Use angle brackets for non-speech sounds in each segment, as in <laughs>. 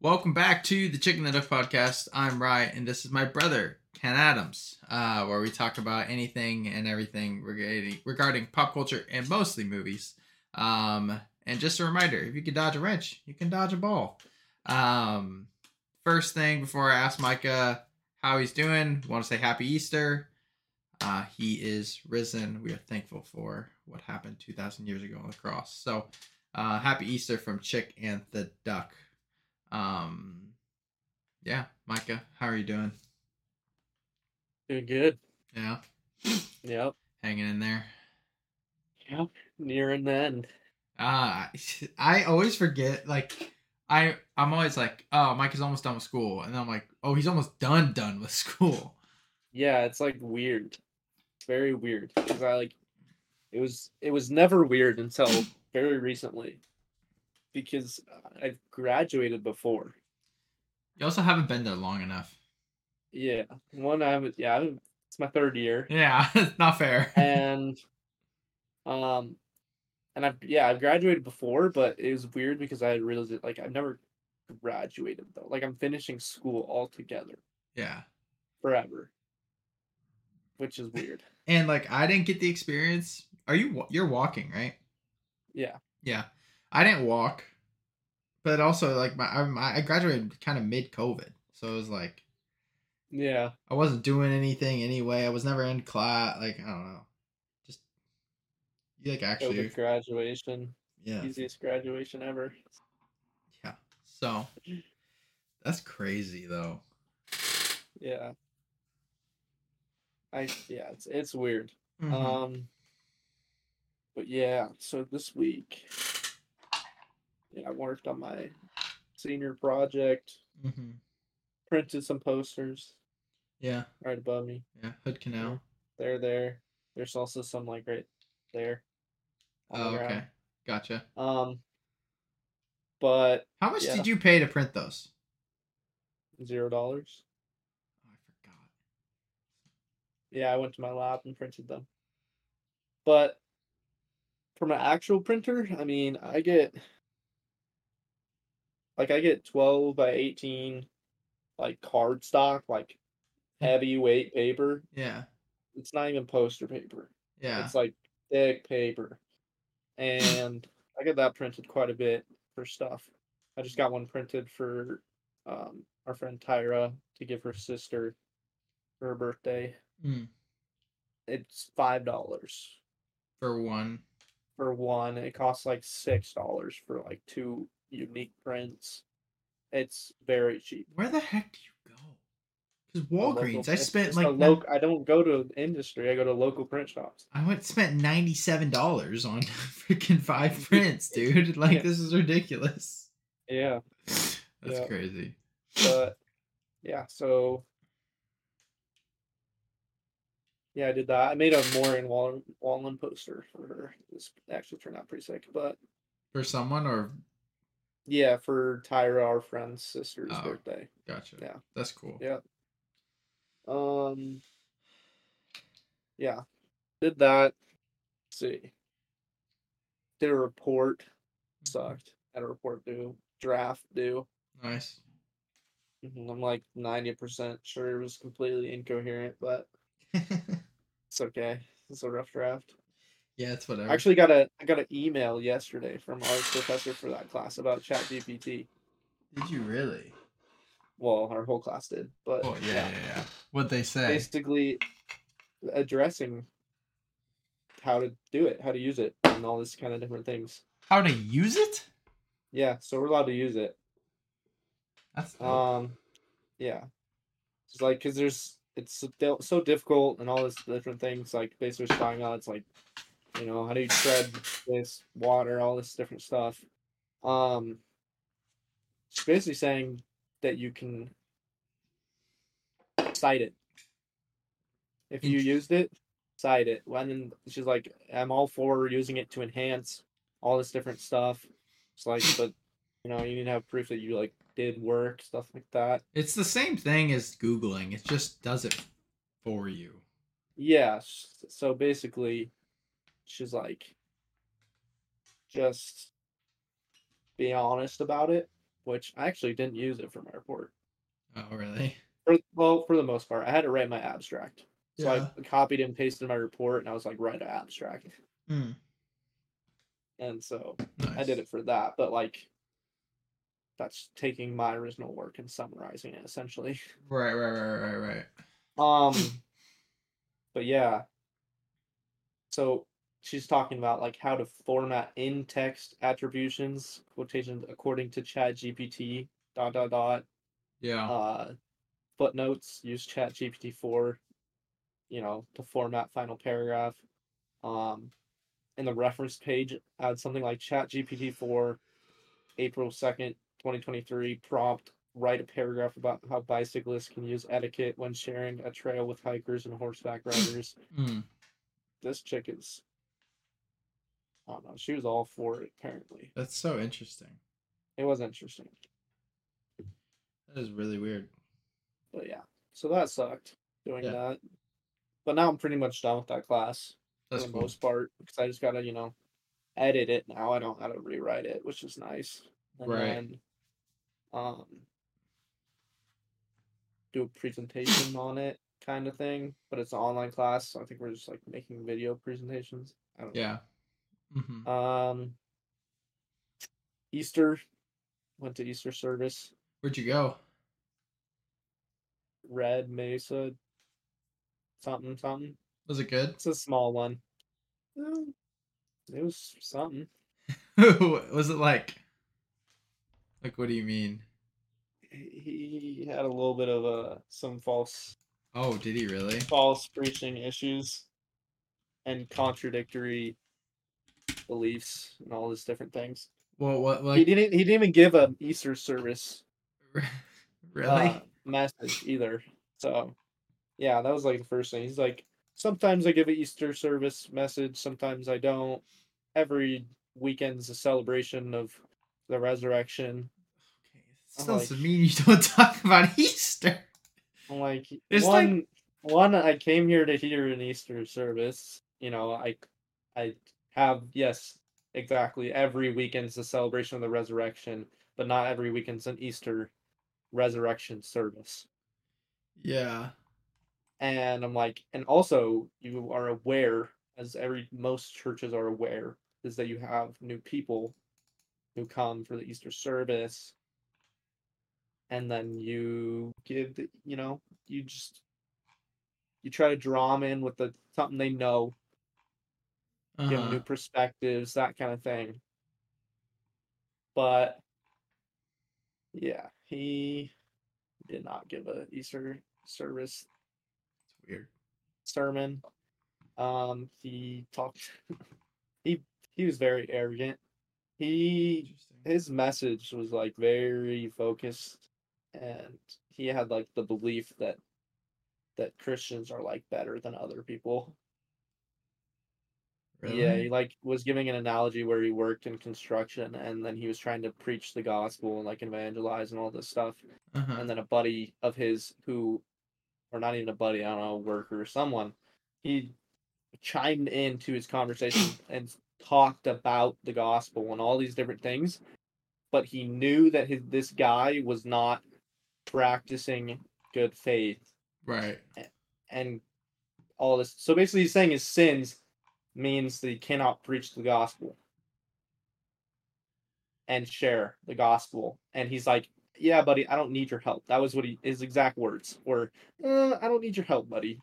Welcome back to the Chick and the Duck podcast. I'm Rye, and this is my brother Ken Adams, uh, where we talk about anything and everything regarding regarding pop culture and mostly movies. Um, and just a reminder: if you can dodge a wrench, you can dodge a ball. Um, first thing before I ask Micah how he's doing, want to say Happy Easter. Uh, he is risen. We are thankful for what happened 2,000 years ago on the cross. So, uh, happy Easter from Chick and the Duck. Um, yeah, Micah, how are you doing? Doing good. Yeah, Yep. hanging in there. Yep. Nearing the end. Ah, <laughs> I always forget. Like, I I'm always like, oh, Mike is almost done with school, and then I'm like, oh, he's almost done done with <laughs> school. Yeah, it's like weird. It's very weird because I like it was it was never weird until very recently because I've graduated before. You also haven't been there long enough. Yeah, one I was yeah it's my third year Yeah, <laughs> it's not fair. and um and I've yeah I've graduated before but it was weird because I realized it, like I've never graduated though like I'm finishing school altogether yeah, forever, which is weird. and like I didn't get the experience. Are you you're walking right? Yeah. Yeah, I didn't walk, but also like my I, I graduated kind of mid COVID, so it was like Yeah. I wasn't doing anything anyway. I was never in class. Like I don't know, just you like actually COVID graduation. yeah Easiest graduation ever. yeah. So that's crazy though. Yeah. I yeah, it's it's weird. Mhm. Um but yeah, so this week yeah, I worked on my senior project, Mhm. printed some posters Yeah, right above me. yeah. Hood Canal. They're there. There's also some like right there. the Oh, okay. Gotcha. Um but How much Yeah. did you pay to print those? zero dollars. Oh, I forgot. Yeah, I went to my lab and printed them. But from an actual printer, I mean, I get like I get 12 by 18 like cardstock, like heavyweight paper. Yeah, It's not even poster paper. yeah. It's like thick paper. And I get that printed quite a bit for stuff. I just got one printed for um, our friend Tyra to give her sister for her birthday. Mm. It's five dollars For one. for one. It costs like six dollars for like two unique prints. It's very cheap. Where the heck do you go? Because local- Walgreens, I spent like ni- I don't go to industry. I go to local print shops. I went spent ninety seven dollars on <laughs> freaking five <laughs> prints, dude. Like Yeah. this is ridiculous. Yeah, <sighs> That's Yeah. crazy. but yeah. So yeah, I did that. I made a Morgan Wall- Wallen poster for her. This actually turned out pretty sick. But For someone or yeah, for Tyra, our friend's sister's Oh. birthday. gotcha. Yeah. That's cool. Yeah. Um. Yeah, did that. Let's see. Did a report. Sucked. Had a report due. Draft due. Nice. Mhm, I'm like ninety percent sure it was completely incoherent, but <laughs> it's okay. It's a rough draft. Yeah, it's whatever. I actually got a I got an email yesterday from our professor for that class about Chat ChatGPT. did you really? Well, our whole class did, but Oh yeah, yeah, yeah. What'd they say? basically addressing how to do it, how to use it, and all this kind of different things. How to use it? Yeah, so we're allowed to use it. That's dope. Um, yeah, it's like because there's it's so so difficult and all this different things. Like basically, what she's talking about it's like, you know, how do you tread this water, all this different stuff. Um, she's basically saying that you can cite it if you used it. Cite it. When she's like, I'm all for using it to enhance all this different stuff. It's like, <laughs> but you know, you need to have proof that you like did work, stuff like that. it's the same thing as Googling. It just does it for you. Yeah. So basically, she's like, just be honest about it which I actually didn't use it for my report. Oh, really? For, well, for the most part, I had to write my abstract. So Yeah. I copied and pasted my report, and I was like, write an abstract. Mm, And so nice. I did it for that. But like, that's taking my original work and summarizing it essentially. Right, right, right, right, right. Um, <clears throat> but yeah. So she's talking about like how to format in text attributions quotations according to Chat GPT. Dot dot dot. Yeah. Uh, footnotes use Chat GPT four. You know to format final paragraph. Um, in the reference page, add something like Chat GPT four, April second, twenty twenty three prompt write a paragraph about how bicyclists can use etiquette when sharing a trail with hikers and horseback riders. Mm, this chick is, I don't know, she was all for it, apparently. that's so interesting. It was interesting. That is really weird. But yeah, so that sucked doing Yeah. that. But now I'm pretty much done with that class That's for the cool. most part because I just gotta, you know, edit it now. I don't gotta rewrite it, which is nice. And Right. then, um, do a presentation on it, kind of thing. But it's an online class, so I think we're just like making video presentations. I don't know. Yeah. hmm Um, Easter, went to Easter service. Where'd you go? Red Mesa, something something. Was it good? It's a small one. It was something. <laughs> was it like? Like, what do you mean? He he had a little bit of uh some false Oh, did he really? false preaching issues and contradictory beliefs and all these different things. Well, what he didn't he didn't even give a Easter service <laughs> really? uh, message either. So, yeah, that was like the first thing. He's like, sometimes I give an Easter service message, sometimes I don't. Every weekend's a celebration of the resurrection. okay, doesn't like- mean you don't <laughs> talk about Easter. I'm like, It's like- one, one, I came here to hear an Easter service. You know, I, I have yes, exactly. Every weekend's a celebration of the resurrection, but not every weekend's an Easter resurrection service. Yeah. and I'm like, and also you are aware, as every most churches are aware, is that you have new people who come for the Easter service, and then you give, the, you know, you just you try to draw them in with the something they know, give them Uh-huh. new perspectives, that kind of thing. But yeah, he did not give a Easter service It's weird. sermon. Um, he talked. <laughs> he he was very arrogant. He his message was like very focused, and he had like the belief that that Christians are like better than other people. Really? Yeah, he like was giving an analogy where he worked in construction, and then he was trying to preach the gospel and like evangelize and all this stuff. Uh-huh. and then a buddy of his who or not even a buddy i don't know a worker or someone he chimed into his conversation <clears throat> and talked about the gospel and all these different things but he knew that his, this guy was not practicing good faith Right. and all this so basically he's saying his sins means that he cannot preach the gospel and share the gospel. And he's like yeah buddy i don't need your help. That was what he his exact words or uh, i don't need your help buddy.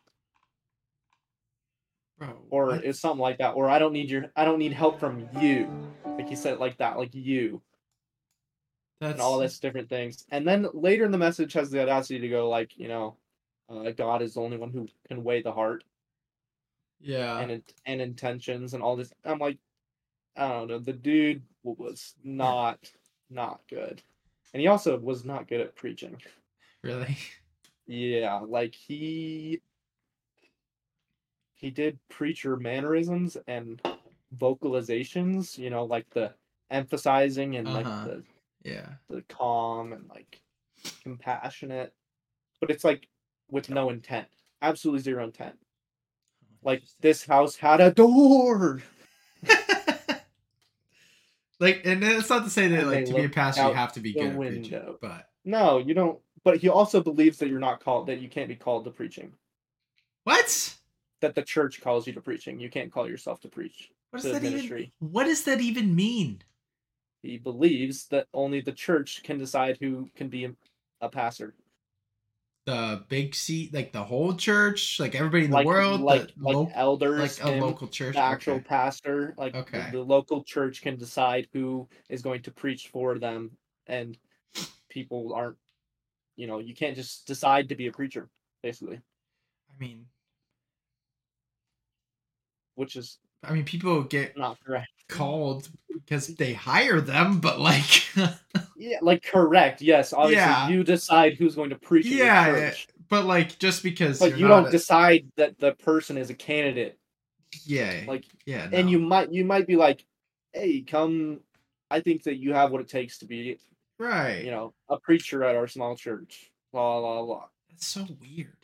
Bro. or what? it's something like that or i don't need your i don't need help from you. Like he said it like that like you. That's and all this different things. And then later in the message has the audacity to go like you know uh, god is the only one who can weigh the heart Yeah. and and intentions and all this. I'm like, I don't know. The dude was not not good, and he also was not good at preaching. really. Yeah, like he he did preacher mannerisms and vocalizations. You know, like the emphasizing and like Uh-huh. the Yeah. the calm and like compassionate, but it's like with no intent, absolutely zero intent. Like this house had a door. <laughs> like, and it's not to say that And like to be a pastor you have to be good at preaching, window. but No, you don't. But he also believes that you're not called, that you can't be called to preaching. what? That the church calls you to preaching. You can't call yourself to preach. What does that even? ministry. What does that even mean? He believes that only the church can decide who can be a pastor. The big seat, like the whole church, like everybody in the like world, like the like lo- elders, like a local church. the actual okay. pastor, like the- Okay. the, local church can decide who is going to preach for them, and people aren't. You know, you can't just decide to be a preacher, basically, I mean, which is I mean, people get not correct. called because they hire them, but like, <laughs> Yeah, like correct. Yes, obviously Yeah. you decide who's going to preach Yeah, yeah, eh, but like just because but you don't a- decide that the person is a candidate. yeah, Like, yeah, and you might you might be like, hey, come. I think that you have what it takes to be, right. you know, a preacher at our small church. La la la. That's so weird.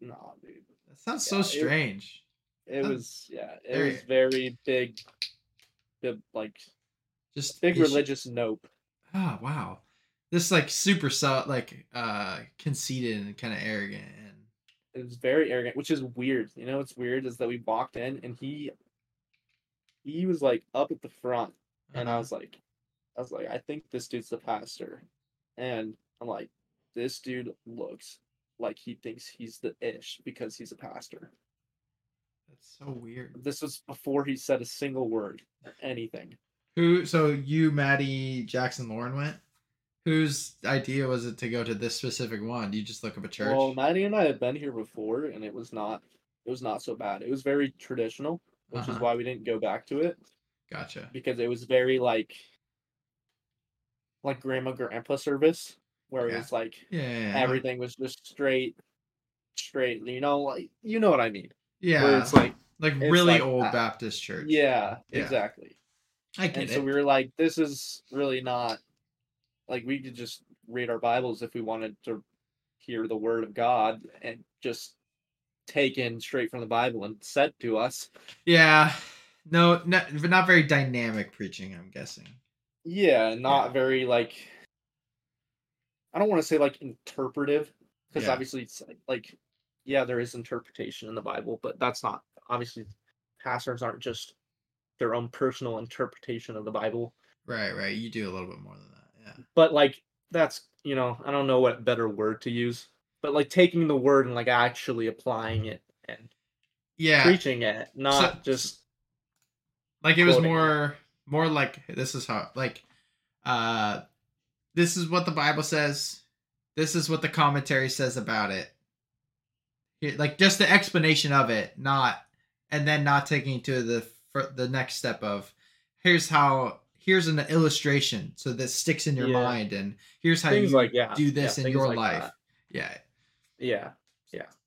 No, dude. That sounds Yeah, so strange. It That- was yeah, it was very big, big like Just big issue- religious nope. Oh wow, this like super so like uh conceited and kind of arrogant and It was very arrogant, which is weird. You know what's weird is that we walked in and he he was like up at the front and I uh-huh. was like I was like, I think this dude's the pastor. And I'm like, this dude looks like he thinks he's the ish because he's a pastor. That's so weird. This was before he said a single word, anything. Who? So you, Maddie, Jackson, Lauren went. Whose idea was it to go to this specific one? Do you just look up a church? Well, Maddie and I had been here before, and it was not it was not so bad. It was very traditional, which is Uh-huh. why we didn't go back to it gotcha. because it was very like like grandma grandpa service where Yeah. it was like Yeah. yeah, yeah. everything was just straight straight you know like you know what i mean Yeah. it's like like it's really like old. Uh, Baptist church. yeah, Yeah. exactly I get and it. so we were like this is really not like we could just read our bibles if we wanted to hear the word of god and just take in straight from the bible and said to us yeah. No, not not very dynamic preaching. I'm guessing. yeah not Yeah. very like i don't want to say like interpretive because Yeah. obviously it's like, like yeah there is interpretation in the bible but that's not obviously pastors aren't just their own personal interpretation of the bible Right. Right. You do a little bit more than that. Yeah. but like that's you know i don't know what better word to use but like taking the word and like actually applying it and Yeah. preaching it not just like it was quoting it. more more like this is how like uh this is what the bible says this is what the commentary says about it like just the explanation of it not and then not taking to the the next step of here's how here's an illustration so that sticks in your Yeah. mind and here's how things you like yeah do this yeah, in your like life that. yeah yeah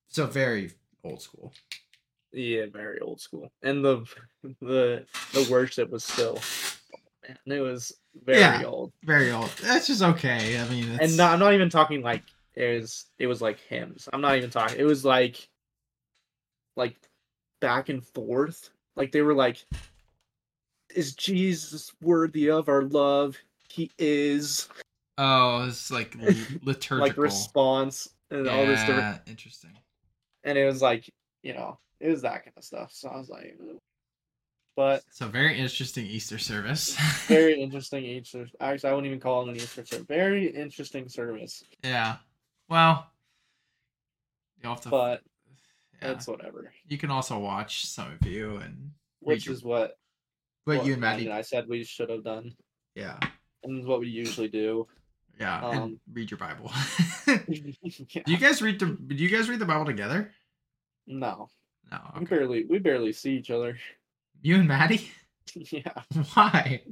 so very old school Yeah, very old school. And the the the worship was still man, it was very Yeah. old. very old that's just okay i mean it's, And not, I'm not even talking like it was it was like hymns. I'm not even talking. It was like like back and forth. Like they were like is Jesus worthy of our love? He is oh it's like li- <laughs> liturgical like response and all this different Yeah, interesting and it was like, you know, it was that kind of stuff. So I was like "Ugh." but So very interesting Easter service. very <laughs> interesting Easter. Actually, I wouldn't even call it an Easter service. Very interesting service, yeah. Well, you have to. but yeah. it's whatever. you can also watch some of you and Which your- is what what, you and Maddie and I said we should have done, Yeah, and what we usually do. yeah, and Um, read your Bible. <laughs> Yeah. do you guys read the? Do you guys read the Bible together? No, No. we Okay. barely we barely see each other. You and Maddie? <laughs> yeah, <laughs> Why?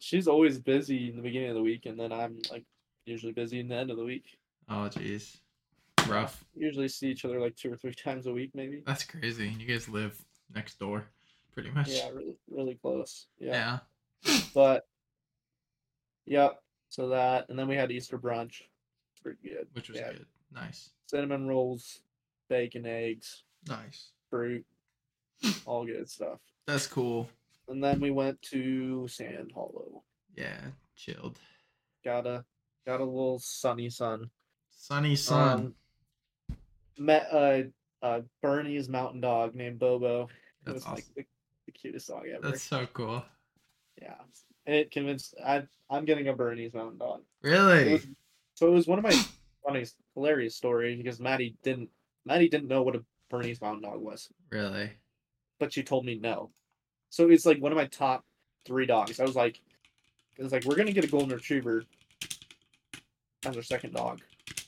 she's always busy in the beginning of the week, and then I'm like usually busy in the end of the week. Oh, jeez. Rough. Usually see each other like two or three <laughs> times a week, maybe. That's crazy. You guys live next door, pretty much. Yeah, really, really close. Yeah. Yeah. But yep. So that and then we had Easter brunch. Pretty good. Which was Yeah. good. Nice. Cinnamon rolls, bacon, eggs, Nice. fruit, all good stuff. That's cool. and then we went to Sand Hollow. Yeah, chilled. Got a got a little sunny sun. Sunny sun. Um, met a, a Bernese mountain dog named Bobo. It That's was like awesome. the, the cutest dog ever. That's so cool. Yeah, and it convinced I I'm getting a Bernese mountain dog. It Really? was- so it was one of my funniest, hilarious story because Maddie didn't Maddie didn't know what a Bernese mountain dog was, Really? but she told me no. So it's like one of my top three dogs. I was like, it was like we're gonna get a golden retriever as our second dog.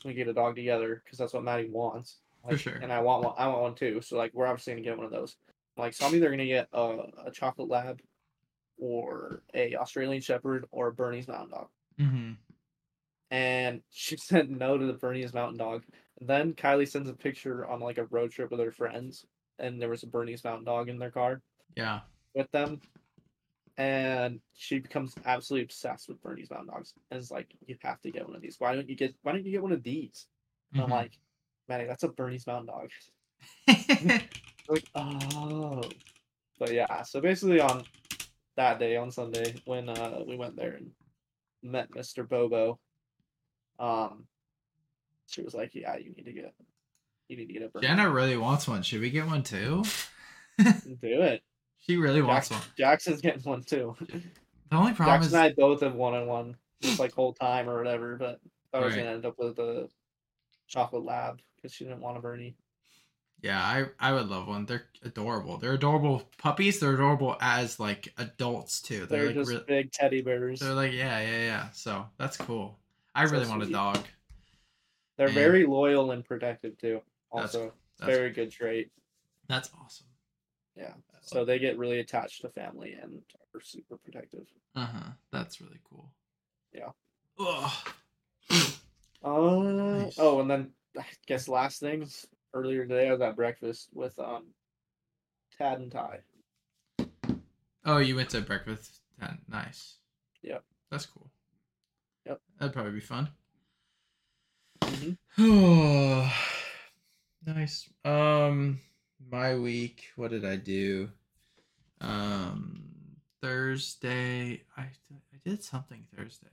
We get a dog together because that's what Maddie wants. For sure. And I want one. I want one too. So like we're obviously gonna get one of those. Like so I'm either gonna get a, a chocolate lab, or a Australian Shepherd, or a Bernese Mountain Dog. Mm-hmm. And she <laughs> said no to the Bernese Mountain Dog. then Kylie sends a picture on like a road trip with her friends, and there was a Bernese Mountain Dog in their car Yeah. with them. And she becomes absolutely obsessed with Bernese Mountain Dogs, and is like, "You have to get one of these. Why don't you get? Why don't you get one of these?" And I'm Mhm. like, "Maddie, that's a Bernese Mountain Dog." <laughs> like, oh. But yeah, so basically on that day on Sunday when uh we went there and met Mr. Bobo, um she was like, Yeah, you need to get you need to get a Bernese. Jenna really wants one. Should we get one too? do it. She really wants Jackson, one. Jackson's getting one too. The only problem Jackson is and I both have one on one just like whole time or whatever, but I was Right. gonna end up with a chocolate lab because she didn't want a Bernie. Yeah, I I would love one. They're adorable. They're adorable puppies. They're adorable as like adults too. They're, They're, like just re- big teddy bears. they're like yeah yeah yeah. So that's cool. I So really want a dog. They're and- very loyal and protective too. That's- Also, That's very good trait. that's awesome. Yeah. So they get really attached to family and are super protective. Uh huh. That's really cool. Yeah. Ugh. Uh, Nice. Oh, and then I guess last things earlier today I was at breakfast with um Tad and Ty. Oh, you went to breakfast. Yeah, Nice. Yep. That's cool. Yep. That'd probably be fun. Mhm. Oh, <sighs> nice. Um, my week. What did I do? Um, Thursday. I I did something Thursday.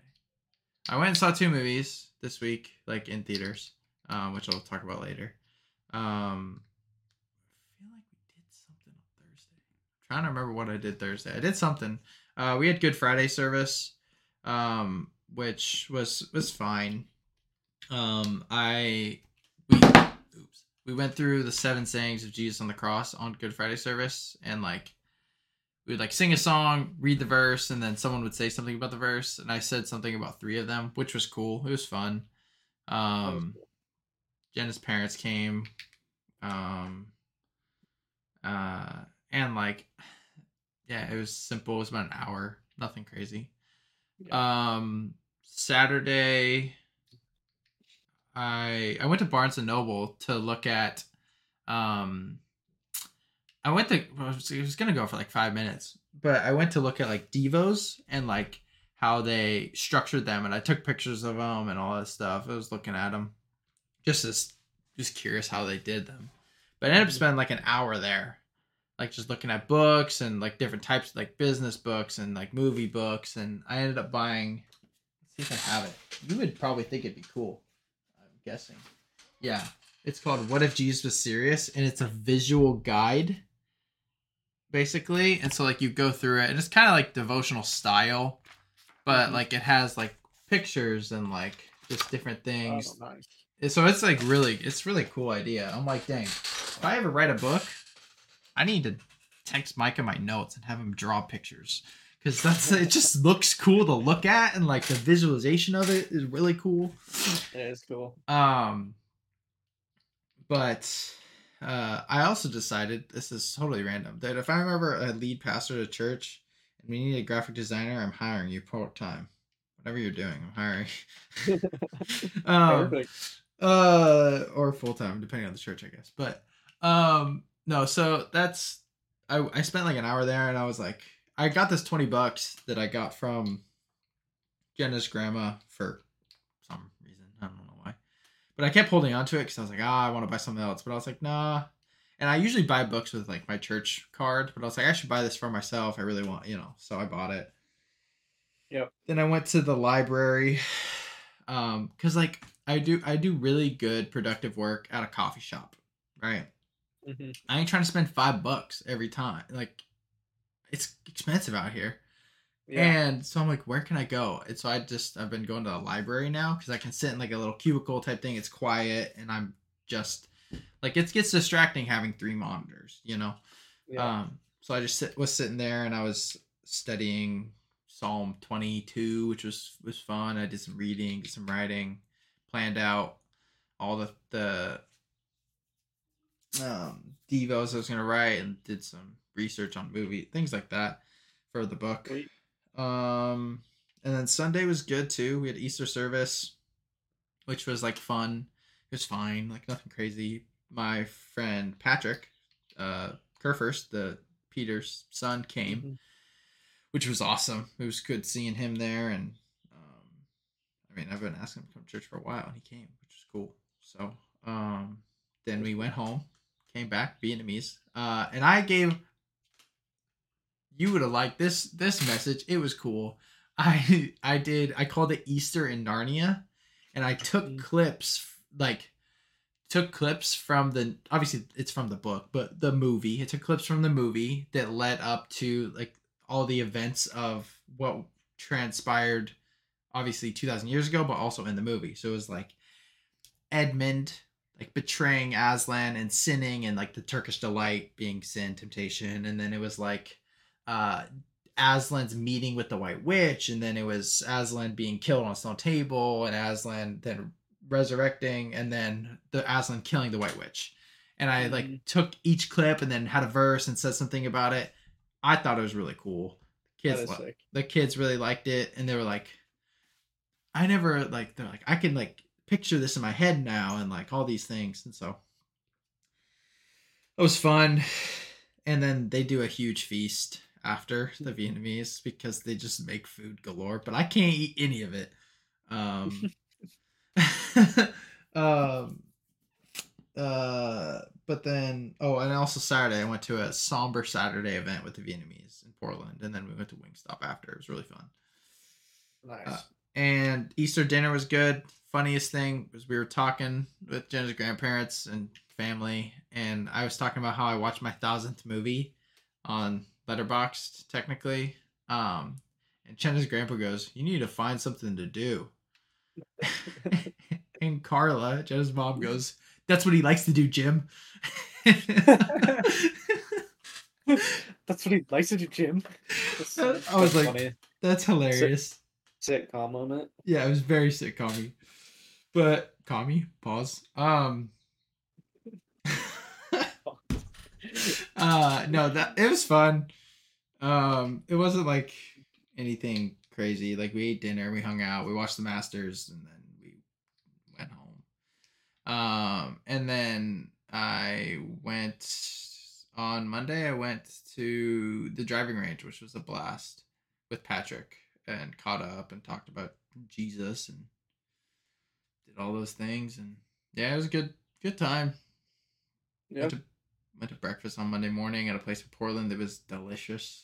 I went and saw two movies this week, like in theaters, um, which I'll talk about later. Um, I feel like we did something on Thursday. I'm trying to remember what I did Thursday. I did something. Uh, we had Good Friday service, um, which was was fine. Um, I we oops we went through the seven sayings of Jesus on the cross on Good Friday service, and like we would like sing a song, read the verse, and then someone would say something about the verse, and I said something about three of them, which was cool. It was fun. Um. Jenna's parents came, um, uh, and like, yeah, it was simple. It was about an hour, nothing crazy. Um, Saturday, I I went to Barnes and Noble to look at, um, I went to well, I was, it was gonna go for like five minutes, but I went to look at like devos and like how they structured them, and I took pictures of them and all that stuff. I was looking at them, just as just curious how they did them. But I ended up Mhm. spending like an hour there, like just looking at books and like different types, of like business books and like movie books, and I ended up buying. Let's see if I have it. You would probably think it'd be cool. I'm guessing. Yeah, it's called "What If Jesus Was Serious," and it's a visual guide, basically. And so like you go through it, and it's kind of like devotional style, but Mhm. like it has like pictures and like just different Oh, things. nice. So it's like really, it's really cool idea. I'm like, dang, if I ever write a book, I need to text Micah my notes and have him draw pictures because that's it. Just looks cool to look at, and like the visualization of it is really cool. It is cool. Um, but uh, I also decided this is totally random that if I'm ever a lead pastor at a church and we need a graphic designer, I'm hiring you part time. Whatever you're doing, I'm hiring. <laughs> <laughs> um, Perfect. uh or full time depending on the church i guess but um no so that's i i spent like an hour there and i was like i got this 20 bucks that i got from jenna's grandma for some reason i don't know why but i kept holding on to it because i was like ah i want to buy something else but i was like nah And I usually buy books with like my church card, but I was like, I should buy this for myself. I really want, you know, so I bought it. Yep. Then I went to the library, <sighs> um, cause like I do, I do really good productive work at a coffee shop, right? hmm I ain't trying to spend five bucks every time. Like, it's expensive out here. Yeah. And so I'm like, where can I go? And so I just I've been going to the library now because I can sit in like a little cubicle type thing. It's quiet, and I'm just like it gets distracting having three monitors, you know. yeah. Um, so I just sit, was sitting there and I was studying Psalm 22, which was was fun. I did some reading, did some writing, planned out all the the um devos I was gonna write, and did some research on movie things like that for the book. Um, and then Sunday was good too. We had Easter service, which was like fun. It was fine, like nothing crazy. My friend Patrick, uh, Kerfers, the Peter's son, came, Mhm. which was awesome. It was good seeing him there, and um, I mean, I've been asking him to come to church for a while, and he came, which was cool. So, um, then we went home, came back Vietnamese, uh, and I gave you would have liked this this message. It was cool. <laughs> I I did I called it Easter in Narnia, and I took Mhm. clips like took clips from the obviously it's from the book, but the movie. It took clips from the movie that led up to like all the events of what transpired obviously 2000 years ago but also in the movie. So it was like Edmund like betraying Aslan and sinning and like the Turkish delight being sin temptation and then it was like uh Aslan's meeting with the White Witch, and then it was Aslan being killed on a stone table, and Aslan then resurrecting, and then the Aslan killing the White Witch. And I like Mhm. took each clip and then had a verse and said something about it. I thought it was really cool. Kids, li- the kids really liked it, and they were like, I never like they're like I can like picture this in my head now, and like all these things, and so it was fun. And then they do a huge feast after the Vietnamese because they just make food galore, but I can't eat any of it. Um, <laughs> um, uh, but then, oh, and also Saturday, I went to a somber Saturday event with the Vietnamese in Portland, and then we went to Wingstop after. It was really fun. Nice. Uh, And Easter dinner was good. Funniest thing was we were talking with Jenna's grandparents and family, and I was talking about how I watched my thousandth movie on Letterboxd, technically. Um, and Jenna's grandpa goes, "You need to find something to do." <laughs> and Carla, Jenna's mom, goes, "That's what he likes to do, Jim." <laughs> That's what he likes to do, Jim. That's- I was like- funny. That's hilarious. sitcom moment. Yeah, it was very sitcom But commie, pause. Um <laughs> uh no, that it was fun. Um it wasn't like anything crazy. Like we ate dinner, we hung out, we watched the Masters and then we went home. Um and then I went on Monday I went to the driving range, which was a blast with Patrick and caught up and talked about Jesus and did all those things and yeah, it was a good good time. Went to went to breakfast on Monday morning at a place in Portland that was delicious.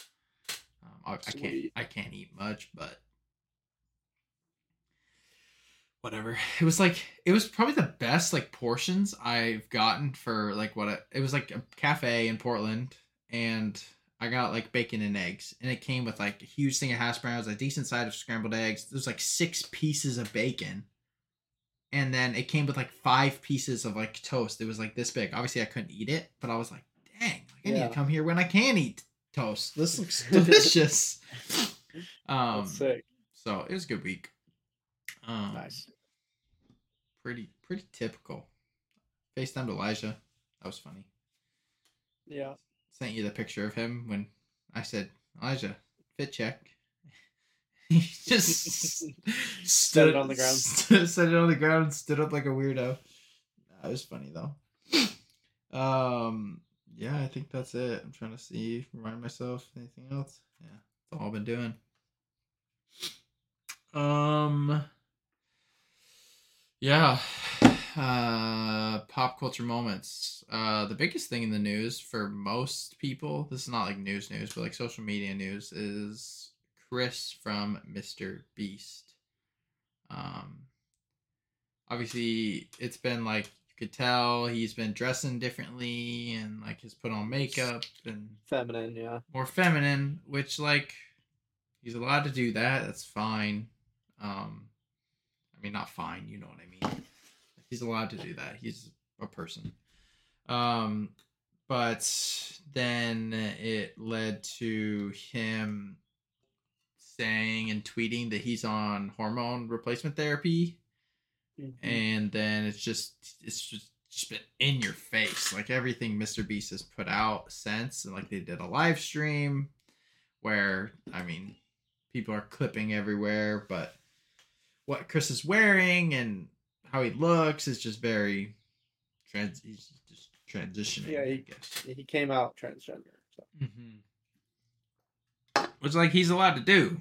Um, I, I can't I can't eat much, but whatever. It was like it was probably the best like portions I've gotten for like what it was like a cafe in Portland and I got like bacon and eggs and it came with like a huge thing of hash browns, a decent side of scrambled eggs. There's like six pieces of bacon. And then it came with like five pieces of like toast. It was like this big. Obviously I couldn't eat it, but I was like, dang, like, I need Yeah. to come here when I can eat toast. This <laughs> looks delicious. um That's sick. so it was a good week. Um, Nice. Pretty pretty typical. FaceTimed Elijah. That was funny. Yeah. Sent you the picture of him when I said, Elijah, fit check. <laughs> he just stood it on the ground. <laughs> Stood, set it on the ground stood up like a weirdo. That was funny though. Um yeah, I think that's it. I'm trying to see, remind myself anything else. Yeah, that's all I've been doing. Um yeah. <sighs> uh pop culture moments. Uh the biggest thing in the news for most people, this is not like news news, but like social media news is Chris from Mr. Beast. Um obviously it's been like you could tell he's been dressing differently and like he's put on makeup and Feminine, yeah. more feminine, which like he's allowed to do that. That's fine. Um, I mean, not fine. You know what I mean. He's allowed to do that. He's a person. Um, but then it led to him saying and tweeting that he's on hormone replacement therapy Mhm. and then it's just it's just just been in your face like everything mr beast has put out since and like they did a live stream where i mean people are clipping everywhere but what chris is wearing and how he looks is just very trans he's just transitioning Yeah, i he- guess he came out transgender. So. mm-hmm. Which like he's allowed to do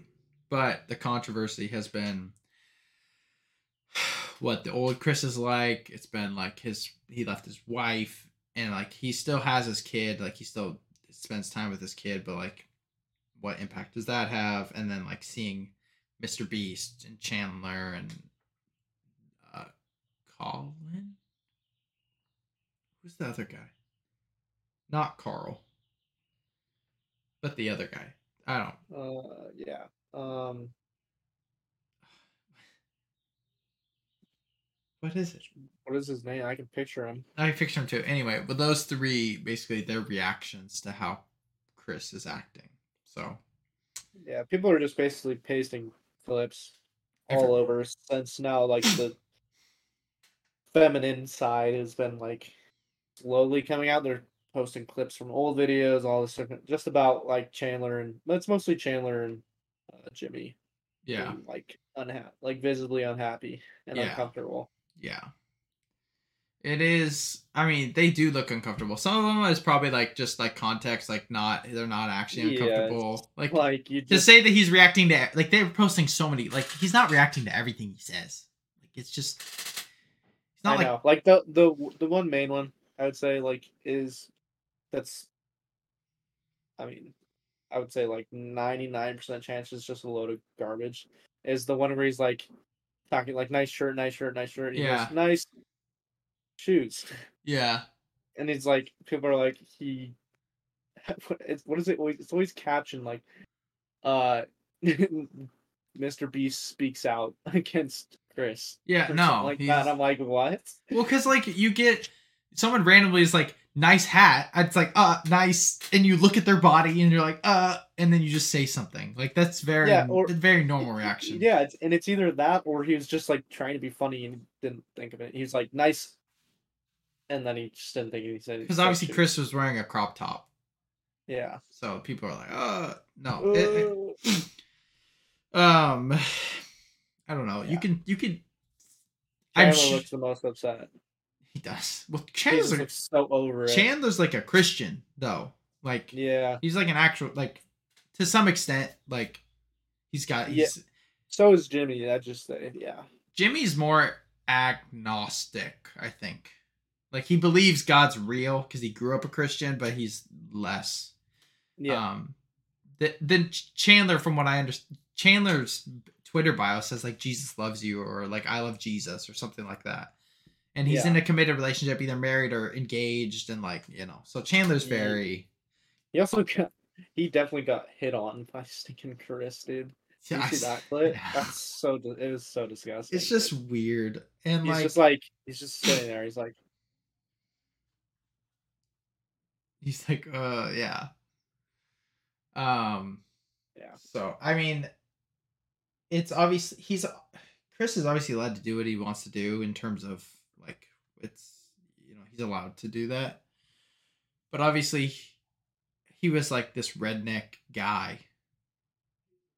but the controversy has been <sighs> what the old chris is like it's been like his he left his wife and like he still has his kid like he still spends time with his kid but like what impact does that have? And then like seeing mr beast and chandler and uh colin? Who's the other guy? Not carl but the other guy i don't Uh, yeah. Um, what is it what is his name? I can picture him. I can picture him too. Anyway, but those three basically their reactions to how Chris is acting. So Yeah, people are just basically pasting clips all over since now like the <laughs> feminine side has been like slowly coming out. They're posting clips from old videos, all this different, just about like Chandler and it's mostly Chandler and uh, Jimmy. yeah, being, like unhappy, like visibly unhappy and Yeah. uncomfortable. yeah. It is. I mean, they do look uncomfortable. Some of them is probably like just like context, like not they're not actually Yeah, uncomfortable. Like Like you to just say that he's reacting to like they're posting so many like he's not reacting to everything he says. Like it's just it's I like know. Like the the the one main one I would say like is that's I mean I would say like ninety nine percent chance it's just a load of garbage. Is the one where he's like talking like nice shirt, nice shirt, nice shirt. he goes, Yeah. nice shoes, yeah and he's like people are like he. <laughs> It's, what is it? always- It's always captioned like, uh, <laughs> Mr. Beast speaks out <laughs> against Chris. yeah no like he's- that. I'm like, what? Well, because like you get someone randomly is like nice hat. It's like uh nice, and you look at their body and you're like uh, and then you just say something like that's very Yeah, or- very normal reaction. Yeah, it's, and it's either that or he was just like trying to be funny and didn't think of it. He was like nice, and then he just didn't think he said. because obviously. Chris was wearing a crop top, Yeah. so people are like uh no. It- Uh, it- <clears throat> um, <sighs> I don't know. You can you can. I'm sh- looks the most upset. He does. Well, Chandler's like, so over it. Chandler's like a Christian though. Like Yeah. he's like an actual like to some extent like he's got Yeah. So is Jimmy. I just say yeah. Jimmy's more agnostic, I think. Like he believes God's real because he grew up a Christian, but he's less. Yeah. Um, th- then Chandler, from what I understand, Chandler's Twitter bio says like Jesus loves you or like I love Jesus or something like that. And he's Yeah. in a committed relationship, either married or engaged, and like you know. So Chandler's very. he also got. He definitely got hit on by stinking Chris, dude. Did you see that clip? Yeah. <laughs> That's so. It was so disgusting. It's just weird, and He's like just like he's just sitting there. He's like, <laughs> He's like, uh, yeah. Um, Yeah. So I mean, it's obvious he's Chris is obviously allowed to do what he wants to do in terms of it's you know he's allowed to do that, but obviously he was like this redneck guy,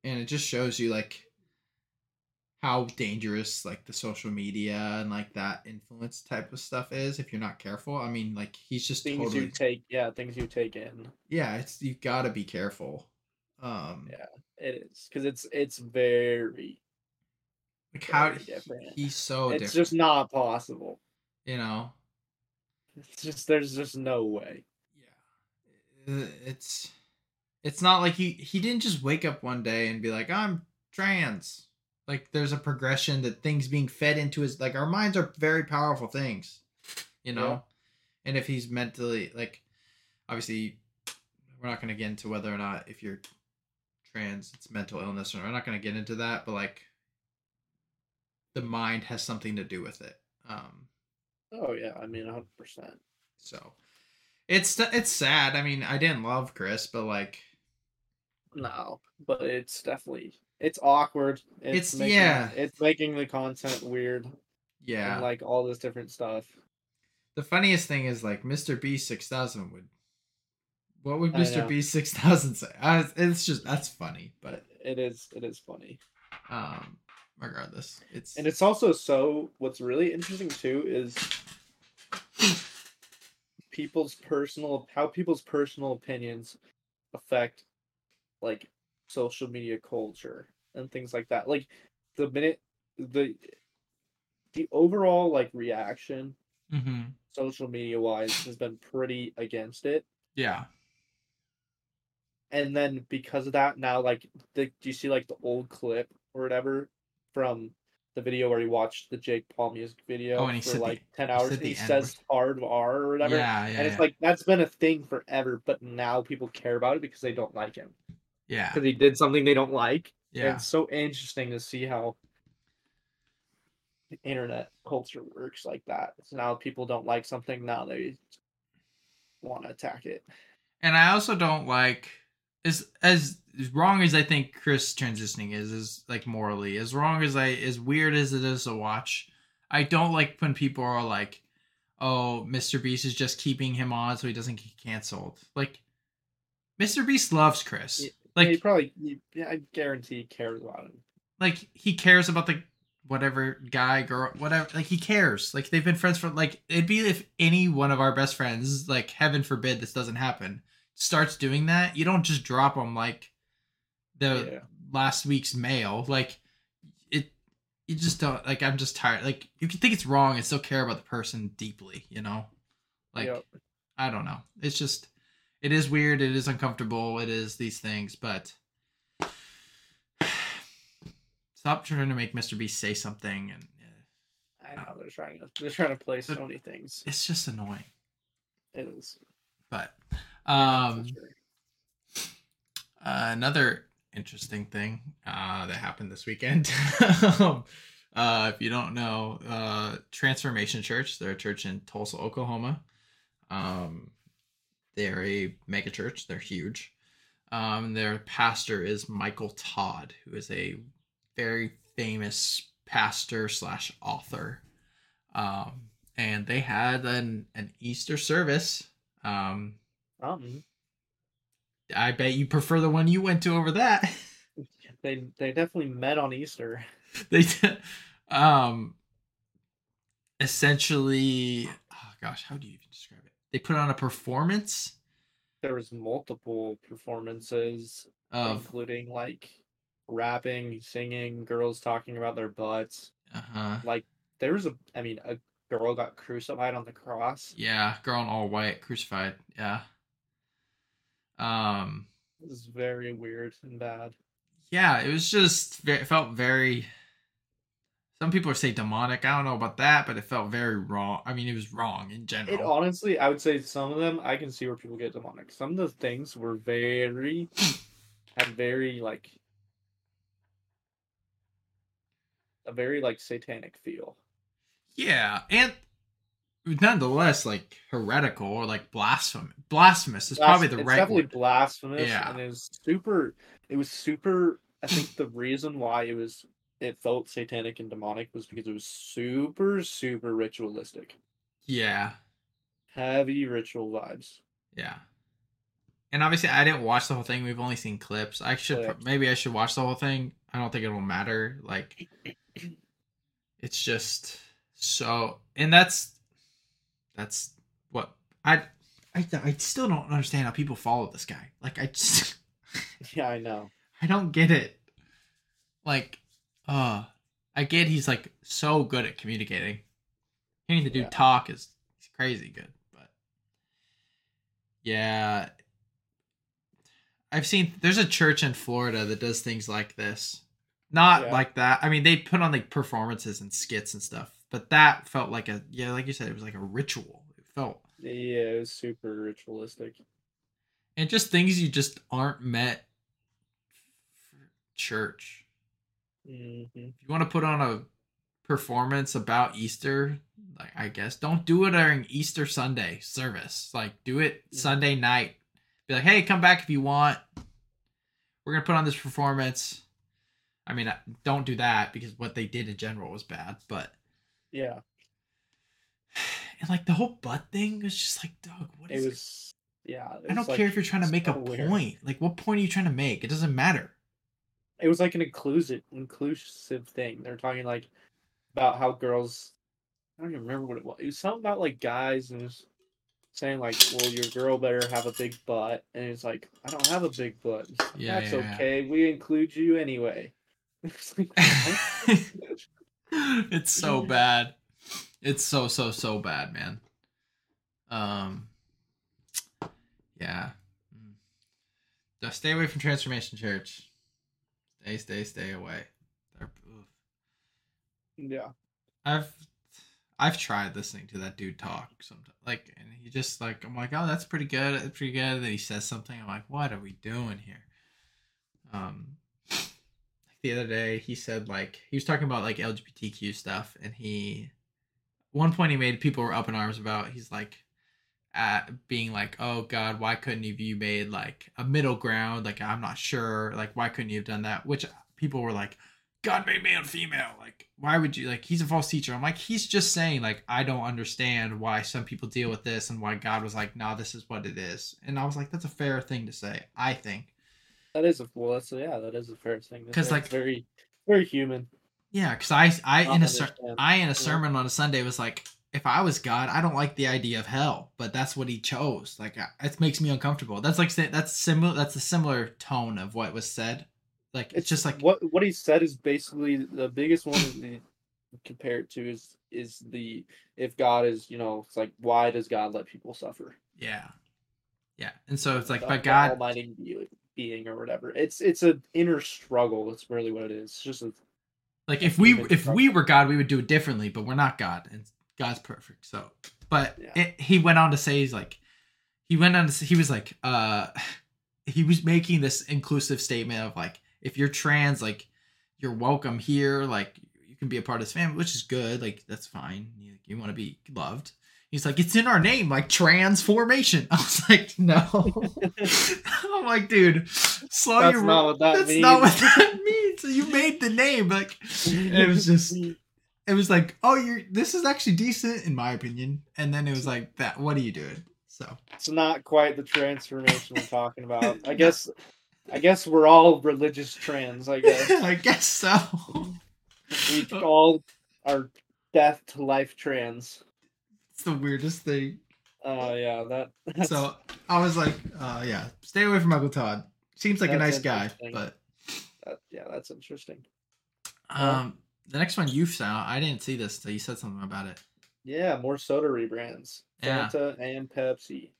and it just shows you like how dangerous like the social media and like that influence type of stuff is if you're not careful. I mean, like he's just things totally you take. Yeah, things you take in. yeah it's you gotta be careful um Yeah. It is because it's it's very. like how different. he's so it's different just not possible. You know. It's just there's just no way. Yeah. It's it's not like he he didn't just wake up one day and be like, "I'm trans." Like there's a progression that things being fed into his like our minds are very powerful things. You know? Yeah. And if he's mentally like obviously we're not going to get into whether or not if you're trans it's mental illness or we're not going to get into that, but like the mind has something to do with it. Um Oh yeah, I mean, hundred percent. so it's it's sad. I mean, I didn't love Chris, but like No, but it's definitely it's awkward. It's- making, yeah. It's making the content weird yeah. and like all this different stuff. the funniest thing is like Mr. B six thousand would. What would Mr. B six thousand say? I, it's just that's funny, but It is. It is funny. um, regardless, it's And it's also so what's really interesting too is people's personal how people's personal opinions affect like social media culture and things like that. Like the minute the the overall like reaction mm-hmm. social media wise has been pretty against it. yeah, And then because of that now like the, do you see like the old clip or whatever from the video where he watched the Jake Paul music video Oh, and he for the- like 10 he hours said he says hard R or whatever. yeah, yeah, and it's yeah. like that's been a thing forever, but now people care about it because they don't like him. yeah, Because he did something they don't like. And yeah, it's so interesting to see how the internet culture works like that. So now people don't like something, now they want to attack it. and I also don't like as as wrong as I think Chris transitioning is is like morally as wrong as I as weird as it is to watch. I don't like when people are like, "Oh, Mr. Beast is just keeping him on so he doesn't get canceled." Like, Mr. Beast loves Chris. Yeah, Like, he probably, yeah, I guarantee he cares about him. like he cares about the whatever guy, girl, whatever. Like he cares. Like they've been friends for like it'd be if any one of our best friends, like heaven forbid this doesn't happen, starts doing that. You don't just drop them like the Yeah. last week's mail. Like it, you just don't. Like I'm just tired. Like you can think it's wrong and still care about the person deeply. You know, like Yep. I don't know. It's just it is weird. It is uncomfortable. It is these things, but <sighs> stop trying to make Mr. Beast say something, and uh, I know they're trying to they're trying to play so many things. it's just annoying. It is. But um, uh, another interesting thing uh, that happened this weekend. <laughs> um, uh, if you don't know, uh, Transformation Church, they're a church in Tulsa, Oklahoma. Um, they're a mega church. They're huge. Um, their pastor is Michael Todd, who is a very famous pastor slash author. Um, and they had an an Easter service. Um, Um, I bet you prefer the one you went to over that. <laughs> they they definitely met on Easter. <laughs> they did, um essentially oh gosh how do you even describe it they put on a performance There was multiple performances, of including like rapping, singing, girls talking about their butts. uh-huh Like there was a, I mean, a girl got crucified on the cross. yeah girl in all white crucified yeah um It was very weird and bad. yeah it was just it felt very some people say demonic i don't know about that but it felt very wrong i mean it was wrong in general It honestly, I would say some of them I can see where people get demonic. Some of the things were very had very like a very like satanic feel. Yeah, and nonetheless, like heretical or like blasphemous. Blasphemous is probably Blas- the it's right definitely word. blasphemous Yeah. and it was super it was super I think the reason why it was it felt satanic and demonic was because it was super super ritualistic. Yeah, Heavy ritual vibes. yeah. And obviously, I didn't watch the whole thing. We've only seen clips. I should maybe I should watch the whole thing. I don't think it will matter. Like, <clears throat> it's just so, and that's that's what I I I still don't understand how people follow this guy. Like, I just <laughs> Yeah, I know. I don't get it. Like, uh, I get he's like so good at communicating. Hearing the dude Yeah. talk is, is crazy good. But yeah, I've seen there's a church in Florida that does things like this. Not Yeah. like that. I mean, they put on like performances and skits and stuff, but that felt like a yeah, like you said, it was like a ritual. It felt Yeah, it was super ritualistic. and just things you just aren't met for church. hmm If you want to put on a performance about Easter, like I guess don't do it during Easter Sunday service. Like do it Yeah. Sunday night. Be like, hey, come back if you want. We're gonna put on this performance. I mean, don't do that because what they did in general was bad. But Yeah, <sighs> and like the whole butt thing was just like, Doug, what it is? was. Yeah, it I don't was, care if you're trying to make a weird. point. Like, what point are you trying to make? It doesn't matter. It was like an inclusive, inclusive thing. They're talking like about how girls. I don't even remember what it was. It was something about like guys and it was saying like, "Well, your girl better have a big butt," and it's like, "I don't have a big butt." Like, Yeah, That's yeah, yeah. okay. We include you anyway. <laughs> Like? <laughs> <laughs> <laughs> it's so bad. It's so so so bad, man. Um yeah. Mm. Just stay away from Transformation Church. Stay, stay, stay away. Yeah. I've I've tried listening to that dude talk sometimes. Like and he just like I'm like, oh that's pretty good, that's pretty good. And then he says something, I'm like, what are we doing here? Um the other day he said like he was talking about like LGBTQ stuff and he one point he made people were up in arms about he's like at being like oh god why couldn't have you made like a middle ground? Like i'm not sure. Like why couldn't you have done that? Which people were like god made and female. Like why would you like he's a false teacher. I'm like he's just saying like i don't understand why some people deal with this and why god was like no this is what it is. And i was like that's a fair thing to say i think That is a well. That's yeah. That is a fair thing. Because like- very, very human. Yeah, because I I in a ser- I in a sermon on a Sunday was like, if I was God, I don't like the idea of hell, but that's what He chose. Like it makes me uncomfortable. That's like that's similar. That's a similar tone of what was said. Like it's, just like what what he said is basically the biggest one compared to is is the if God is you know it's like why does God let people suffer? yeah, yeah. And so it's like, but the God, Almighty being or whatever. It's it's an inner struggle. That's really what it is. It's just a, like if we if we were God, we would do it differently. But we're not God, and God's perfect. So, but Yeah. it, he went on to say he's like, he went on to say, he was like, uh, <sighs> he was making this inclusive statement of like, if you're trans, like, you're welcome here. Like, you can be a part of this family, which is good. Like, that's fine. You, you want to be loved. He's like, it's in our name, like transformation. <laughs> I was like, no. <laughs> I'm like, dude, slow That's your not what that That's not what <laughs> that means. You made the name, like it was just it was like, oh, you're this is actually decent in my opinion. And then it was like that. What are you doing? So it's not quite the transformation we're talking about. I guess I guess we're all religious trans. I guess I guess so. we all are death to life trans. The weirdest thing. Uh yeah, that that's, So I was like, uh, yeah, stay away from Uncle Todd. Seems like a nice guy, but that, yeah, that's interesting. um, the next one you found, I didn't see this. So you said something about it. Yeah, more soda rebrands. Yeah. And Pepsi.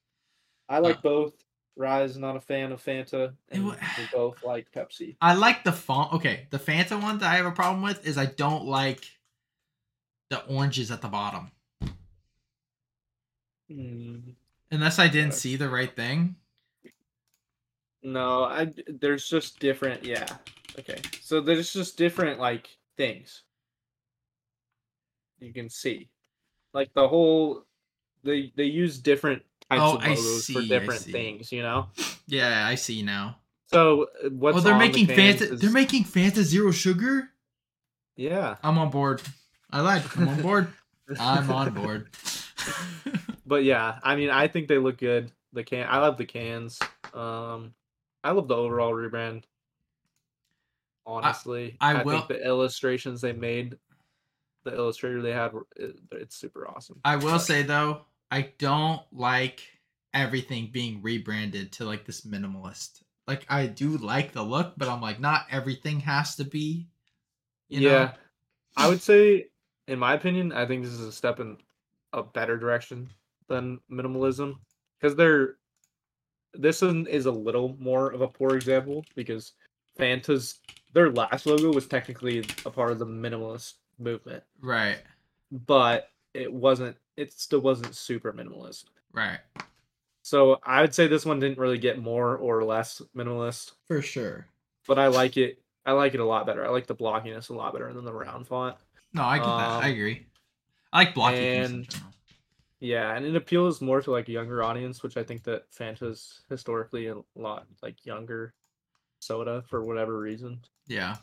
I like Uh, both. Rise not a fan of Fanta, and we both like Pepsi. <sighs> I like the font. Okay, the Fanta one that I have a problem with is I don't like the oranges at the bottom. Mm, Unless I didn't see the right thing. no, I there's just different. Yeah. Okay. So there's just different like things you can see, like the whole they they use different types Oh, of logos see, for different things. You know. Yeah, I see now. So what's oh, they're the making cans Fanta. is- They're making Fanta Zero Sugar. yeah. I'm on board. I like. I'm on board. <laughs> I'm on board. <laughs> But yeah, I mean, I think they look good. The can, I love the cans. Um, I love the overall rebrand. Honestly, I will- think the illustrations they made, the illustrator they had, it, it's super awesome. I will But- say though, I don't like everything being rebranded to like this minimalist. Like I do like the look, but I'm like, not everything has to be. You yeah, know? I would say, in my opinion, I think this is a step in a better direction than minimalism because they're this one is a little more of a poor example because Fanta's their last logo was technically a part of the minimalist movement, Right. but it wasn't. It still wasn't super minimalist. Right. So I would say this one didn't really get more or less minimalist, For sure. but I like it. I like it a lot better. I like the blockiness a lot better than the round font. No, I get that. I Um, agree. I like blocky things in general. Yeah, and it appeals more to like a younger audience, which I think that Fanta's historically a lot like younger soda for whatever reason. Yeah.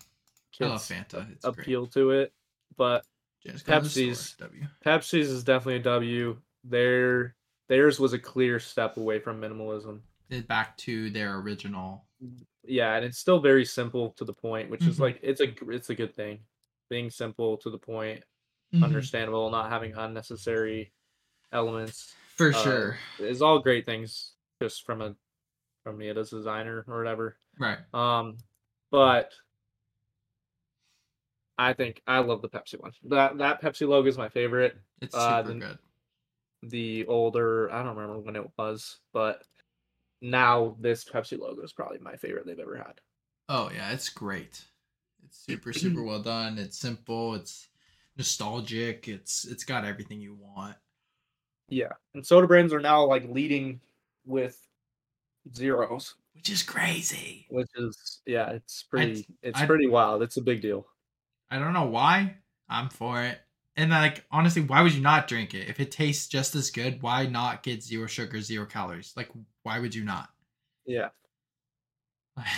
I love Fanta. It's great. appeal to it, but Just go to the store, Pepsi's- W. Pepsi's is definitely a W. Their theirs was a clear step away from minimalism. It back to their original. Yeah, and it's still very simple to the point, which is Mhm. like it's a it's a good thing. Being simple to the point, Mm-hmm. understandable, not having unnecessary elements. For uh, sure. it's all great things just from a from me as a designer or whatever. Right. Um, but I think I love the Pepsi one. That that Pepsi logo is my favorite. It's uh, super the- good. The older, I don't remember when it was, but now this Pepsi logo is probably my favorite they've ever had. Oh yeah, it's great. It's super super <clears throat> well done. It's simple. It's nostalgic. It's it's got everything you want. Yeah, and soda brands are now like leading with zeros, Which is crazy. which is yeah, it's pretty it's I- pretty wild. It's a big deal. I don't know why. I'm for it. And like honestly, why would you not drink it? If it tastes just as good, why not get zero sugar, zero calories? Like why would you not? Yeah,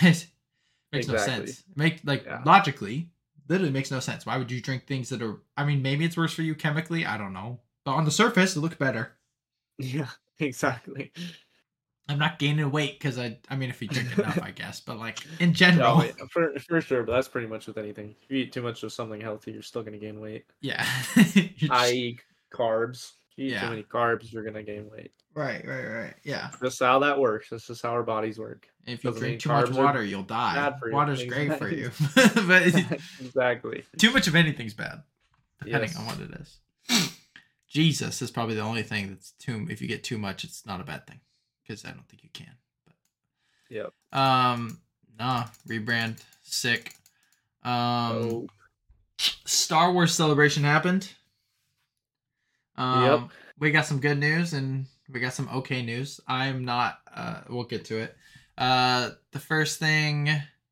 it <laughs> makes no sense. Make like Yeah. logically, literally makes no sense. Why would you drink things that are I mean, maybe it's worse for you chemically, I don't know. But on the surface, it looks better. yeah, <laughs> exactly. I'm not gaining weight because I I mean if you drink <laughs> enough, I guess. But like in general, No, for for sure, but that's pretty much with anything. If you eat too much of something healthy, you're still gonna gain weight. yeah. <laughs> Just- I.e., carbs. If you eat Yeah. too many carbs, you're gonna gain weight. right, right, right. Yeah. That's how that works. That's just how our bodies work. If you Doesn't drink too much water, you'll die. you. Water's great for you. But exactly. too much of anything's bad, depending Yes. on what it is. Jesus is probably the only thing that's too. If you get too much, it's not a bad thing, because I don't think you can. Yep. Um, nah, rebrand, sick. Um, Oh, Star Wars Celebration happened. Um, Yep. We got some good news and we got some okay news. I'm not. Uh, we'll get to it. Uh, the first thing,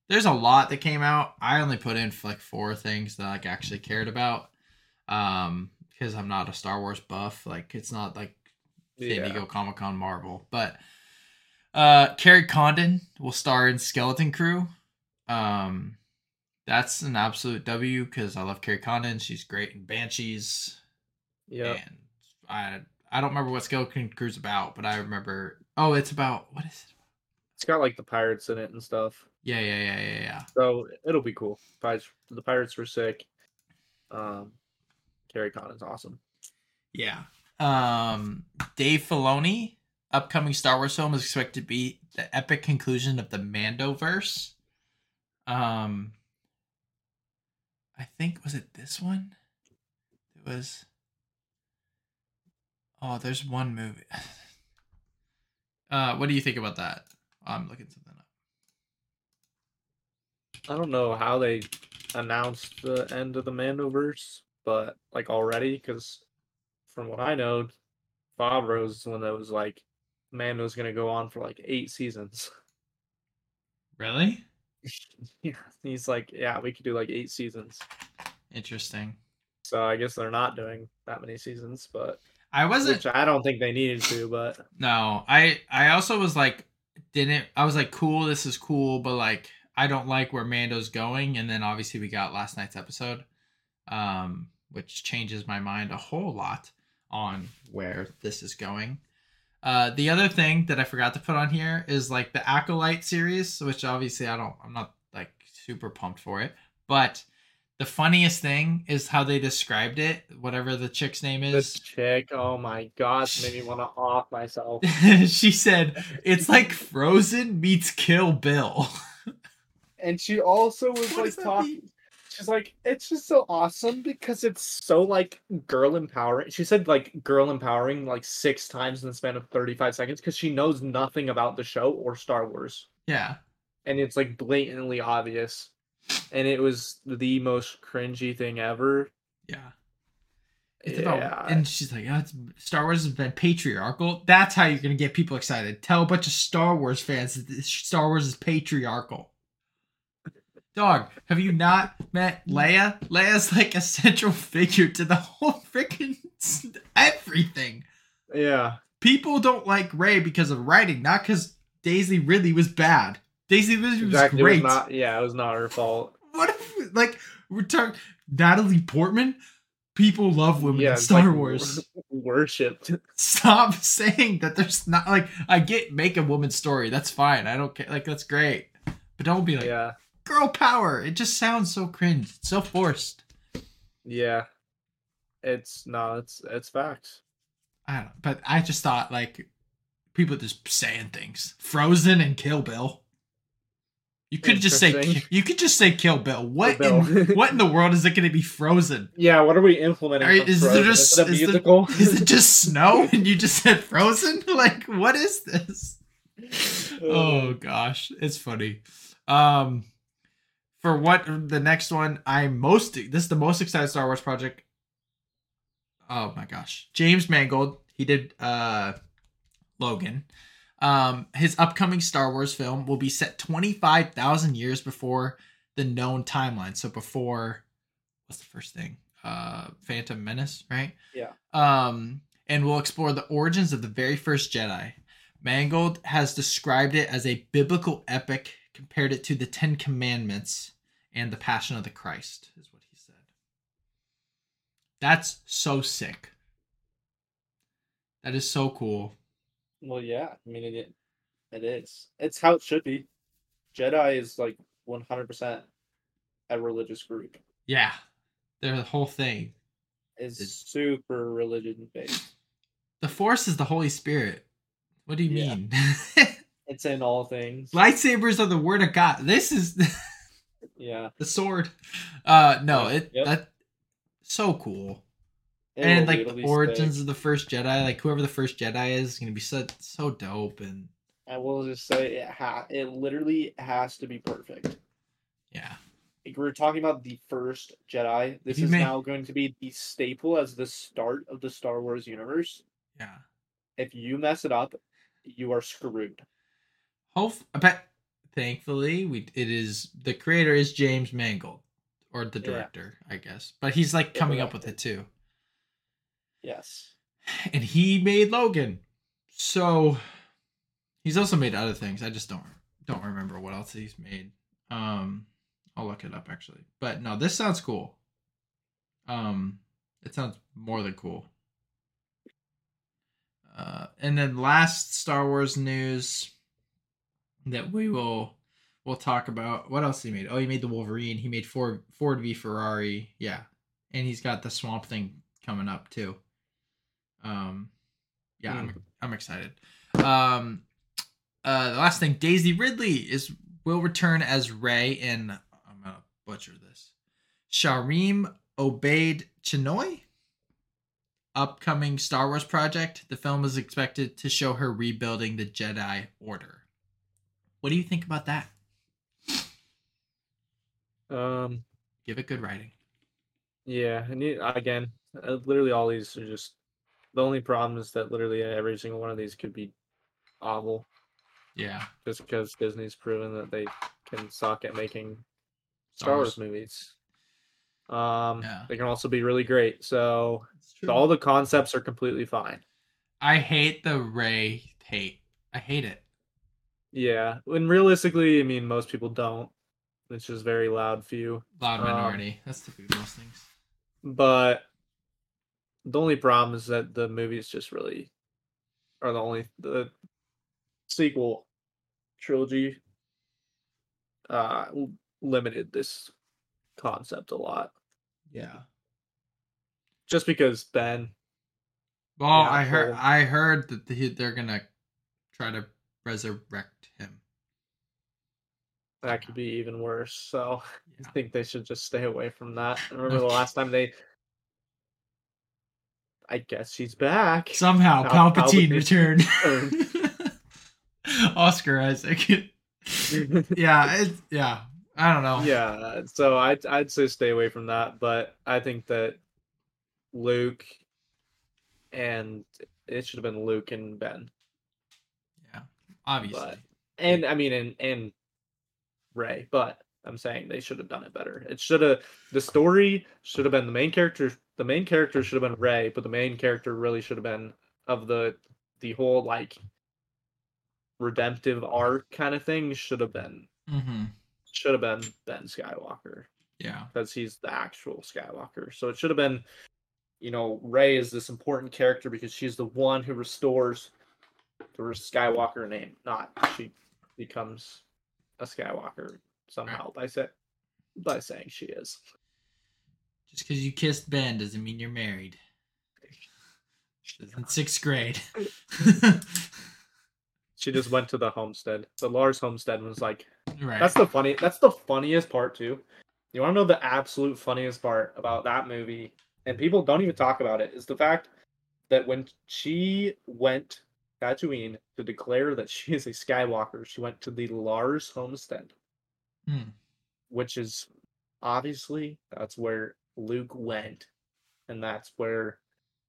there's a lot that came out. I only put in like four things that I like actually cared about. Um, because I'm not a Star Wars buff. Like it's not like San yeah. Diego Comic Con Marvel. But uh Kerry Condon will star in Skeleton Crew. Um that's an absolute W because I love Kerry Condon. She's great in Banshees. Yeah, And I I don't remember what Skeleton Crew's about, but I remember oh it's about what is it? It's got like the pirates in it and stuff. Yeah, yeah, yeah, yeah, yeah. So it'll be cool. Pirates, the pirates were sick. Um, Kerry Condon's awesome. Yeah. Um Dave Filoni, upcoming Star Wars film is expected to be the epic conclusion of the Mandoverse. Um I think was it this one? It was Oh, there's one movie. <laughs> Uh what do you think about that? I'm looking something up. I don't know how they announced the end of the Mandoverse, but like already, because from what I know, Favreau's the one that was like, Mando's gonna go on for like eight seasons. Really? <laughs> yeah, he's like, yeah, we could do like eight seasons. Interesting. So I guess they're not doing that many seasons, but I wasn't which I don't think they needed to. But No, I I also was like didn't I was like cool, this is cool, but like I don't like where Mando's going and then obviously we got last night's episode um which changes my mind a whole lot on where this is going. Uh the other thing that I forgot to put on here is like the Acolyte series, which obviously I don't I'm not like super pumped for it, but the funniest thing is how they described it, whatever the chick's name this is. chick, oh my gosh, made me want to <laughs> off myself. <laughs> she said it's like Frozen meets Kill Bill. <laughs> And she also was What like talking. She's like, it's just so awesome because it's so like girl empowering. She said like girl empowering like six times in the span of 35 seconds because she knows nothing about the show or Star Wars. Yeah. And it's like blatantly obvious. And it was the most cringy thing ever. Yeah. It's about, and she's like, oh, Star Wars has been patriarchal. That's how you're gonna get people excited. Tell a bunch of Star Wars fans that Star Wars is patriarchal. Dog, have you not met Leia? Leia's like a central figure to the whole freaking <laughs> everything. Yeah. People don't like Rey because of writing, not because Daisy Ridley was bad. Daisy Ridley exactly, was great. It was not, yeah, it was not her fault. What if, like, we're talking Natalie Portman? People love women yeah, in Star like Wars. <laughs> Worshipped. Stop <laughs> saying that there's not, like, I get make a woman story. That's fine. I don't care. Like, that's great. But don't be like, yeah girl power. It just sounds so cringe. It's so forced. Yeah. It's no, it's it's facts. I don't know, but I just thought like people just saying things. Frozen and Kill Bill. You could just say you could just say Kill Bill. What Bill. in <laughs> what in the world is it going to be Frozen? Yeah, what are we implementing? Are, is there just is, is? The, <laughs> is it just snow <laughs> and you just said Frozen? Like what is this? oh gosh, it's funny. Um for what the next one I'm most this is the most excited Star Wars project. Oh my gosh. James Mangold, he did uh Logan. Um his upcoming Star Wars film will be set 25,000 years before the known timeline. So before what's the first thing? Uh Phantom Menace, right? Yeah. Um and will explore the origins of the very first Jedi. Mangold has described it as a biblical epic, compared it to the Ten Commandments, and the Passion of the Christ, is what he said. That's so sick. That is so cool. Well, yeah. I mean, it it is. It's how it should be. Jedi is like one hundred percent a religious group. Yeah, their whole thing is, is super religion based. The Force is the Holy Spirit. What do you yeah. mean? <laughs> it's in all things. Lightsabers are the word of God. This is <laughs> yeah. The sword. Uh no, it yep. that so cool. It and like the origins sick. of the first Jedi, like whoever the first Jedi is, is gonna be so so dope and I will just say it ha it literally has to be perfect. Yeah. Like we're talking about the first Jedi. This is may... now going to be the staple as the start of the Star Wars universe. Yeah. If you mess it up, you are screwed. Hope I bet thankfully we it is the creator is james mangold or the director yeah. i guess but he's like coming up with it too. Yes. And he made logan so he's also made other things i just don't don't remember what else he's made. Um i'll look it up actually. But no this sounds cool. Um it sounds more than cool. Uh and then last star wars news that we will we'll talk about. What else he made? Oh, he made the Wolverine. He made Ford Ford v Ferrari. Yeah, and he's got the Swamp Thing coming up too. Um, yeah, mm. I'm. I'm excited. Um, uh, the last thing, Daisy Ridley is will return as Rey in. I'm gonna butcher this. Sharim Obaid Chinoy upcoming Star Wars project. The film is expected to show her rebuilding the Jedi Order. What do you think about that? Um, give it good writing. Yeah, and again, uh, literally all these are just the only problem is that literally every single one of these could be awful. Yeah, just because Disney's proven that they can suck at making Star Wars, Wars movies. Um, yeah. they can also be really great. So, so all the concepts are completely fine. I hate the Rey hate. I hate it. Yeah, and realistically, I mean, most people don't. It's just very loud few. Loud um, minority. Um, That's the most things. But the only problem is that the movies just really are the only the sequel trilogy uh limited this concept a lot. Yeah. Just because Ben. Well, I heard I heard that they're gonna try to resurrect him. that could be even worse. So Yeah. I think they should just stay away from that. I <laughs> remember the last time they. I guess she's back. Somehow Pal- Palpatine Palpatine returned. <laughs> <laughs> Oscar Isaac. yeah, it's yeah. I don't know. yeah, so I'd I'd say stay away from that. But I think that Luke and it should have been Luke and Ben. Obviously. But and I mean and and Rey, but I'm saying they should have done it better. It should have the story should have been the main character. The main character should have been Rey, but the main character really should have been of the the whole like redemptive arc kind of thing should have been hmm should have been Ben Skywalker Yeah. because he's the actual Skywalker. So it should have been, you know, Rey is this important character because she's the one who restores the Skywalker name, not she becomes a Skywalker somehow by say, by saying she is. Just because you kissed Ben doesn't mean you're married. In sixth grade. <laughs> She just went to the homestead. The Lars homestead was like, right. That's the funny. That's the funniest part too. You want to know the absolute funniest part about that movie, and people don't even talk about it, is the fact that when she went Tatooine to declare that she is a Skywalker, she went to the Lars homestead, Hmm. which is obviously that's where Luke went, and that's where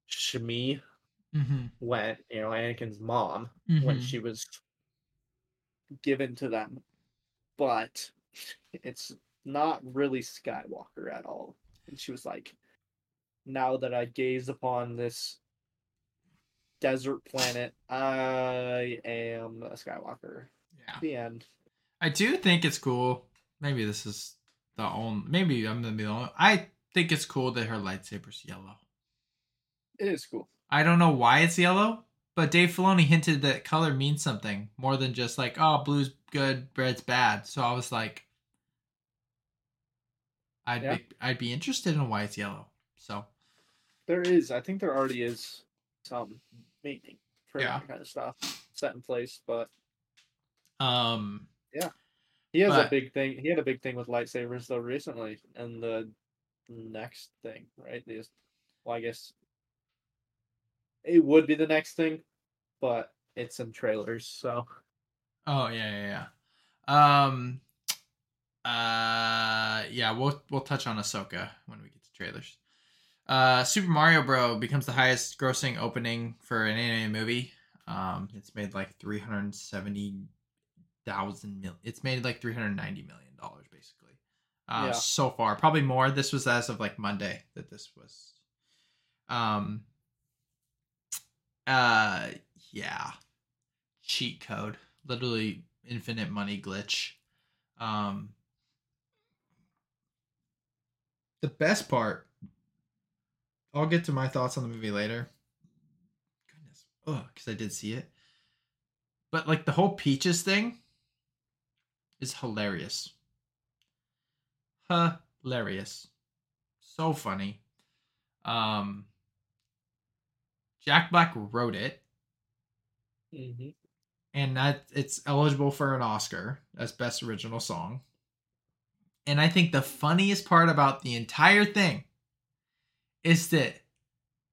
Shmi hmm went. You know, Anakin's mom hmm when she was given to them. But it's not really Skywalker at all. And she was like, Now that I gaze upon this desert planet, I am a Skywalker. Yeah. The end. I do think it's cool. Maybe this is the only. Maybe I'm gonna be the only. I think it's cool that her lightsaber's yellow. It is cool. I don't know why it's yellow, but Dave Filoni hinted that color means something more than just like, oh, blue's good, red's bad. So I was like, I'd Yeah. be, I'd be interested in why it's yellow. So There is, I think there already is some meaning for Yeah. that kind of stuff set in place, but um, yeah, He has a big thing. He had a big thing with lightsabers though recently, and the next thing, right? These, well, I guess it would be the next thing, but it's in trailers, so oh yeah, yeah, yeah. Um, uh, yeah, we'll we'll touch on Ahsoka when we get to trailers. Uh, Super Mario Bro becomes the highest grossing opening for an anime movie. Um, it's made like three hundred seventy thousand mil. It's made like three hundred ninety million dollars basically. Uh, Yeah. so far, probably more. This was as of like Monday that this was. Um. Uh, yeah. Cheat code, literally infinite money glitch. Um. The best part. I'll get to my thoughts on the movie later. Goodness, ugh, because I did see it. But like the whole peaches thing is hilarious. Hilarious. So funny. Um Jack Black wrote it Mhm. and that it's eligible for an Oscar as best original song. And I think the funniest part about the entire thing is that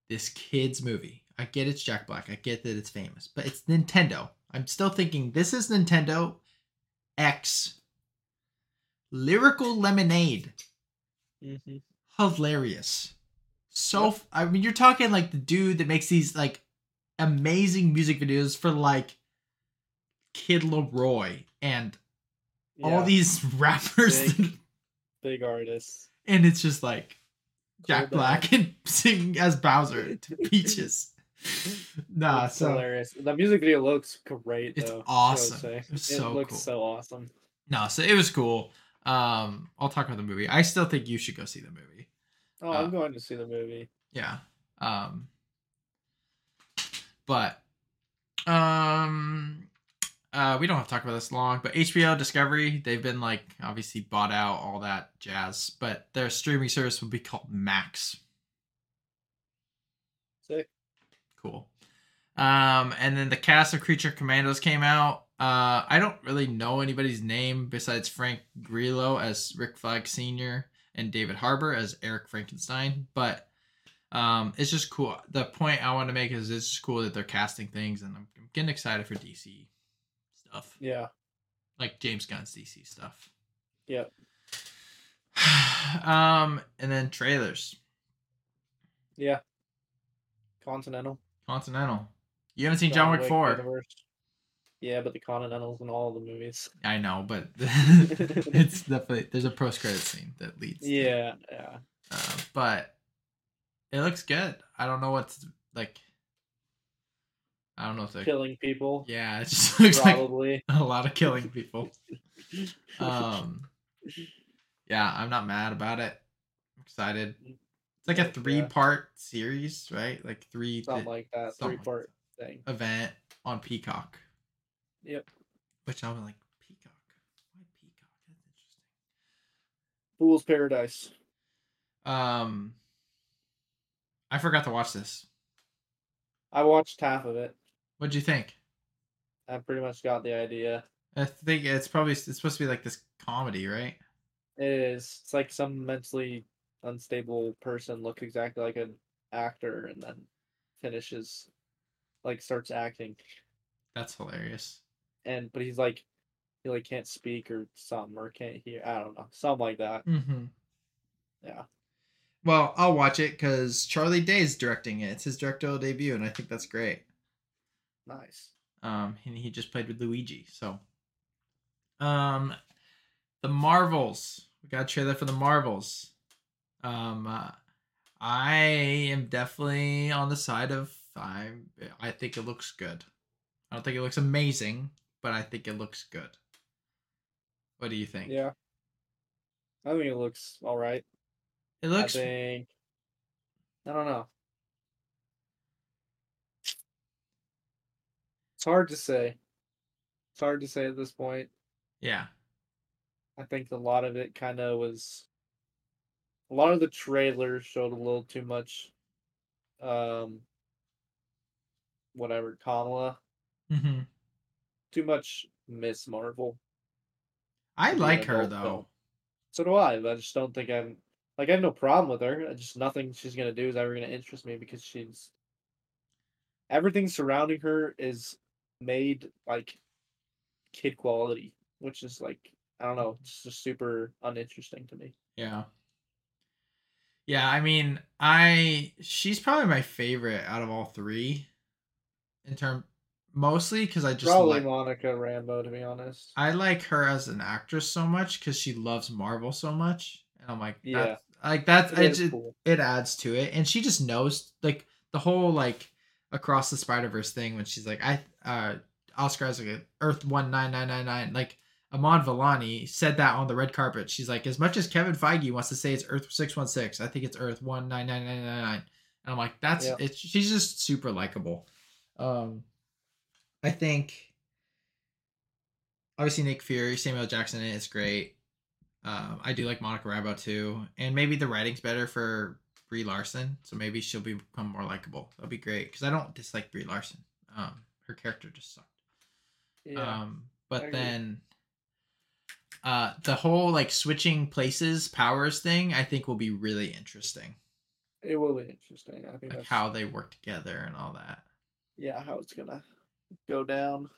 this kid's movie. I get it's Jack Black. I get that it's famous, but it's Nintendo. I'm still thinking this is Nintendo X Lyrical Lemonade. Mhm. Hilarious. So Yep. I mean you're talking like the dude that makes these like amazing music videos for like Kid Laroi and all these <laughs> rappers Big. big artists. and it's just like Jack Black and <laughs> singing as Bowser <laughs> to Peaches. <laughs> nah, It's so hilarious. The music video looks great. It's though, awesome. It it so looks cool. so awesome. no, so it was cool. Um, I'll talk about the movie. I still think you should go see the movie. Oh, Uh, I'm going to see the movie. Yeah. Um but um uh we don't have to talk about this long, but HBO Discovery, they've been like obviously bought out all that jazz, but their streaming service will be called Max. Sick. Cool. Um and then the cast of Creature Commandos came out. uh, I don't really know anybody's name besides Frank Grillo as Rick Flag Sr. and David Harbour as Eric Frankenstein, but um, it's just cool. The point I want to make is it's just cool that they're casting things, and I'm, I'm getting excited for DC stuff, Yeah. like James Gunn's DC stuff. Yep. <sighs> um, and then trailers. Yeah. Continental. Continental. You haven't seen John, Wick Four. universe. Yeah, but the Continentals in all the movies. I know, but <laughs> <laughs> it's definitely there's a post credit scene that leads. to. Yeah, yeah. Uh, but it looks good. I don't know what's like. I don't know if they're. Killing people. Yeah, <laughs> it just looks Probably. like a lot of killing people. <laughs> Um, yeah, I'm not mad about it. I'm excited. It's like a Yeah. three part series, right? Like three Something like that. Three like part thing. event on Peacock. Yep. Which I'm like Peacock. Why Peacock? That's interesting. Fool's Paradise. Um, I forgot to watch this. I watched half of it. What'd you think? I pretty much got the idea. I think it's probably it's supposed to be like this comedy, right? It is. It's like some mentally unstable person looks exactly like an actor and then finishes like starts acting. That's hilarious. And but he's like he like can't speak or something or can't hear. I don't know. Something like that. Mm-hmm. Yeah. Well, I'll watch it because Charlie Day's directing it. It's his directorial debut, and I think that's great. Nice. Um, and he just played with Luigi. So, um, the Marvels. We gotta a trailer for the Marvels. Um, uh, I am definitely on the side of I. I think it looks good. I don't think it looks amazing, but I think it looks good. What do you think? Yeah. I think it looks all right. it looks. I think I don't know. It's hard to say. It's hard to say at this point. Yeah. I think a lot of it kind of was. A lot of the trailers showed a little too much. Um. Whatever, Kamala. hmm Too much Miss Marvel. I to be an like her though. film. So do I. But I just don't think I'm like I have no problem with her. I just nothing she's gonna do is ever gonna interest me because she's everything surrounding her is made like kid quality, which is like I don't know, it's just super uninteresting to me. Yeah. Yeah, I mean, I she's probably my favorite out of all three. In term, mostly because I just Probably like Monica Rambeau, to be honest. I like her as an actress so much because she loves Marvel so much, and I'm like, Yeah. that's, like that's It it, just, cool. it adds to it, and she just knows like the whole like across the Spider Verse thing when she's like, I uh Oscar Isaac Earth one nine nine nine nine like. Iman Vellani said that on the red carpet. She's like, as much as Kevin Feige wants to say it's Earth six one six, I think it's Earth one nine nine nine nine nine. And I'm like, that's Yeah. it's she's just super likable. Um, I think obviously Nick Fury, Samuel Jackson is great. Um, I do like Monica Rambeau too, and maybe the writing's better for Brie Larson, so maybe she'll become more likable. That'll be great because I don't dislike Brie Larson. Um, her character just sucked. Yeah. Um, but then uh the whole like switching places powers thing I think will be really interesting. it will be interesting. I think Like how they work together and all that. yeah, how it's gonna go down.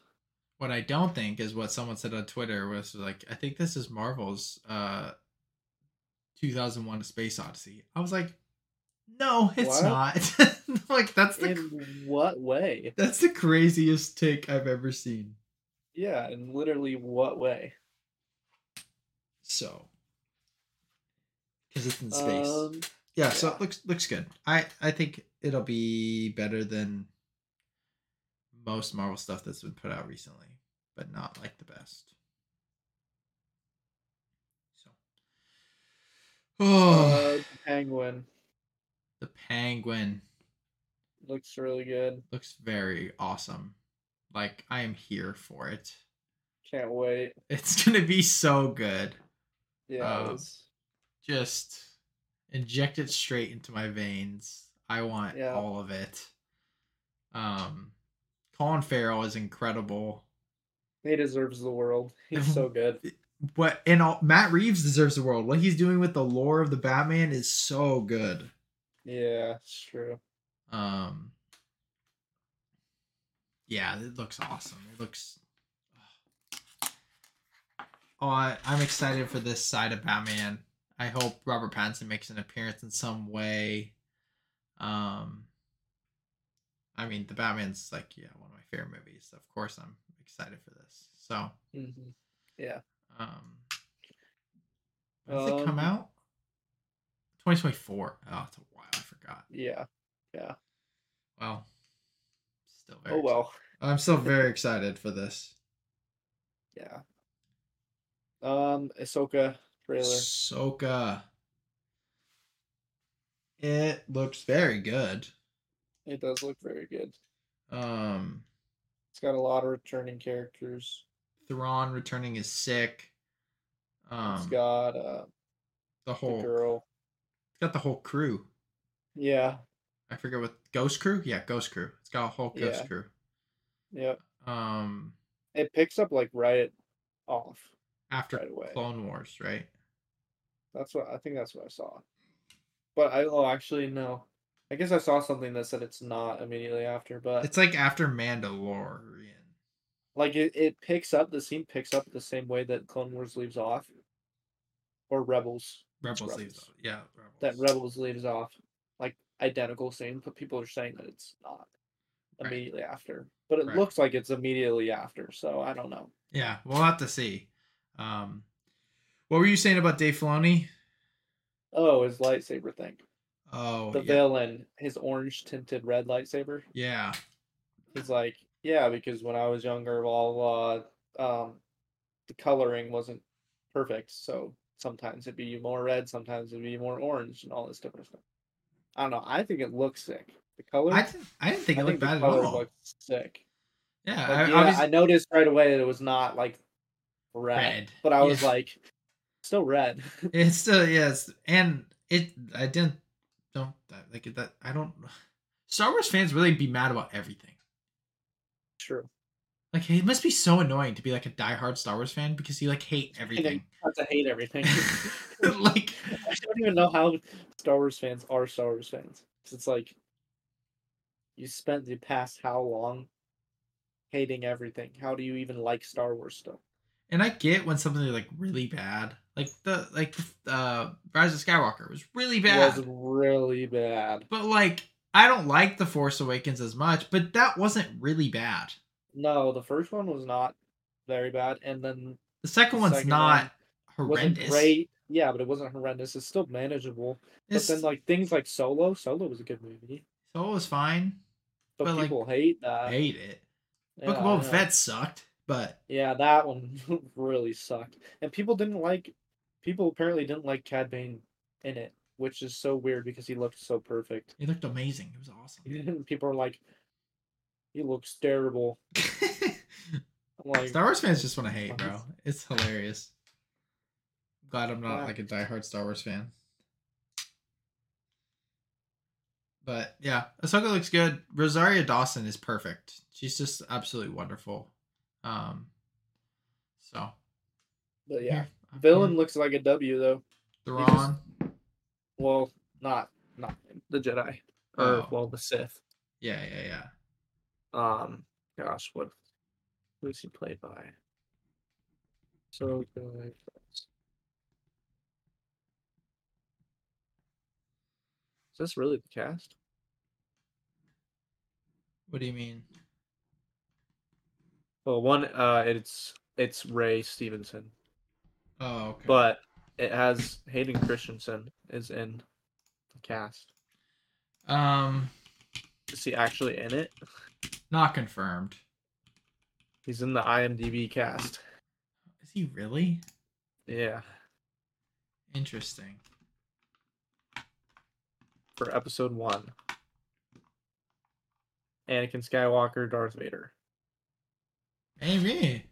What I don't think is what someone said on Twitter was like, I think this is Marvel's uh 2001 Space Odyssey. I was like, no, it's What? not. <laughs> like that's the In what way? that's the craziest take I've ever seen. Yeah, in literally what way? So, because it's in space. Um, yeah, so it looks looks good. I I think it'll be better than most Marvel stuff that's been put out recently, but not like the best. So, oh, <sighs> uh, Penguin the penguin looks really good. looks very awesome. Like I am here for it. Can't wait. It's <laughs> gonna be so good. Yeah, it's- Just inject it straight into my veins. I want Yeah. all of it. Um, Colin Farrell is incredible. He deserves the world. He's so good. <laughs> What and all, Matt Reeves deserves the world. What he's doing with the lore of the Batman is so good. Yeah, it's true. Um, yeah, it looks awesome. It looks. Oh, I, I'm excited for this side of Batman. I hope Robert Pattinson makes an appearance in some way. Um, I mean, the Batman's like yeah, one of my favorite movies. Of course, I'm excited for this. So, hmm Yeah. um, when does it come Um, out? 2024. Oh, it's a while. I forgot. Yeah. Yeah. Well, still very. Oh excited. well. I'm still very excited for this. Yeah. Um, Ahsoka trailer. Soka. It looks very good. It does look very good. Um, It's got a lot of returning characters. Thrawn returning is sick. Um, It's got uh the the whole girl. It's got the whole crew. Yeah. I forget what Ghost Crew. Yeah, Ghost Crew. It's got a whole Ghost Yeah. Crew. Yep. Um, It picks up like right off after right away. Clone Wars, right? That's what I think that's what I saw. But I oh actually no. I guess I saw something that said it's not immediately after, but It's like after Mandalorian. like it, it picks up the scene picks up the same way that Clone Wars leaves off. Or Rebels. Rebels leaves. Yeah, Rebels. That Rebels leaves off. Like identical scene, but people are saying that it's not Right. immediately after. But it Right. looks like it's immediately after, so I don't know. Yeah, we'll have to see. Um, what were you saying about Dave Filoni? Oh, his lightsaber thing. Oh, The yeah. villain, his orange tinted red lightsaber. yeah, He's like, yeah, because when I was younger, uh, um, the coloring wasn't perfect, so sometimes it'd be more red, sometimes it'd be more orange, and all this different stuff. I don't know. I think it looks sick. The color. I didn't. I didn't think I it looked bad at color all. looks sick. yeah, Like, I, yeah, obviously- I noticed right away that it was not like red, Red, but I was yeah. like, still red. <laughs> it's still yes, and it. I didn't don't like that. I don't. Star Wars fans really be mad about everything. True. Like it must be so annoying to be like a diehard Star Wars fan because you like hate everything. have to hate everything. <laughs> <laughs> like I don't even know how Star Wars fans are Star Wars fans. It's like you spent the past how long hating everything? How do you even like Star Wars stuff? And I get when something like really bad, like the like uh Rise of Skywalker was really bad. It was really bad. but like I don't like the Force Awakens as much, but that wasn't really bad. No, the first one was not very bad, and then The second one's second not one horrendous. great. Yeah, but it wasn't horrendous. It's still manageable. It's, But then like things like Solo, Solo was a good movie, Solo was fine. but, But, like, people hate that. hate it. Yeah, Book of Boba. Fett sucked, but Yeah, that one <laughs> really sucked. And people didn't like people apparently didn't like Cad Bane in it, which is so weird because he looked so perfect. He looked amazing. It was awesome. <laughs> people are like he looks terrible. <laughs> Like Star Wars fans just want to hate, bro. It's hilarious. Glad I'm not Yeah. like a diehard Star Wars fan. But yeah, Ahsoka looks good. Rosario Dawson is perfect. She's just absolutely wonderful. Um, so but yeah. I'm Villain looks like a W though. Thrawn. Well, not not the Jedi. Or Oh. well the Sith. Yeah, yeah, yeah. Um gosh, what who's he played by? So good. Is this really the cast? What do you mean? Well, one, uh, it's it's Ray Stevenson, Oh, okay. but it has Hayden Christensen is in the cast. um, Is he actually in it? <laughs> not confirmed. He's in the IMDb cast. Is he really? Yeah, Interesting. for episode one. Anakin Skywalker, Darth Vader. Maybe.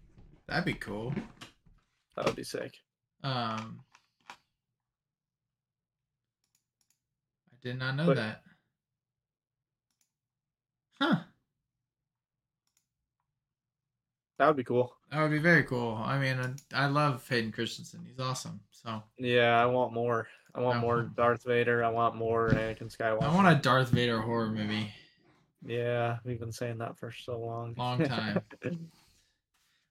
That'd be cool. That would be sick. Um, I did not know But- that. Huh. That would be cool. That would be very cool. I mean, I- I love Hayden Christensen. He's awesome. So Yeah, I want more. I want I more want- Darth Vader. I want more Anakin Skywalker. I want a Darth Vader horror movie. Yeah, we've been saying that for so long. Long <laughs> time.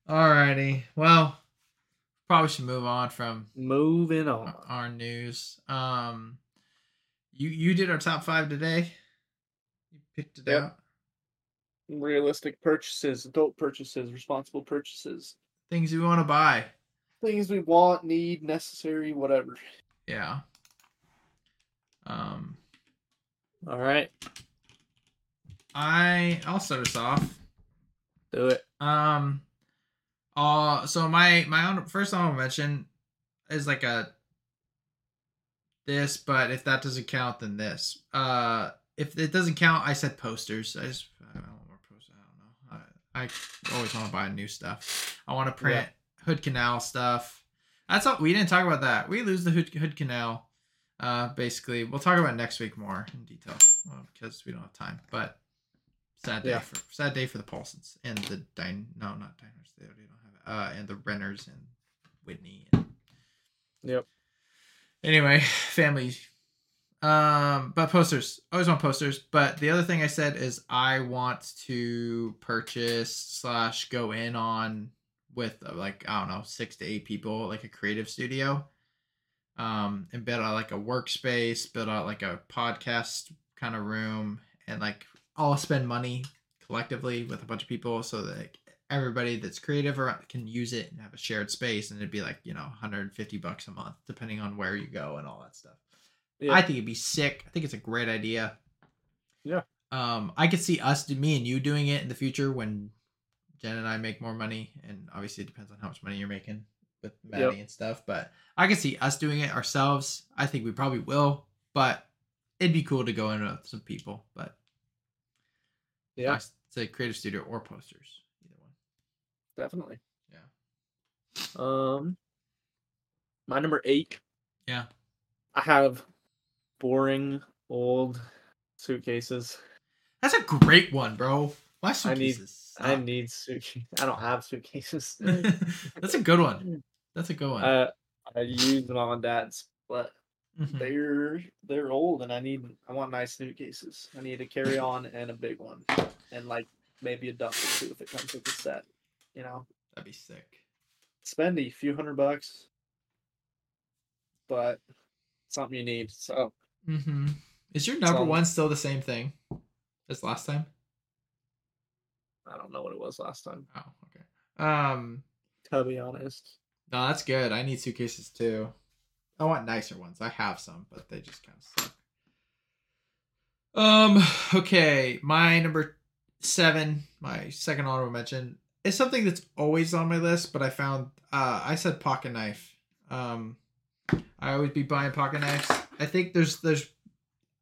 Alrighty. Well, probably should move on from Moving on. our news. Um, you you did our top five today. You picked it Yep. out. Realistic purchases, adult purchases, responsible purchases. Things we want to buy. Things we want, need, necessary, whatever. Yeah. Um, All right. I I'll start us off. Do it. Um, uh, so my my own first honorable mention is like a this, but if that doesn't count, then this. Uh, if it doesn't count, I said posters. I just I don't want more posters. I don't know. I, I always want to buy new stuff. I want to print Hood Canal stuff. That's all. We didn't talk about that. We lose the Hood, Hood Canal. Uh, basically, we'll talk about it next week more in detail uh, because we don't have time. But sad day Yeah. for sad day for the Paulsons and the Dine. No, not Diners. They already don't have it. Uh, and the Renners and Whitney. And... Yep. Anyway, family. Um, but posters. Always want posters. But the other thing I said is I want to purchase slash go in on with uh, like I don't know six to eight people, like a creative studio, um, and build out like a workspace, build out like a podcast kind of room, and like all spend money collectively with a bunch of people so that like, everybody that's creative or can use it and have a shared space, and it'd be like you know 150 bucks a month depending on where you go and all that stuff. Yeah. I think it'd be sick. I think it's a great idea. Yeah. Um, I could see us, me and you doing it in the future when Jen and I make more money, and obviously it depends on how much money you're making with Maddie Yep. and stuff. But I could see us doing it ourselves. I think we probably will, but it'd be cool to go in with some people. But Yeah, say creative studio or posters, either one. definitely. Yeah. Um, my number eight. Yeah. I have boring old suitcases. That's a great one, bro. My I need- suitcases. I need suitcases. I don't have suitcases. <laughs> <laughs> That's a good one. That's a good one. uh, I use mom and dad's, but Mhm. they're they're old, and I need I want nice suitcases. I need a carry on <laughs> and a big one, and like maybe a duffel too if it comes with a set. You know, That'd be sick. spendy, few hundred bucks, but something you need. So Mm-hmm. Is your number So- one still the same thing as last time? I don't know what it was last time. Oh, okay. Um, To be honest, no, that's good. I need suitcases too. I want nicer ones. I have some, but they just kind of suck. Um, okay, my number seven, my second honorable mention, is something that's always on my list, but I found uh I said pocket knife. Um I always be buying pocket knives. I think there's there's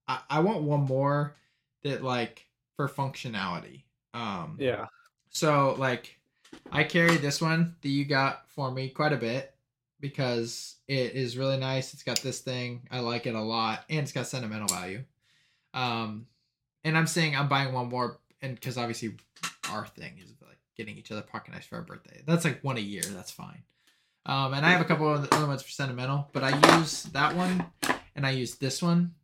I, I want one more that like for functionality. Um yeah, so like I carry this one that you got for me quite a bit because it is really nice. It's got this thing. I like it a lot and it's got sentimental value. Um and I'm saying I'm buying one more and cuz obviously our thing is like getting each other pocket knives for our birthday. That's like one a year. That's fine. Um and I have a couple of other ones for sentimental, but I use that one and I use this one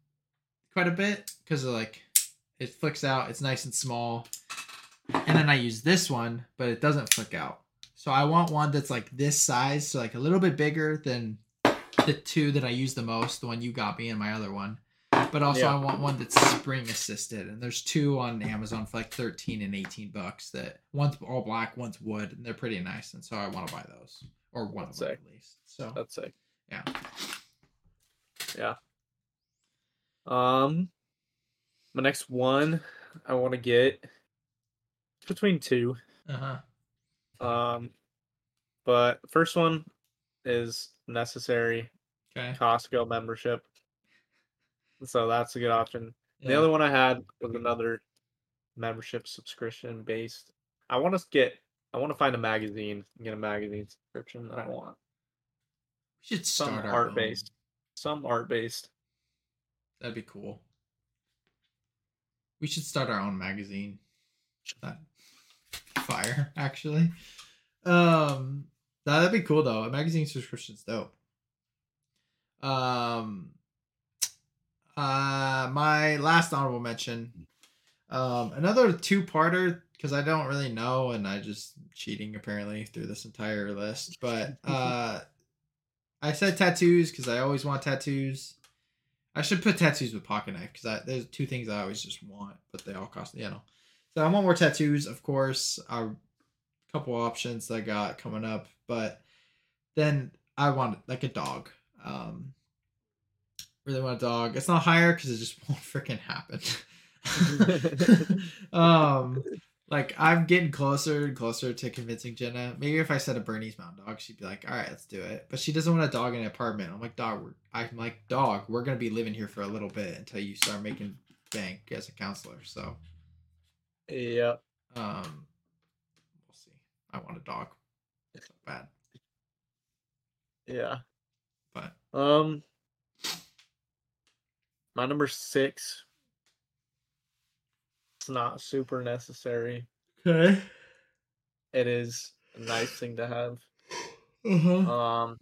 quite a bit cuz like it flicks out. It's nice and small and then I use this one, but it doesn't flick out. So I want one that's like this size, so like a little bit bigger than the two that I use the most, the one you got me and my other one. But also Yeah. I want one that's spring assisted, and there's two on Amazon for like 13 and 18 bucks. That one's all black, one's wood, and they're pretty nice, and so I want to buy those or one of them Sick. at least. So that's sick. yeah, Yeah. Um, my next one I want to get between two. uh huh, Um, but first one is necessary okay. Costco membership. So that's a good option. The other one I had was another membership subscription based. I want to get. I want to find a magazine and get a magazine subscription that I want. we should Some start our art own. based. Some art based. That'd be cool. We should start our own magazine. That fire, actually. Um, nah, that'd be cool though. A magazine subscription's dope. Um, uh, my last honorable mention, um, another two-parter because I don't really know and I just cheating apparently through this entire list. But uh, <laughs> I said tattoos because I always want tattoos. I should put tattoos with pocket knife because there's two things I always just want, but they all cost you know. So I want more tattoos, of course. A couple options I got coming up, but then I want like a dog. Um, really want a dog. It's not higher because it just <laughs> won't freaking happen. <laughs> <laughs> um, like I'm getting closer and closer to convincing Jenna. Maybe if I said a Bernese Mountain Dog, she'd be like, "All right, let's do it." But she doesn't want a dog in an apartment. I'm like, "Dog, we're, I'm like, dog, we're gonna be living here for a little bit until you start making bank as a counselor." So, Yep. um, we'll see. I want a dog. It's not bad, Yeah. but Um, my number six. It's not super necessary. okay. It is a nice thing to have. Uh-huh. Um,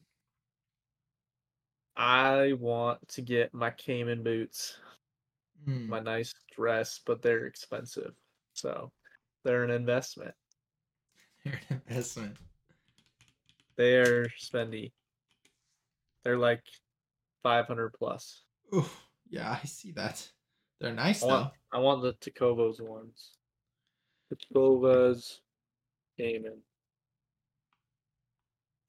I want to get my Cayman boots, Mm. my nice dress, but they're expensive, so they're an investment. They're an investment. They're spendy. They're like five hundred plus. Ooh, yeah, I see that. They're nice I though. want, I want the Tecovas ones. Tecovas, Cayman.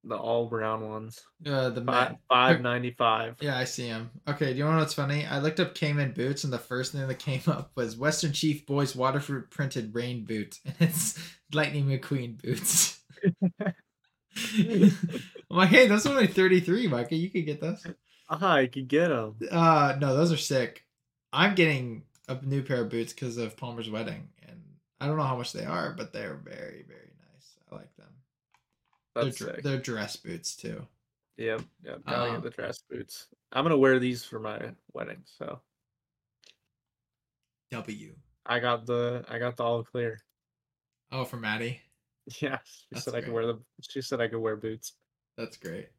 The all brown ones. Uh, the Five ma- five ninety five. Yeah, I see him. Okay, do you know what's funny? I looked up Cayman boots, and the first thing that came <laughs> up was Western Chief Boys waterproof printed rain boot, <laughs> and it's Lightning McQueen boots. <laughs> I'm like, hey, those are only 33, Micah. You could get those. Ah, I could get them. Uh, no, those are sick. I'm getting a new pair of boots because of Palmer's wedding, and I don't know how much they are, but they're very, very nice. I like them. That's they're, sick. they're dress boots too. Yep, yep. Gotta Um, get the dress boots. I'm gonna wear these for my wedding, so W. I got the I got the all clear. Oh, for Maddie. <laughs> Yeah, she That's said I could wear the. She said I could wear boots. That's great.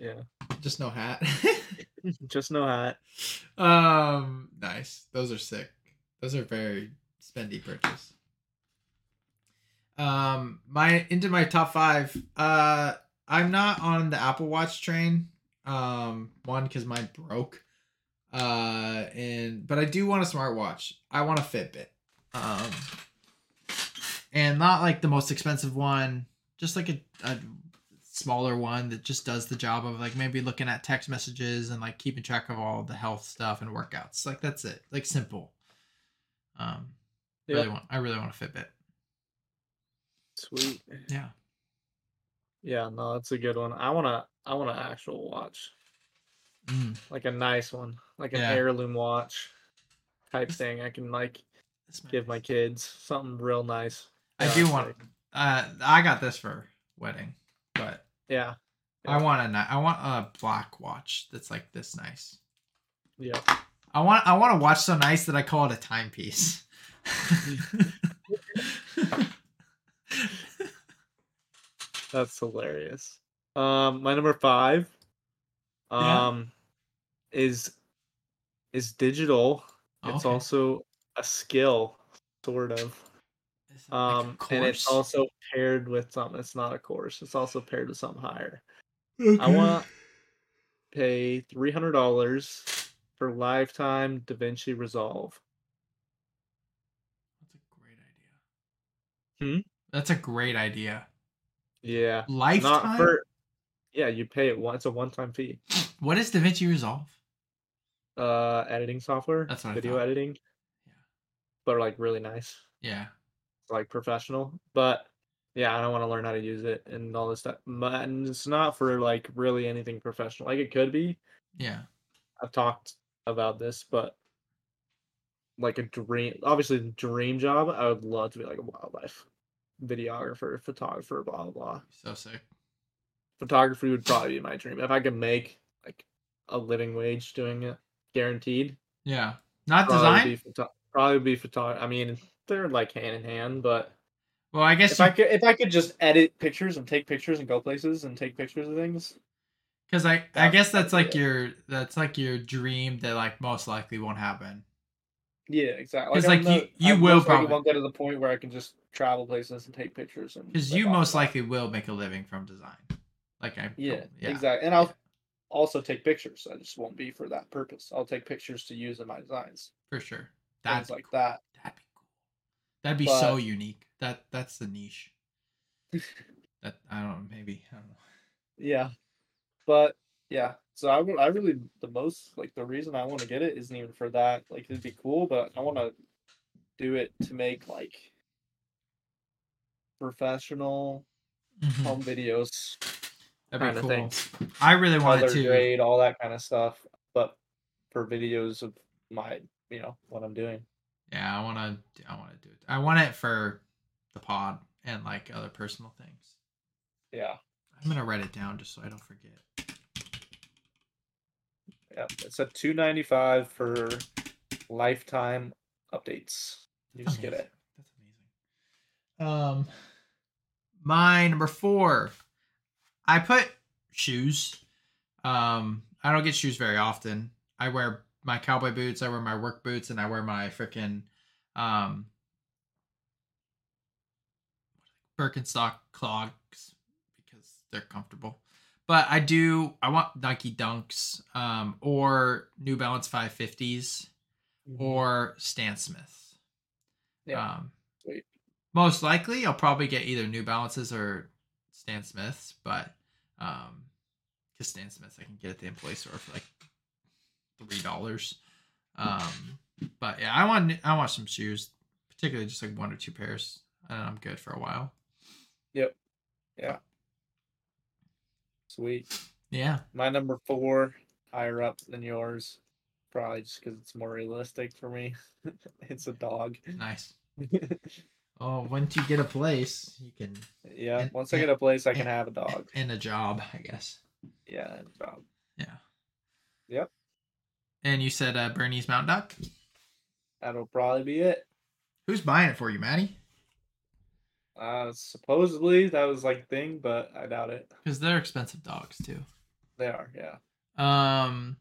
Yeah, Just no hat. <laughs> <laughs> just no hat. um, nice. Those are sick. Those are very spendy purchase. Um, my into my top five. Uh, I'm not on the Apple Watch train. Um, one because mine broke. Uh, and but I do want a smartwatch. I want a Fitbit. Um, and not like the most expensive one. Just like a, a smaller one that just does the job of like maybe looking at text messages and like keeping track of all the health stuff and workouts. Like that's it. Like simple. Um, really Yeah, want. I really want a Fitbit. sweet. Yeah. Yeah, no, that's a good one. I wanna I want an actual watch, Mm, like a nice one, like an Yeah. heirloom watch type thing. I can like give my kids something real nice. I do want. Uh, I got this for wedding, but Yeah, I want a. I want a black watch that's like this nice. yeah. I want. I want a watch so nice that I call it a timepiece. <laughs> That's hilarious. Um, my number five, Yeah. um, is is digital. It's Okay. also a skill, sort of. Is it like Um, and it's also paired with something. It's not a course. It's also paired with something higher. I want to pay three hundred dollars for lifetime DaVinci Resolve. That's a great idea. Hmm? That's a great idea. Yeah, Lifetime. not for. Yeah, you pay it. once. it's a one-time fee. What is DaVinci Resolve? Uh, editing software. That's what video thought. editing. Yeah. But like really nice. Yeah. Like professional. But yeah, I don't want to learn how to use it and all this stuff. But and it's not for like really anything professional. Like it could be. Yeah. I've talked about this, but like a dream, obviously the dream job. I would love to be like a wildlife videographer, photographer, blah blah blah. So sick. Photography would probably be my dream if I could make like a living wage doing it, guaranteed. Yeah. Not Probably design. be photo- probably be photography. I mean, they're like hand in hand, but Well, I guess If I could, if I could just edit pictures and take pictures and go places and take pictures of things, because I I guess that's like yeah. your that's like your dream that like most likely won't happen. yeah, exactly. 'Cause, I'm like, you- you I will probably- won't get to the point where I can just travel places and take pictures and Because live you most that. likely will make a living from design. Like I Yeah, yeah exactly. And I'll yeah. also take pictures. I just won't be for that purpose. I'll take pictures to use in my designs, for sure. things That's like that. That'd be cool. So unique. That that's the niche. <laughs> that I don't know. Maybe I don't know. Yeah, but yeah. So I I really the most like the reason I want to get it isn't even for that. Like it'd be cool, but I want to do it to make like professional Mhm. home videos, That'd be cool. thing. I really want color it to. grade, all that kind of stuff. But for videos of my, you know, what I'm doing. Yeah, I want to. I want to do it. I want it for the pod and like other personal things. Yeah, I'm gonna write it down just so I don't forget. yeah. It's at two ninety five for lifetime updates. You just get it. That's amazing. Um, my number four, I put shoes. Um, I don't get shoes very often. I wear my cowboy boots, I wear my work boots, and I wear my freaking um Birkenstock clogs because they're comfortable. But I do I want Nike Dunks, um, or New Balance 550s or Stan Smiths. Yeah, Um, sweet. most likely, I'll probably get either New Balances or Stan Smiths, but um, because Stan Smiths I can get at the employee store for like three dollars. Um, but yeah, I want I want some shoes, particularly just like one or two pairs, and I'm good for a while. Yep. Yeah. Sweet. Yeah, My number four, higher up than yours, probably just because it's more realistic for me. <laughs> it's a dog. nice. <laughs> Oh, once you get a place, you can yeah, And- once I get a place, I can have a dog. and a job, I guess. Yeah, and a dog. Yeah. Yep. And you said uh, Bernese Mountain Dog. That'll probably be it. Who's buying it for you, Maddie? Uh, supposedly that was like thing, but I doubt it. Because they're expensive dogs too. They are, yeah. Um,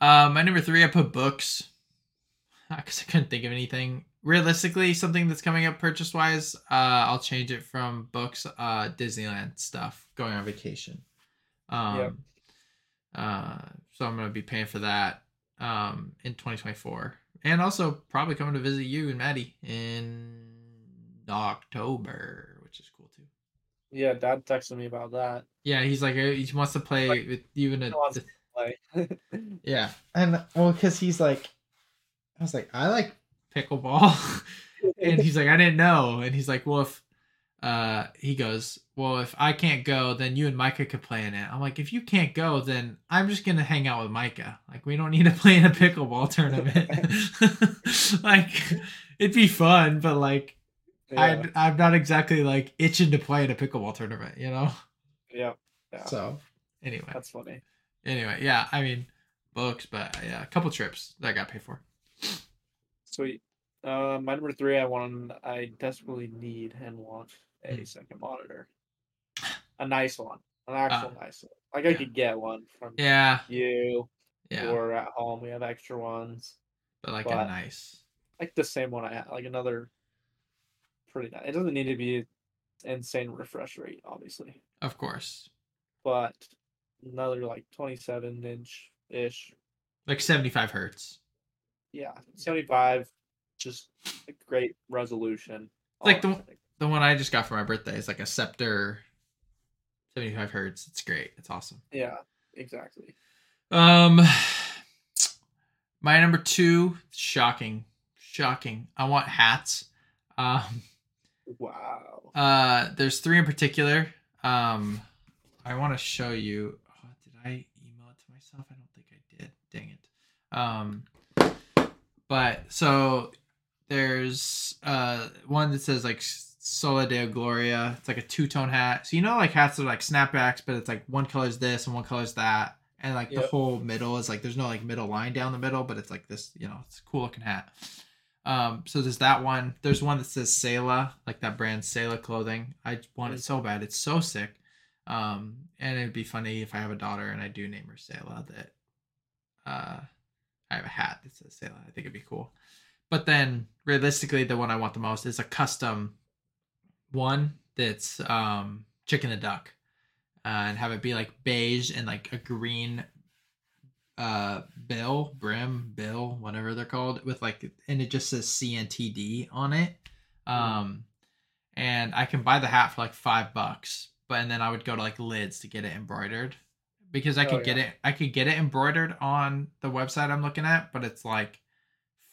uh, my number three, I put books because <laughs> I couldn't think of anything. Realistically, something that's coming up purchase wise, uh, I'll change it from books, uh, Disneyland stuff, going on vacation. Um, Yep. Uh, so I'm gonna be paying for that um in 2024, and also probably coming to visit you and Maddie in October, which is cool too. Yeah, Dad texted me about that. Yeah, he's like uh, he wants to play Like, with you in a he wants to Like, <laughs> Yeah, and well, because he's like, I was like, I like pickleball, <laughs> and he's like, I didn't know, and he's like, well, if uh, he goes, well, if I can't go, then you and Micah could play in it. I'm like, if you can't go, then I'm just gonna hang out with Micah. Like, we don't need to <laughs> play in a pickleball tournament. <laughs> like, it'd be fun, but like, yeah, I I'm not exactly like itching to play in a pickleball tournament, you know. yeah, yeah. So, anyway. That's funny. anyway, yeah, I mean books, but yeah, a couple trips that I got paid for. Sweet. Uh, my number three, I want, I desperately need and want a Hmm. second monitor, a nice one, an actual Uh, nice one. Like I could get one from Yeah, you yeah, or at home. We have extra ones, but like a nice. like the same one I had, like another pretty nice. It doesn't need to be insane refresh rate, obviously, Of course, but another like twenty-seven inch ish. like seventy five hertz. Yeah, seventy-five, just a great resolution. Like the-. The one I just got for my birthday is like a Sceptre, seventy five hertz. It's great. It's awesome. yeah, exactly. Um, <sighs> my number two, shocking, shocking. I want hats. Um, Wow. Uh, there's three in particular. Um, I want to show you. Oh, did I email it to myself? I don't think I did. Dang it. Um, but so there's uh one that says like Sola Gloria. It's like a two tone hat. So you know, like hats are like snapbacks, but it's like one color's this and one color's that, and like the whole middle is like there's no like middle line down the middle, but it's like this. You know, it's a cool looking hat. Um, so there's that one. There's one that says Selah, like that brand Selah clothing. I want it so bad. It's so sick. Um, and it'd be funny if I have a daughter and I do name her Selah that uh I have a hat that says Selah. I think it'd be cool. But then realistically the one I want the most is a custom one that's um Chick and the Duck. Uh, and have it be like beige and like a green uh bill brim bill whatever they're called with like and it just says cntd on it um and i can buy the hat for like five bucks but and then i would go to like lids to get it embroidered because i Oh, could get yeah. it i could get it embroidered on the website i'm looking at but it's like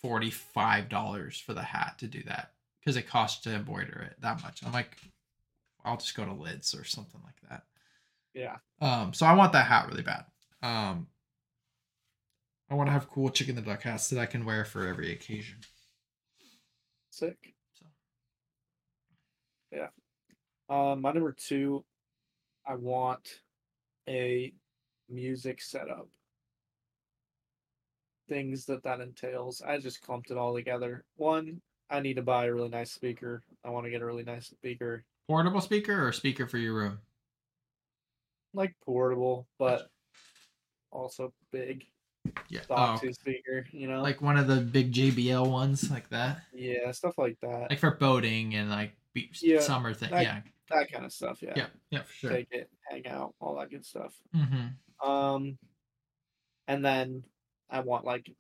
$45 for the hat to do that because it costs to embroider it that much i'm like i'll just go to lids or something like that Yeah. um, so I want that hat really bad. Um, I want to have cool Chick and the Duck hats that I can wear for every occasion. Sick. So Yeah. Um, my number two, I want a music setup. Things that that entails. I just clumped it all together. One, I need to buy a really nice speaker. I want to get a really nice speaker, portable speaker or speaker for your room? like portable, but also big, Yeah. boxy Oh, speaker. You know, like one of the big JBL ones like that. yeah, stuff like that. Like for boating and like be- Yeah, summer thing. that- yeah. that kind of stuff. Yeah. Yeah. Yeah, for sure. Take it, hang out, all that good stuff. Mm-hmm. Um, and then I want like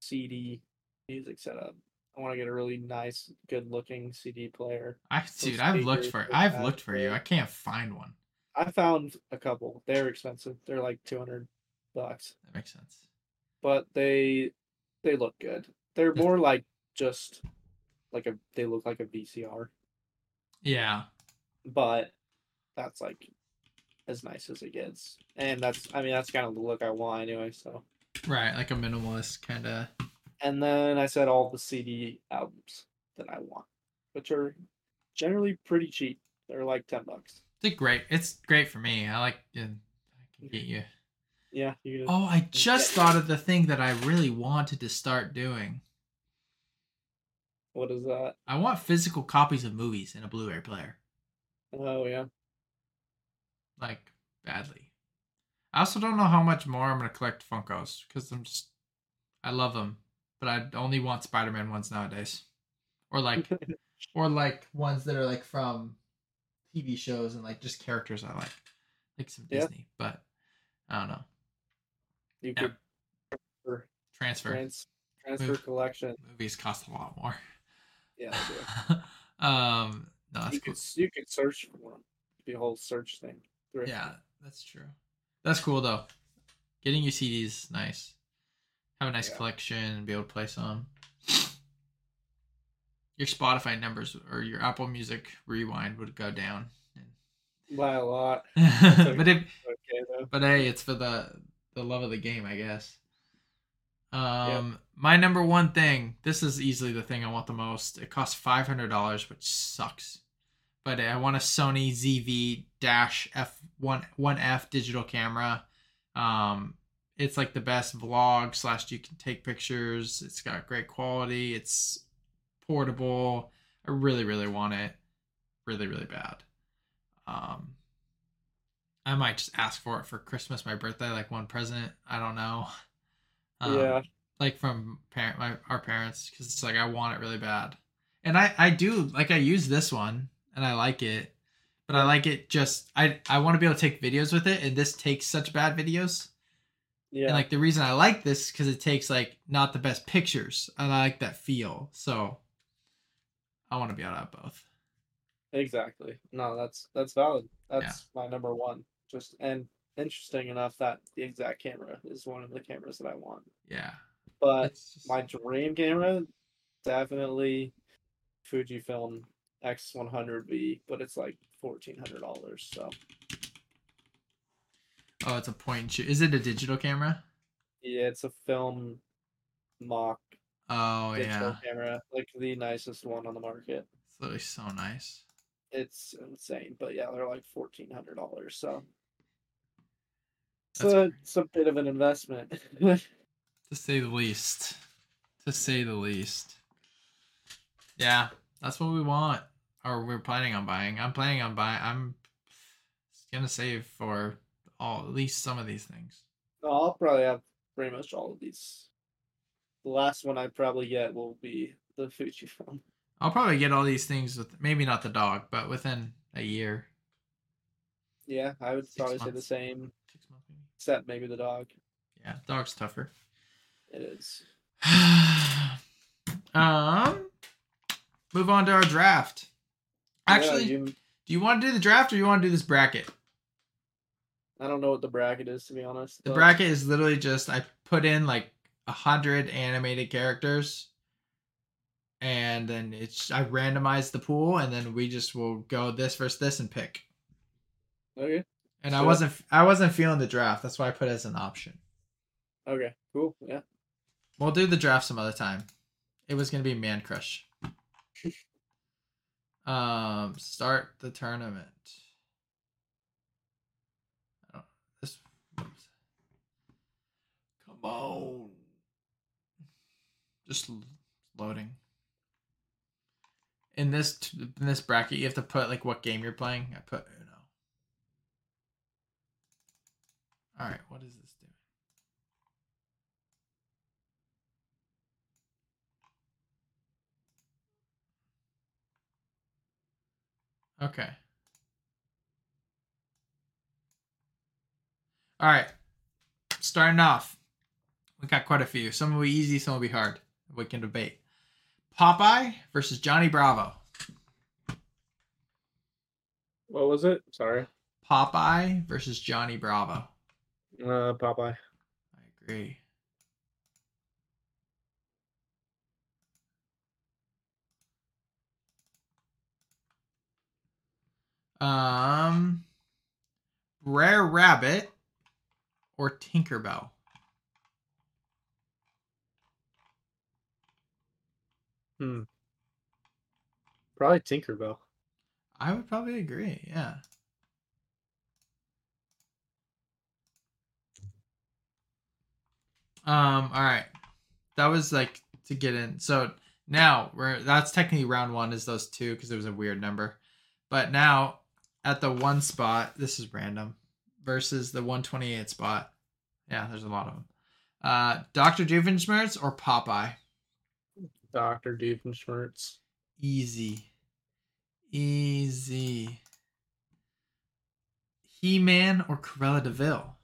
CD music setup. I want to get a really nice, good-looking CD player. I dude, I've looked for I've looked for you. I can't find one. I found a couple. They're expensive. They're like two hundred bucks, That makes sense. but they they look good. They're more like just like a. They look like a VCR, Yeah. but that's like as nice as it gets. And that's. I mean, that's kind of the look I want anyway. So. Right. Like a minimalist kind of. And then I said all the CD albums that I want, which are generally pretty cheap. They're like ten bucks. It's great. It's great for me. I like. I can get mm-hmm. you. Yeah, you can Oh, I mm-hmm. just Yeah. thought of the thing that I really wanted to start doing. what is that? I want physical copies of movies in a Blu-ray player, Oh yeah, like badly. I also don't know how much more I'm gonna collect Funkos because I'm just, I love them, but I only want Spider-Man ones nowadays, or like, <laughs> or like ones that are like from TV shows and like just characters I like, like some Yeah. Disney. But I don't know. you Yeah. could Transfer trans, transfer Move. collection. movies cost a lot more. Yeah, <laughs> um, no, that's you cool. could you could search for one. Be a whole search thing. Thrift. Yeah, that's true. That's cool though. Getting your CDs nice. Have a nice Yeah. collection and be able to play some. Your Spotify numbers or your Apple Music rewind would go down. by a lot. <laughs> but if Okay but hey, it's for the the love of the game, I guess. Um, my number one thing. This is easily the thing I want the most. It costs five hundred dollars, which sucks. But I want a Sony ZV dash F one one F digital camera. Um, it's like the best vlog slash you can take pictures. It's got great quality. It's portable. I really really want it, really really bad. Um, I might just ask for it for Christmas, my birthday, like one present. I don't know. Um, yeah, like from parent my our parents because it's like I want it really bad, and I I do like I use this one and I like it, but I like it just I I want to be able to take videos with it, and this takes such bad videos. Yeah. And like the reason I like this because it takes like not the best pictures, and I like that feel. So I want to be able to have both. Exactly. No, that's that's valid. That's my number one. Just and interesting enough that the exact camera is one of the cameras that I want. Yeah, But just, my dream camera, definitely Fujifilm X100V, but it's like fourteen hundred dollars. So oh, it's a point and shoot. Is it a digital camera? yeah, it's a film mock Oh digital yeah, camera, like the nicest one on the market. it's literally so nice. It's insane, but yeah, they're like fourteen hundred dollars. So it's That's a, great. it's a bit of an investment. <laughs> to say the least. To say the least. Yeah, that's what we want, or we're planning on buying. I'm planning on buying. I'm gonna save for all at least some of these things. No, I'll probably have pretty much all of these. The last one I probably get will be the Fuji film. I'll probably get all these things with maybe not the dog, but within a year. Yeah, I would Six probably say the same, Six months maybe. except maybe the dog. Yeah, dog's tougher. It is. <sighs> um, move on to our draft. Actually, Yeah, you, do you want to do the draft or you want to do this bracket? I don't know what the bracket is to be honest. The but- bracket is literally just I put in like a hundred animated characters, and then it's I randomize the pool, and then we just will go this versus this and pick. Okay. And I wasn't I wasn't feeling the draft. That's why I put it as an option. Okay. Cool. Yeah. We'll do the draft some other time. It was gonna be Man Crush. <laughs> um, start the tournament. Oh, this. oops. Come on. Just loading. In this in this bracket, you have to put like what game you're playing. I put Uno. All right, what is this doing? Okay. All right. Starting off, we got quite a few. Some will be easy, some will be hard. We can debate. Popeye versus Johnny Bravo. What was it? Sorry. Popeye versus Johnny Bravo. Uh, Popeye. I agree. Um, Brer Rabbit or Tinkerbell? Hmm. Probably Tinkerbell. I would probably agree. Yeah. Um. All right. That was like to get in. So now we're that's technically round one is those two because it was a weird number, but now at the one spot this is random versus the 128 spot. Yeah, there's a lot of them. Uh, Doctor Doofenshmirtz or Popeye? Doctor Doofenshmirtz. Easy. Easy. He Man or Cruella de Vil?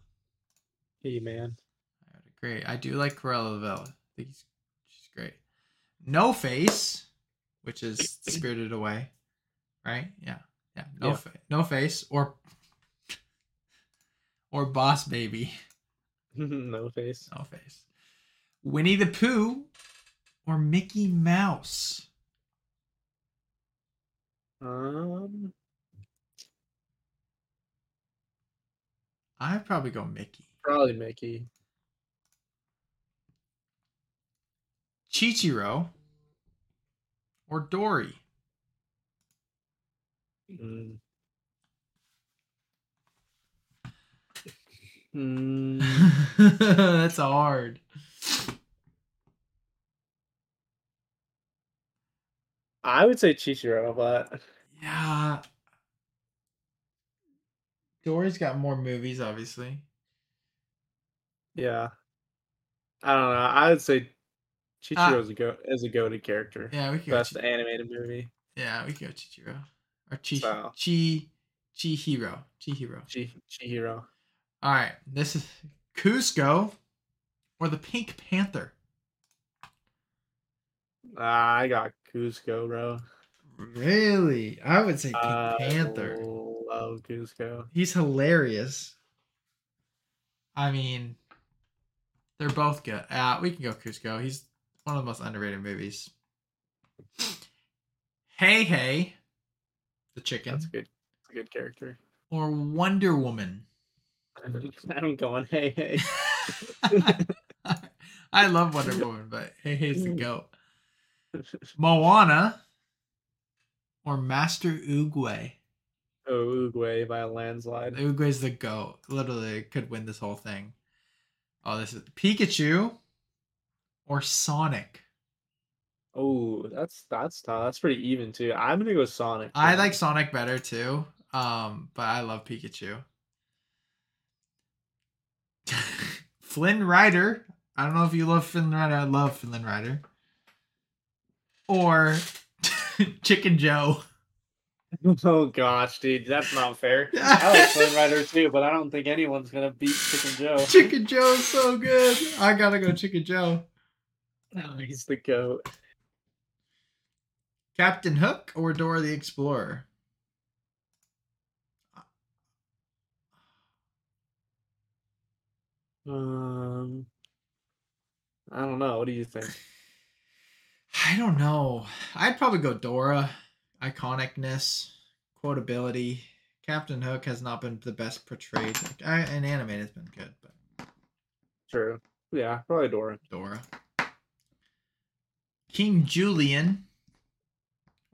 He man. I would agree. I do like Cruella de Vil. I think he's, she's great. No Face, which is <clears throat> Spirited Away, right? Yeah, yeah. No, Yeah. Fa- no Face or or Boss Baby. <laughs> no face. No Face. Winnie the Pooh or Mickey Mouse. Um. I'd probably go Mickey. Probably Mickey. Chichiro or Dory. Mm. <laughs> Mm, That's hard. I would say Chichiro, but Yeah. Dory's got more movies, obviously. yeah, I don't know. I would say ah. Chichiro's a go is a goated character. Yeah, we could go Best animated movie. Yeah, we could go Chichiro. Or Chi So- Chi Chihiro. Chihiro. Chi Chihiro. Alright, this is Kuzco or the Pink Panther. Ah, I got Kuzco, bro. Really? I would say Pink I Panther. love Kuzco. He's hilarious. I mean, they're both good. Uh, we can go Kuzco. He's one of the most underrated movies. Heihei, the chicken, That's a good. That's a good character. or Wonder Woman. <laughs> I'm going. Hey, hey. <laughs> I love Wonder Woman, but Heihei's the <laughs> goat. Moana, or Master Oogway. oh, Oogway by a landslide. Oogway's the goat. Literally could win this whole thing. Oh, this is Pikachu or Sonic. Oh, that's that's tough. That's pretty even too. I'm gonna go with Sonic. I like Sonic better too. Um, but I love Pikachu. <laughs> Flynn Rider. I don't know if you love Flynn Rider. I love Flynn Rider. Or <laughs> Chicken Joe. Oh gosh, dude, that's not fair. I like <laughs> Flynn Rider too, but I don't think anyone's gonna beat Chicken Joe. Chicken Joe is so good. I gotta go Chicken Joe. Oh, he's the goat. Captain Hook or Dora the Explorer? Um, I don't know. What do you think? I don't know. I'd probably go Dora. Iconicness, quotability. Captain Hook has not been the best portrayed. Like, I, and animated has been good, but True. Yeah, probably Dora. Dora. King Julien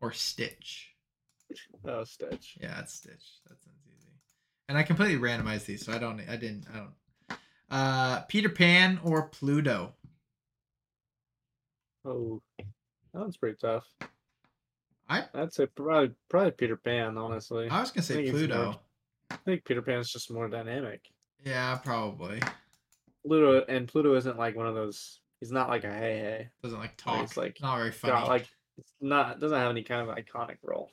or Stitch. Oh, Stitch. Yeah, it's Stitch. That sounds easy. And I completely randomized these, so I don't. I didn't. I don't. Uh, Peter Pan or Pluto. Oh, that one's pretty tough. I I'd say probably probably Peter Pan. Honestly, I was gonna say it's Pluto. more- I think Peter Pan's just more dynamic. Yeah, probably Pluto and Pluto isn't like one of those. He's not like a Heihei. doesn't like talk. it's like- not very funny. Got like it's not doesn't have any kind of iconic role.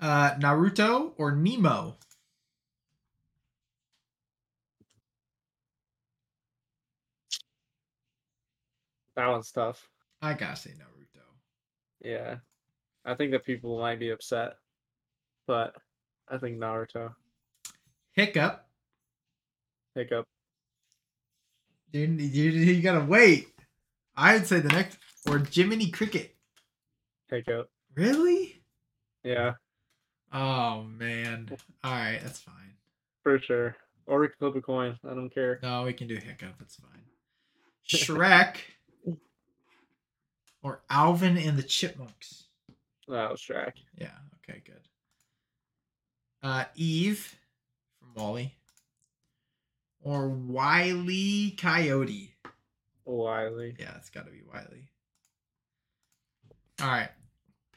uh, Naruto or Nemo. That one's tough. I gotta say Naruto. Yeah, I think that people might be upset, but I think Naruto. Hiccup. Hiccup. Dude, you, you gotta wait. I'd say the next or Jiminy Cricket. Hiccup. Really? Yeah, Oh man. All right, that's fine. for sure. Or we can flip a coin. I don't care. No, we can do Hiccup. It's fine. Shrek <laughs> or Alvin and the Chipmunks. That was Shrek. Yeah. Okay. Good. Uh, Eve from WALL-E or Wiley Coyote. Wiley. Yeah, it's got to be Wiley. All right,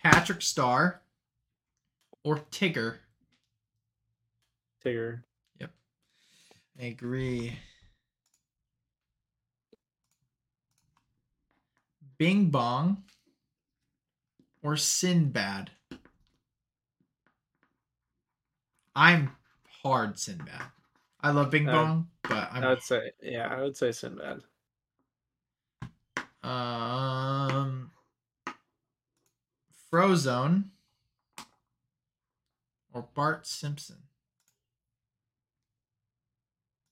Patrick Star or Tigger. Tigger. Yep. I agree. Bing Bong or Sinbad. I'm hard Sinbad. I love Bing Uh, Bong, but I I'm would say yeah. I would say Sinbad. um Frozone or Bart Simpson.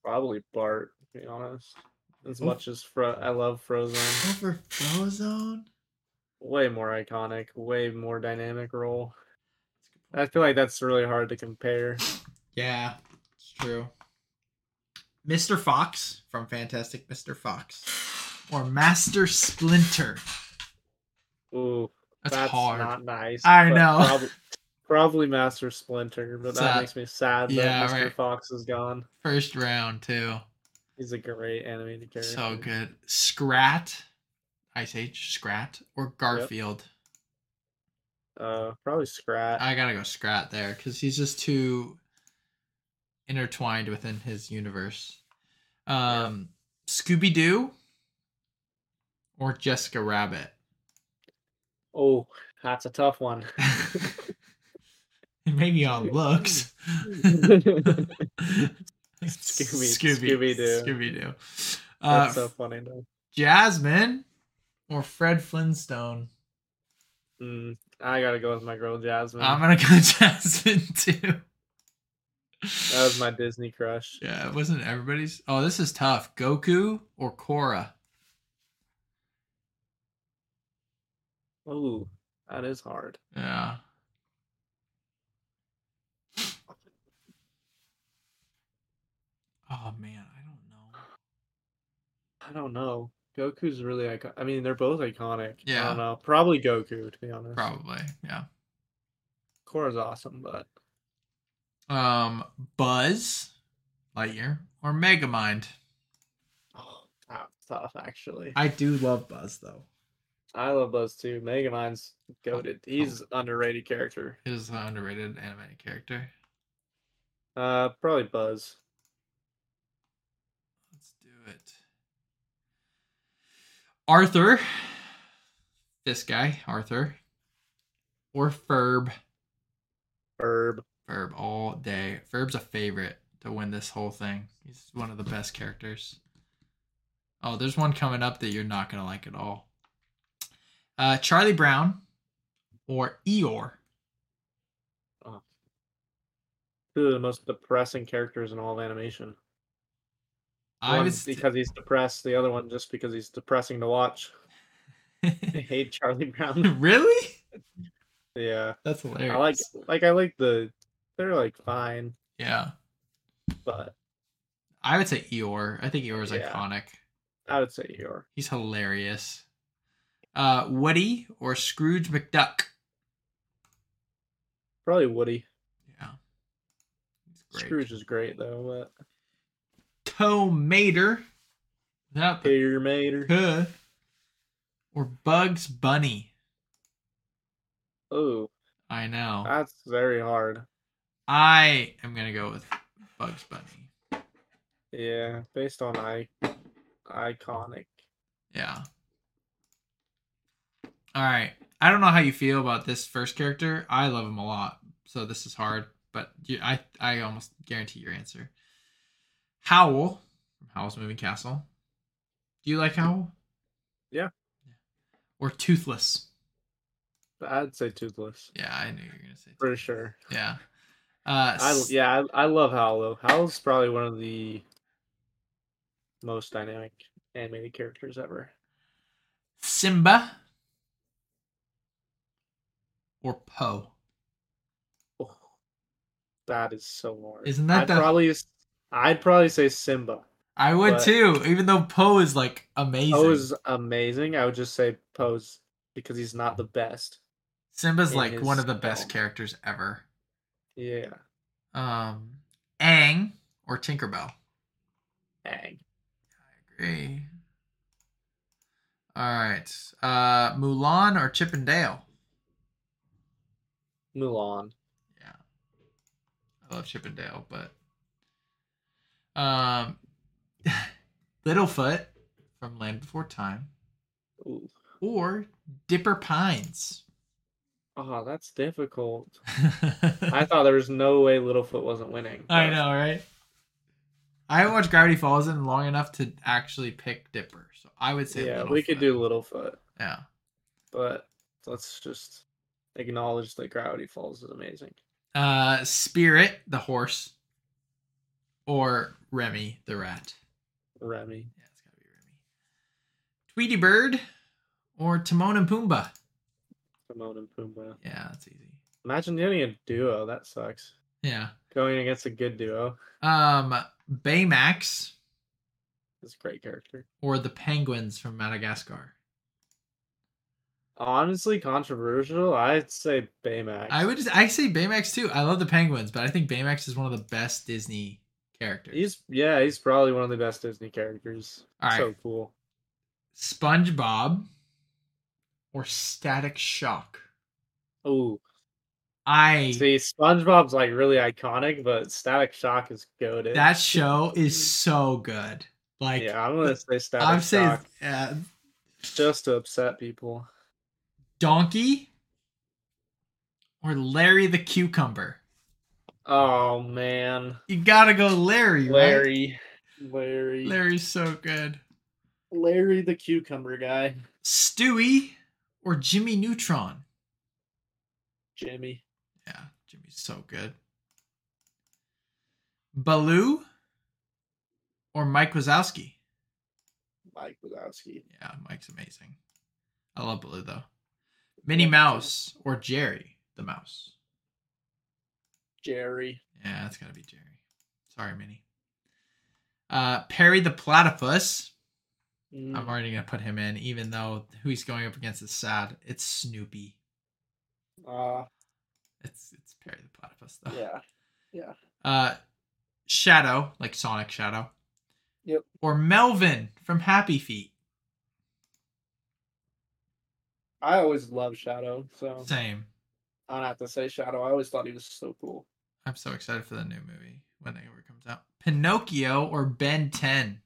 Probably Bart. To be honest, as Oof. much as Fro- I love Frozone, Over Frozone. way more iconic, way more dynamic role. I feel like that's really hard to compare. Yeah, it's true. Mr. Fox from Fantastic Mr. Fox or Master Splinter. Ooh, That's, that's hard. not nice. I know. Probably, <laughs> probably Master Splinter, but that makes me sad that Yeah, Mr. right. Fox is gone. First round too. He's a great animated character. So good. Scrat, Ice Age, Scrat or Garfield. Uh, probably Scrat. I gotta go Scrat there because he's just too intertwined within his universe. Um, Scooby Doo or Jessica Rabbit. Oh, that's a tough one. <laughs> <laughs> Maybe on looks. <laughs> <laughs> Scooby- Scooby Scooby-Doo. Scooby Doo. Uh, That's so funny though. Jasmine or Fred Flintstone. Mm, I gotta go with my girl Jasmine. I'm gonna <laughs> go Jasmine too. that was my Disney crush. Yeah, it wasn't everybody's. Oh, this is tough. Goku or Korra. Oh, that is hard. Yeah. Oh man, I don't know. I don't know. Goku's really iconic. I mean, they're both iconic. Yeah. I don't know. Probably Goku, to be honest. Probably, yeah. Korra's awesome, but Um, Buzz, Lightyear, or Megamind. oh, that's tough actually. I do love Buzz though. I love Buzz too. Megamind's goaded. He's underrated character. He's an underrated animated character. Uh, probably Buzz. Let's do it. Arthur. This guy, Arthur. Or Ferb. Herb. Ferb all day. Ferb's a favorite to win this whole thing. He's one of the best characters. Oh, there's one coming up that you're not gonna like at all. Uh, Charlie Brown or Eeyore. Two of the most depressing characters in all of animation. I One was because he's depressed. The other one just because he's depressing to watch. I <laughs> hate Charlie Brown. <laughs> <laughs> really? yeah, That's hilarious. I like like I like the. They're like fine, Yeah, but I would say Eeyore. I think Eeyore's Yeah. iconic. I would say Eeyore. He's hilarious. Uh, Woody or Scrooge McDuck. Probably Woody. Yeah. Scrooge is great though, but Tow Mater. Without the Peter Mater. Huh. Or Bugs Bunny. Oh, I know. that's very hard. I am gonna go with Bugs Bunny. Yeah, based on I iconic. Yeah. All right. I don't know how you feel about this first character. I love him a lot, so this is hard. But you, I, I almost guarantee your answer. Howl from Howl's Moving Castle. Do you like Howl? Yeah. Or Toothless. I'd say Toothless Yeah, I knew you were gonna say. for sure. Yeah. Uh, I yeah, I, I love Howl though. Howl's probably one of the most dynamic animated characters ever. Simba or Poe. Oh, that is so hard. Isn't that the- probably I'd probably say Simba. I would But- too, even though Poe is like amazing. Poe is amazing. I would just say Poe's because he's not the best. Simba's like one of the best film. characters ever. Yeah, Um, Aang or Tinkerbell. Aang. I agree. All right. Uh, Mulan or Chip 'n Dale. Mulan. Yeah, I love Chip 'n Dale, but um, <laughs> Littlefoot from Land Before Time Ooh. or Dipper Pines. Oh, that's difficult. <laughs> I thought there was no way Littlefoot wasn't winning. I know, right? I haven't watched Gravity Falls in long enough to actually pick Dipper, so I would say Yeah, we could do Littlefoot, Yeah, but let's just acknowledge that Gravity Falls is amazing. uh, Spirit the horse, or Remy the rat. Remy. Yeah, it's gotta be Remy. Tweety Bird, or Timon and Pumbaa. Timon and Pumbaa. Yeah, that's easy. Imagine getting a duo. That sucks. Yeah. Going against a good duo Um, Baymax is a great character. or the Penguins from Madagascar. Honestly, controversial. I'd say Baymax. I would. I say Baymax too. I love the Penguins, but I think Baymax is one of the best Disney characters. He's yeah, he's probably one of the best Disney characters. All right. So cool. SpongeBob or Static Shock. Oh, I see, SpongeBob's like really iconic, but Static Shock is goaded. that show is <laughs> so good. Like yeah, I'm gonna say Static I'm saying Shock uh, just to upset people. Donkey or Larry the Cucumber. Oh man, You gotta go Larry, right? Larry, Larry, Larry's so good. Larry the cucumber guy, Stewie or Jimmy Neutron. Jimmy. Yeah, Jimmy's so good. Baloo or Mike Wazowski. Mike Wazowski. Yeah, Mike's amazing. I love Baloo though. Minnie Mouse or Jerry the Mouse. Jerry. Yeah, it's gotta be Jerry. Sorry, Minnie. Uh, Perry the Platypus. Mm, I'm already gonna put him in, even though who he's going up against is sad. It's Snoopy. uh, It's it's Perry the Platypus though. yeah, yeah. Uh, Shadow, like Sonic Shadow. Yep. Or Melvin from Happy Feet. I always loved Shadow, so Same. I don't have to say Shadow. I always thought he was so cool. I'm so excited for the new movie when it ever comes out. Pinocchio or Ben 10?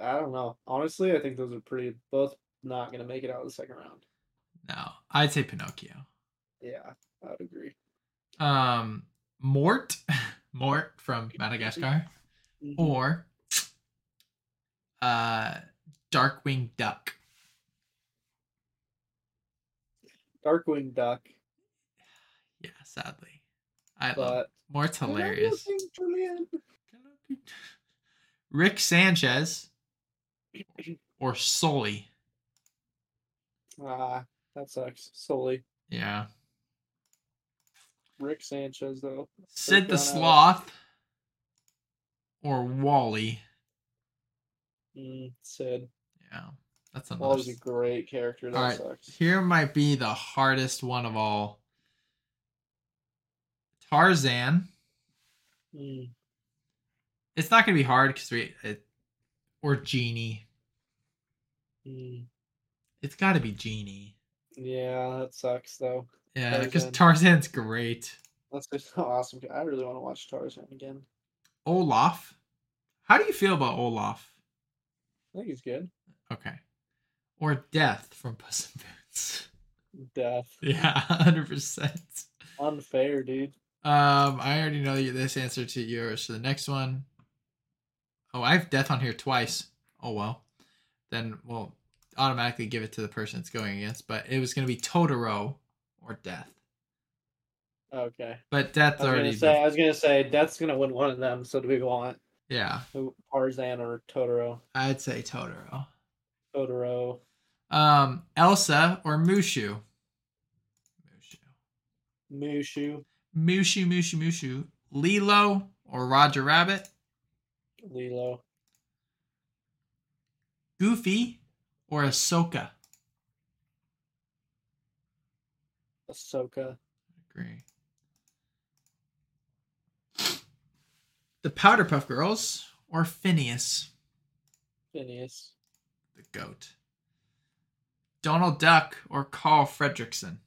I, don't know. Honestly, I think those are pretty both not gonna make it out of the second round. No, I'd say Pinocchio. Yeah, I would agree. Um, Mort, <laughs> Mort from Madagascar, <laughs> Mhm. or uh, Darkwing Duck. Darkwing Duck, <sighs> Yeah, sadly, I love but Mort's hilarious. <laughs> Rick Sanchez <clears throat> or Sully. Ah, that sucks. Solely Yeah. Rick Sanchez though. Sid the out. Sloth or WALL-E. Mm, Sid. Yeah, that's another. WALL-E's a great character. That Alright. sucks. Here might be the hardest one of all. Tarzan. Mm, It's not gonna be hard because we it, or Genie. mm. It's got to be Genie. Yeah, that sucks though. Yeah, because Tarzan. Tarzan's great. That's just <laughs> awesome. I really want to watch Tarzan again. Olaf. How do you feel about Olaf? I think he's good. Okay. Or Death from Puss in Boots. Death. <laughs> Yeah, hundred percent. Unfair, dude. Um, I already know this answer to yours. So the next one. Oh, I have death on here twice. Oh well. Then we'll automatically give it to the person it's going against. But it was gonna be Totoro or death. Okay. But death's I already say. I was gonna say Death's gonna win one of them. So do we want yeah. Tarzan or Totoro? I'd say Totoro. Totoro. Um, Elsa or Mushu. Mushu. Mushu. Mushu, Mushu, Mushu. Lilo or Roger Rabbit. Lilo. Goofy or Ahsoka. Ahsoka. Agree. The Powerpuff Girls or Phineas, Phineas. the goat. Donald Duck or Carl Fredricksen.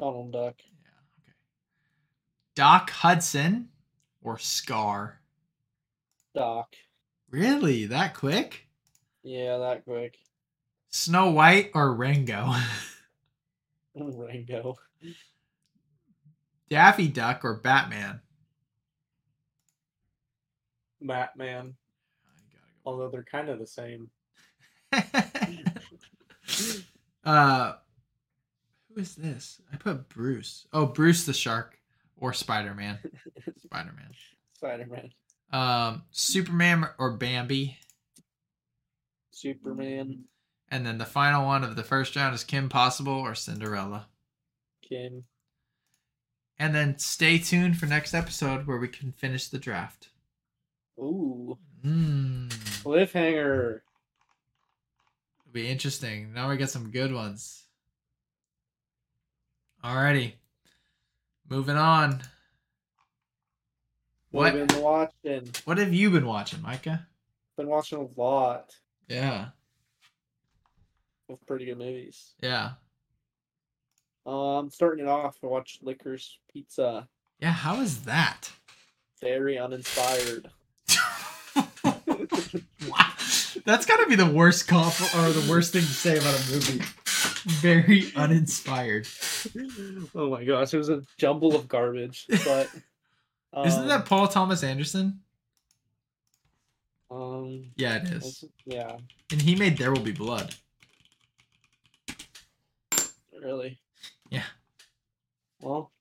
Donald Duck. Yeah, okay. Doc Hudson or Scar. Doc. Really? That quick? Yeah, that quick. Snow White or Rango? <laughs> Rango. Daffy Duck or Batman? Batman. Although they're kind of the same. <laughs> uh, who is this? I put Bruce. Oh, Bruce the Shark or Spider <laughs> Man. Spider Man. Spider Man. Um, Superman or Bambi. Superman. And then the final one of the first round is Kim Possible or Cinderella. Kim. And then stay tuned for next episode where we can finish the draft. Ooh. Mm. Cliffhanger. It'll be interesting. Now we get some good ones. Alrighty. Moving on. What have been watching? what have you been watching, Micah? Been watching a lot Yeah. pretty good movies. Yeah. Um, starting it off, I watched Licorice Pizza. Yeah, how is that? Very uninspired. <laughs> <laughs> Wow. That's gotta be the worst comp or the worst thing to say about a movie. Very uninspired. oh my gosh, it was a jumble of garbage. But <laughs> Isn't um, that Paul Thomas Anderson? um Yeah, it is. yeah, And he made There Will Be Blood. really? Yeah. Well,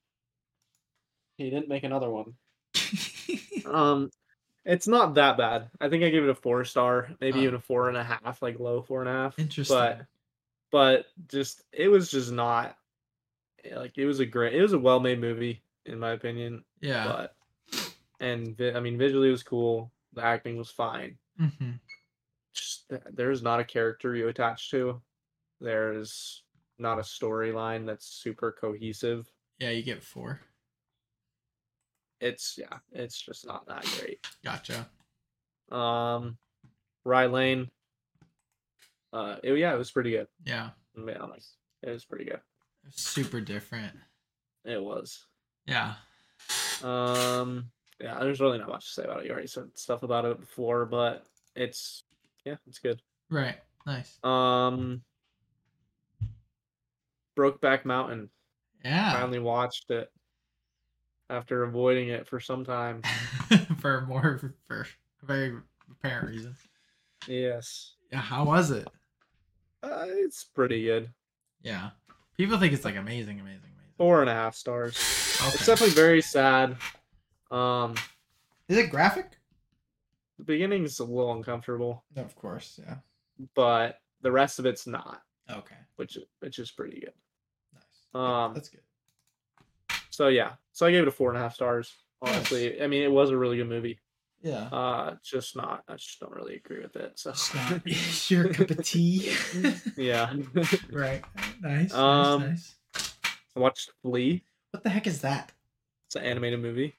he didn't make another one. <laughs> Um, it's not that bad. I think I gave it a four star, maybe Oh. even a four and a half, like low four and a half. Interesting. But but just it was just not like it was a great it was a well made movie in my opinion. yeah. But and vi- I mean visually it was cool. The acting was fine. hmm Just there's not a character you attach to. There's not a storyline that's super cohesive. Yeah, you get four. It's yeah, it's just not that great. Gotcha. Um, Rye Lane. Uh, it, yeah, it was pretty good. Yeah. To be honest, it was pretty good. Super different. It was. Yeah. Um, yeah, there's really not much to say about it. You already said stuff about it before, but it's yeah, it's good. Right. Nice. Um, Brokeback Mountain. Yeah. Finally watched it after avoiding it for some time. <laughs> for more for very apparent reason. Yes, Yeah. How was it? uh, it's pretty good. Yeah. People think it's like amazing, amazing, amazing. Four and a half stars. Okay. It's definitely very sad. Um, Is it graphic? the beginning's a little uncomfortable, Of course. Yeah. but the rest of it's not, Okay. which which is pretty good. Nice. Um, That's good. So yeah, so I gave it a four and a half stars. Honestly, I mean, it was a really good movie. Yeah. Uh, just not. I just don't really agree with it. So It's not <laughs> your cup of tea. <laughs> yeah, <laughs> right. Nice. Um, nice. Nice. I watched Flee. What the heck is that? It's an animated movie.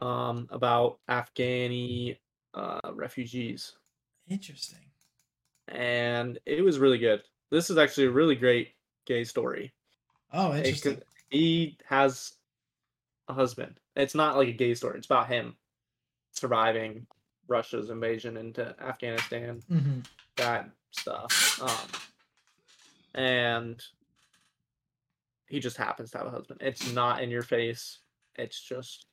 Um, about Afghani uh refugees, Interesting. and it was really good. This is actually a really great gay story. Oh, It interesting. could- he has a husband. It's not like a gay story. It's about him surviving Russia's invasion into Afghanistan, Mm-hmm. that stuff. Um, and he just happens to have a husband. It's not in your face. It's just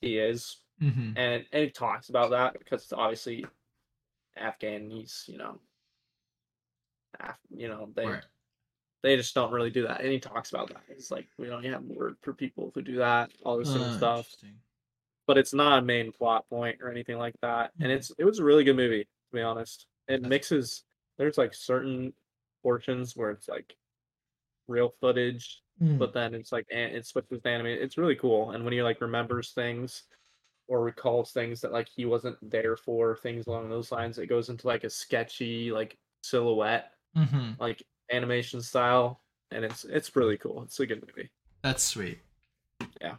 he is, Mm-hmm. and it, and it talks about that because it's obviously Afghan. He's you know, Af, you know they Right. They just don't really do that. And he talks about that. It's like we don't have a word for people who do that, all this sort of Uh, stuff. But it's not a main plot point or anything like that. And Mhm. it's it was a really good movie, to be honest. It That's- mixes there's like certain portions where it's like real footage, Mm. but then it's like an- it switches to anime. It's really cool. And when he like remembers things or recalls things that like he wasn't there for, things along those lines, it goes into like a sketchy like silhouette Mm-hmm. like animation style, and it's it's really cool. It's a good movie. That's sweet. Yeah,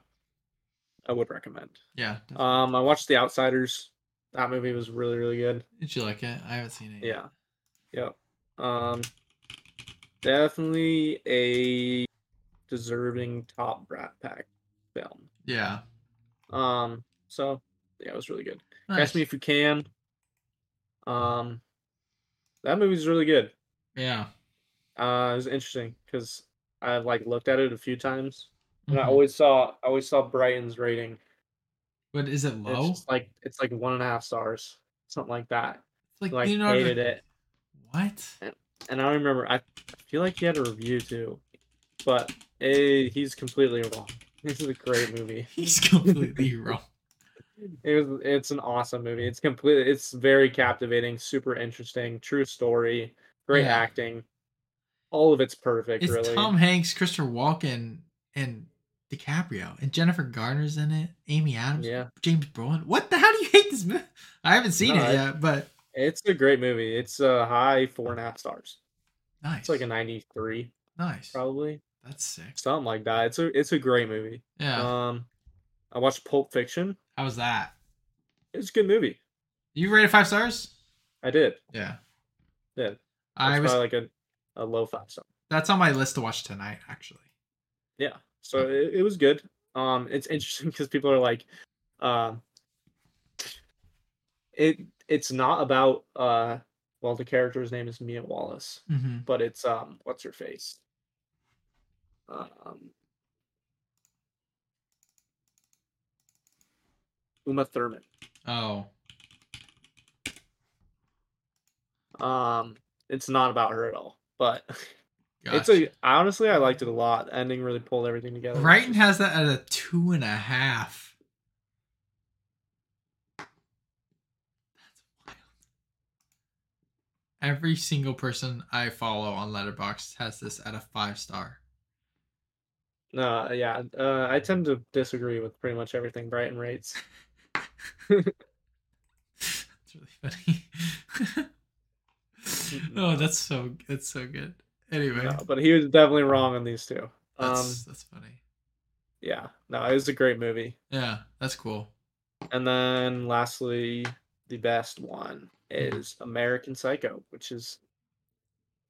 I would recommend. Yeah. definitely. Um, I watched The Outsiders. That movie was really really good. Did you like it? I haven't seen it. Yet. Yeah, yep. Um, definitely a deserving top Brat Pack film. Yeah. Um, so yeah, it was really good. Nice. Catch Me If You Can. Um, that movie's really good. Yeah. Uh, it was interesting because I like looked at it a few times And I Mhm. always saw I always saw Brighton's rating. But is it low? just like it's like one and a half stars, something like that. It's like, Like you know hated it, What? and I remember I feel like he had a review too, but eh, he's completely wrong. <laughs> This is a great movie. <laughs> He's completely wrong. <laughs> It was it's an awesome movie. It's completely it's very captivating, super interesting, true story, great Yeah. acting. All of it's perfect, It's really. Tom Hanks, Christopher Walken, and DiCaprio, and Jennifer Garner's in it. Amy Adams, Yeah. James Brolin. What the? How do you hate this movie? I haven't seen No, it yet, but It's a great movie. It's a high four and a half stars. nice. It's like a ninety three, nice. probably. That's sick. Something like that. It's a it's a great movie. Yeah. Um I watched Pulp Fiction. How was that? It's a good movie. You rated five stars? I did. Yeah. Did. I was. probably like a, a low five star. That's on my list to watch tonight. Actually. Yeah. So it, it was good. Um it's <laughs> interesting because people are like um it it's not about uh well the character's name is Mia Wallace, Mm-hmm. but it's um what's her face? Um Uma Thurman. Oh. Um it's not about her at all. But <laughs> it's a honestly I liked it a lot. The ending really pulled everything together. Brighton has that at a two and a half. That's wild. Every single person I follow on Letterboxd has this at a five star. No, yeah. Uh, I tend to disagree with pretty much everything Brighton rates. <laughs> That's really funny. <laughs> <laughs> oh, that's so that's so good. Anyway, No, but he was definitely wrong on these two. Um, that's that's funny. yeah, no, it was a great movie. Yeah, that's cool. And then lastly, the best one is American Psycho, which is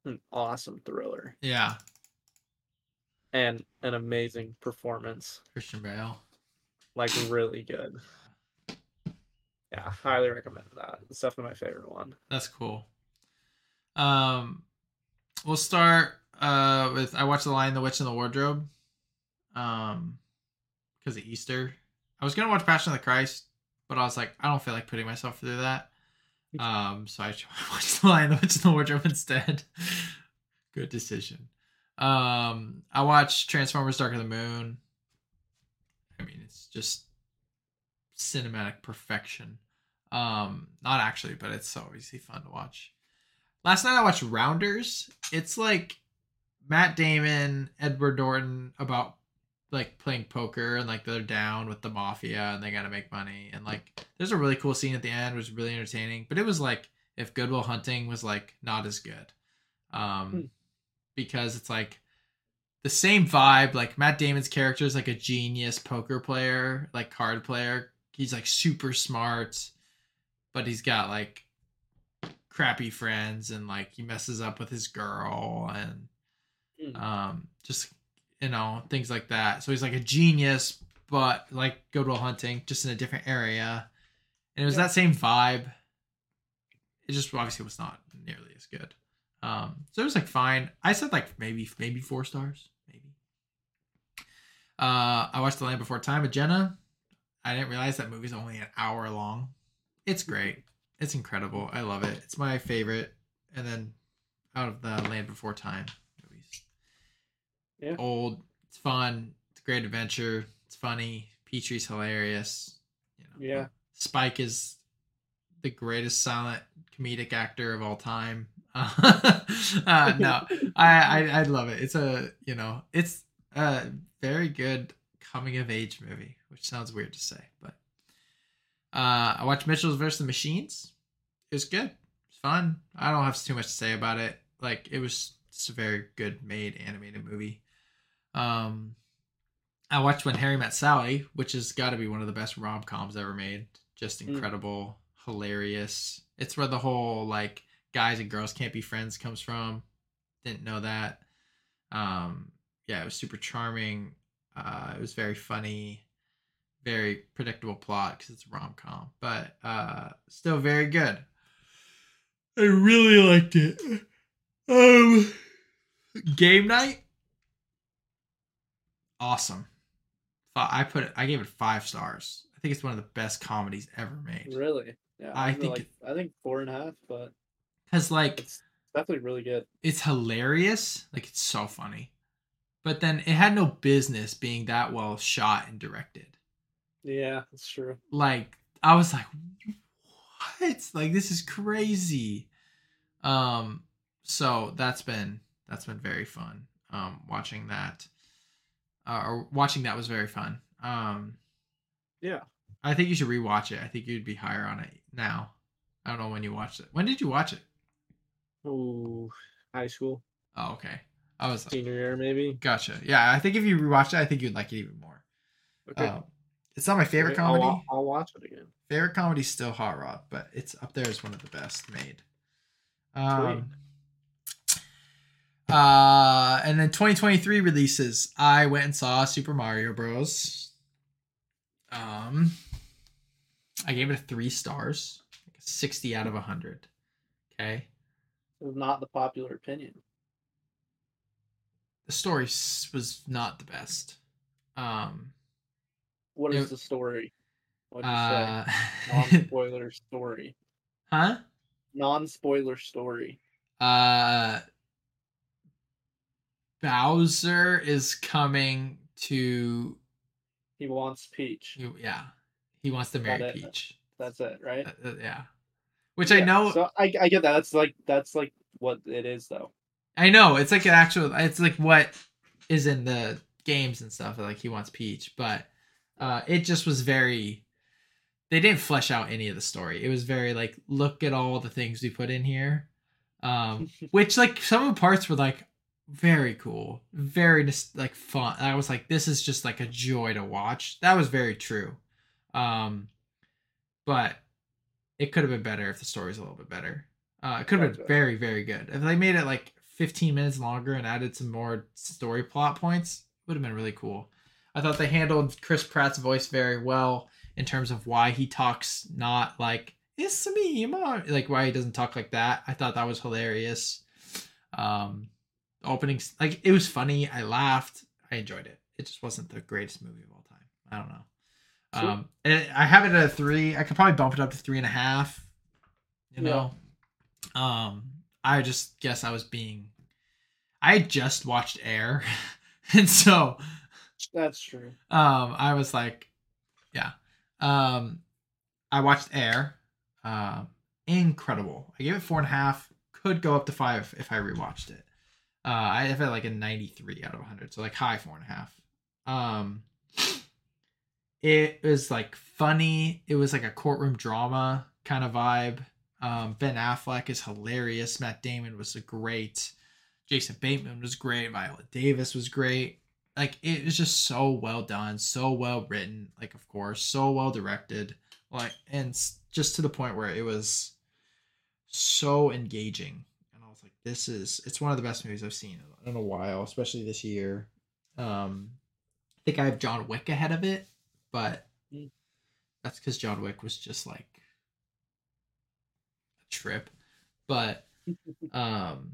an awesome thriller Yeah, and an amazing performance. Christian Bale. Like really good. Yeah, highly recommend that. It's definitely my favorite one. That's cool. Um, we'll start uh with I watched The Lion, the Witch, and the Wardrobe. Um, because of Easter. I was gonna watch Passion of the Christ, but I was like, I don't feel like putting myself through that. Um, so I <laughs> watched The Lion, the Witch, and the Wardrobe instead. <laughs> Good decision. Um, I watched Transformers: Dark of the Moon. I mean, it's just cinematic perfection. Um, not actually, but it's so obviously fun to watch. Last night I watched Rounders. It's like Matt Damon, Edward Norton about like playing poker and like they're down with the mafia and they gotta make money. And like there's a really cool scene at the end was really entertaining. But it was like if goodwill hunting was like not as good. Um Hmm. because it's like the same vibe. Like matt damon's character is like a genius poker player like card player. He's like super smart but he's got like crappy friends and like he messes up with his girl and Hmm. um just you know things like that. So he's like a genius but like goodwill hunting just in a different area. And it was Yeah. that same vibe. It just obviously was not nearly as good. Um so it was like fine. I said like maybe maybe four stars maybe. Uh i watched the land before time with jenna. I didn't realize that movie's only an hour long. It's great it's incredible. I love it. It's my favorite. And then out of the land before time movies. Yeah. old. It's fun. It's a great adventure. It's funny. Petrie's hilarious. You know. Yeah. spike is the greatest silent comedic actor of all time. <laughs> Uh, no. I, I i love it. It's a you know it's a very good coming of age movie which sounds weird to say but uh i watched mitchell's versus the machines. It was good. It's fun. I don't have too much to say about it. Like it was just a very good made animated movie. Um i watched when harry met sally which has got to be one of the best rom-coms ever made. Just Mm. incredible. Hilarious. It's where the whole like guys and girls can't be friends comes from. Didn't know that. Um yeah it was super charming. Uh it was very funny very predictable plot because it's a rom-com but uh still very good. I really liked it. Um game night? Awesome. I put it i gave it five stars. I think it's one of the best comedies ever made. Really? Yeah. I I think think like I think four and a half, but because like it's definitely really good. it's hilarious. Like it's so funny. But then it had no business being that well shot and directed Yeah, that's true. like i was like what like this is crazy um so that's been that's been very fun um watching that uh, or watching that was very fun um Yeah. i think you should rewatch it i think you'd be higher on it now i don't know when you watched it when did you watch it Ooh, high school, oh okay i was senior year maybe. Gotcha. Yeah, I think if you rewatch it, I think you'd like it even more. Okay. Um, it's not my favorite Okay, I'll comedy. I'll, watch it again. Favorite comedy's still Hot Rod, but it's up there as one of the best made. Um, uh, and then 2023 releases. I went and saw Super Mario Bros. Um, I gave it a three stars, like a 60 out of 100. Okay. It's not the popular opinion. The story was not the best. Um, What is It- the story? What'd you uh, say? <laughs> Non-spoiler story. huh? Non-spoiler story. Uh, Bowser is coming to. He wants Peach. Yeah, he wants to marry it. Peach. That's it, right? Uh, yeah, which I know. So I, I get that. That's like that's like what it is though. I know it's like an actual. It's like what is in the games and stuff. Like he wants Peach, but uh, it just was very. They didn't flesh out any of the story. It was very like, look at all the things we put in here, um, <laughs> which like some of the parts were like, very cool, very just like fun. I was like, this is just like a joy to watch. That was very true. Um, but it could have been better if the story's a little bit better. Uh, it could have been very, very good. If they made it like 15 minutes longer and added some more story plot points, would have been really cool. I thought they handled Chris Pratt's voice very well in terms of why he talks not like it's me, mom, like why he doesn't talk like that. I thought that was hilarious. Um, openings like it was funny. I laughed. I enjoyed it. It just wasn't the greatest movie of all time. I don't know. Sure. Um, I have it at a three. I could probably bump it up to three and a half. You Yeah. know, um, I just guess I was being. I had just watched Air, <laughs> and so That's true. um, I was like, yeah. Um, I watched Air. Um, incredible. I gave it four and a half. Could go up to five if I rewatched it. Uh, I have it like a 93 out of 100, so like high four and a half. Um, it was like funny. It was like a courtroom drama kind of vibe. Um, ben Affleck is hilarious. Matt Damon was a great. Jason Bateman was great. Viola Davis was great. Like it was just so well done, so well written. Like of course, so well directed. Like and just to the point where it was so engaging. And I was like, this is it's one of the best movies I've seen in a while, especially this year. Um, I think I have John Wick ahead of it, but Mm. that's because John Wick was just like a trip. But <laughs> um,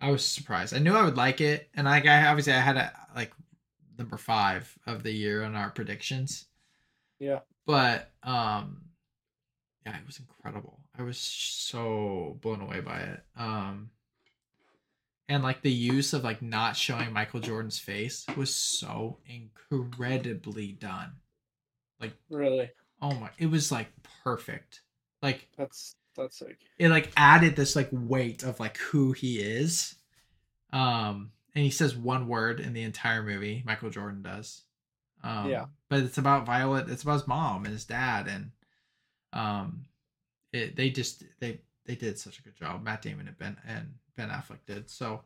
I was surprised. I knew I would like it, and like I obviously I had a like number five of the year on our predictions. Yeah. But um, yeah, it was incredible. I was so blown away by it. Um, and like the use of like not showing Michael Jordan's face was so incredibly done. Like really. Oh my, it was like perfect. Like That's that's sick. it like added this like weight of like who he is. Um, and he says one word in the entire movie. Michael Jordan does. Um, Yeah. But it's about Violet. It's about his mom and his dad, and um, it they just they they did such a good job. Matt Damon and Ben and Ben Affleck did so.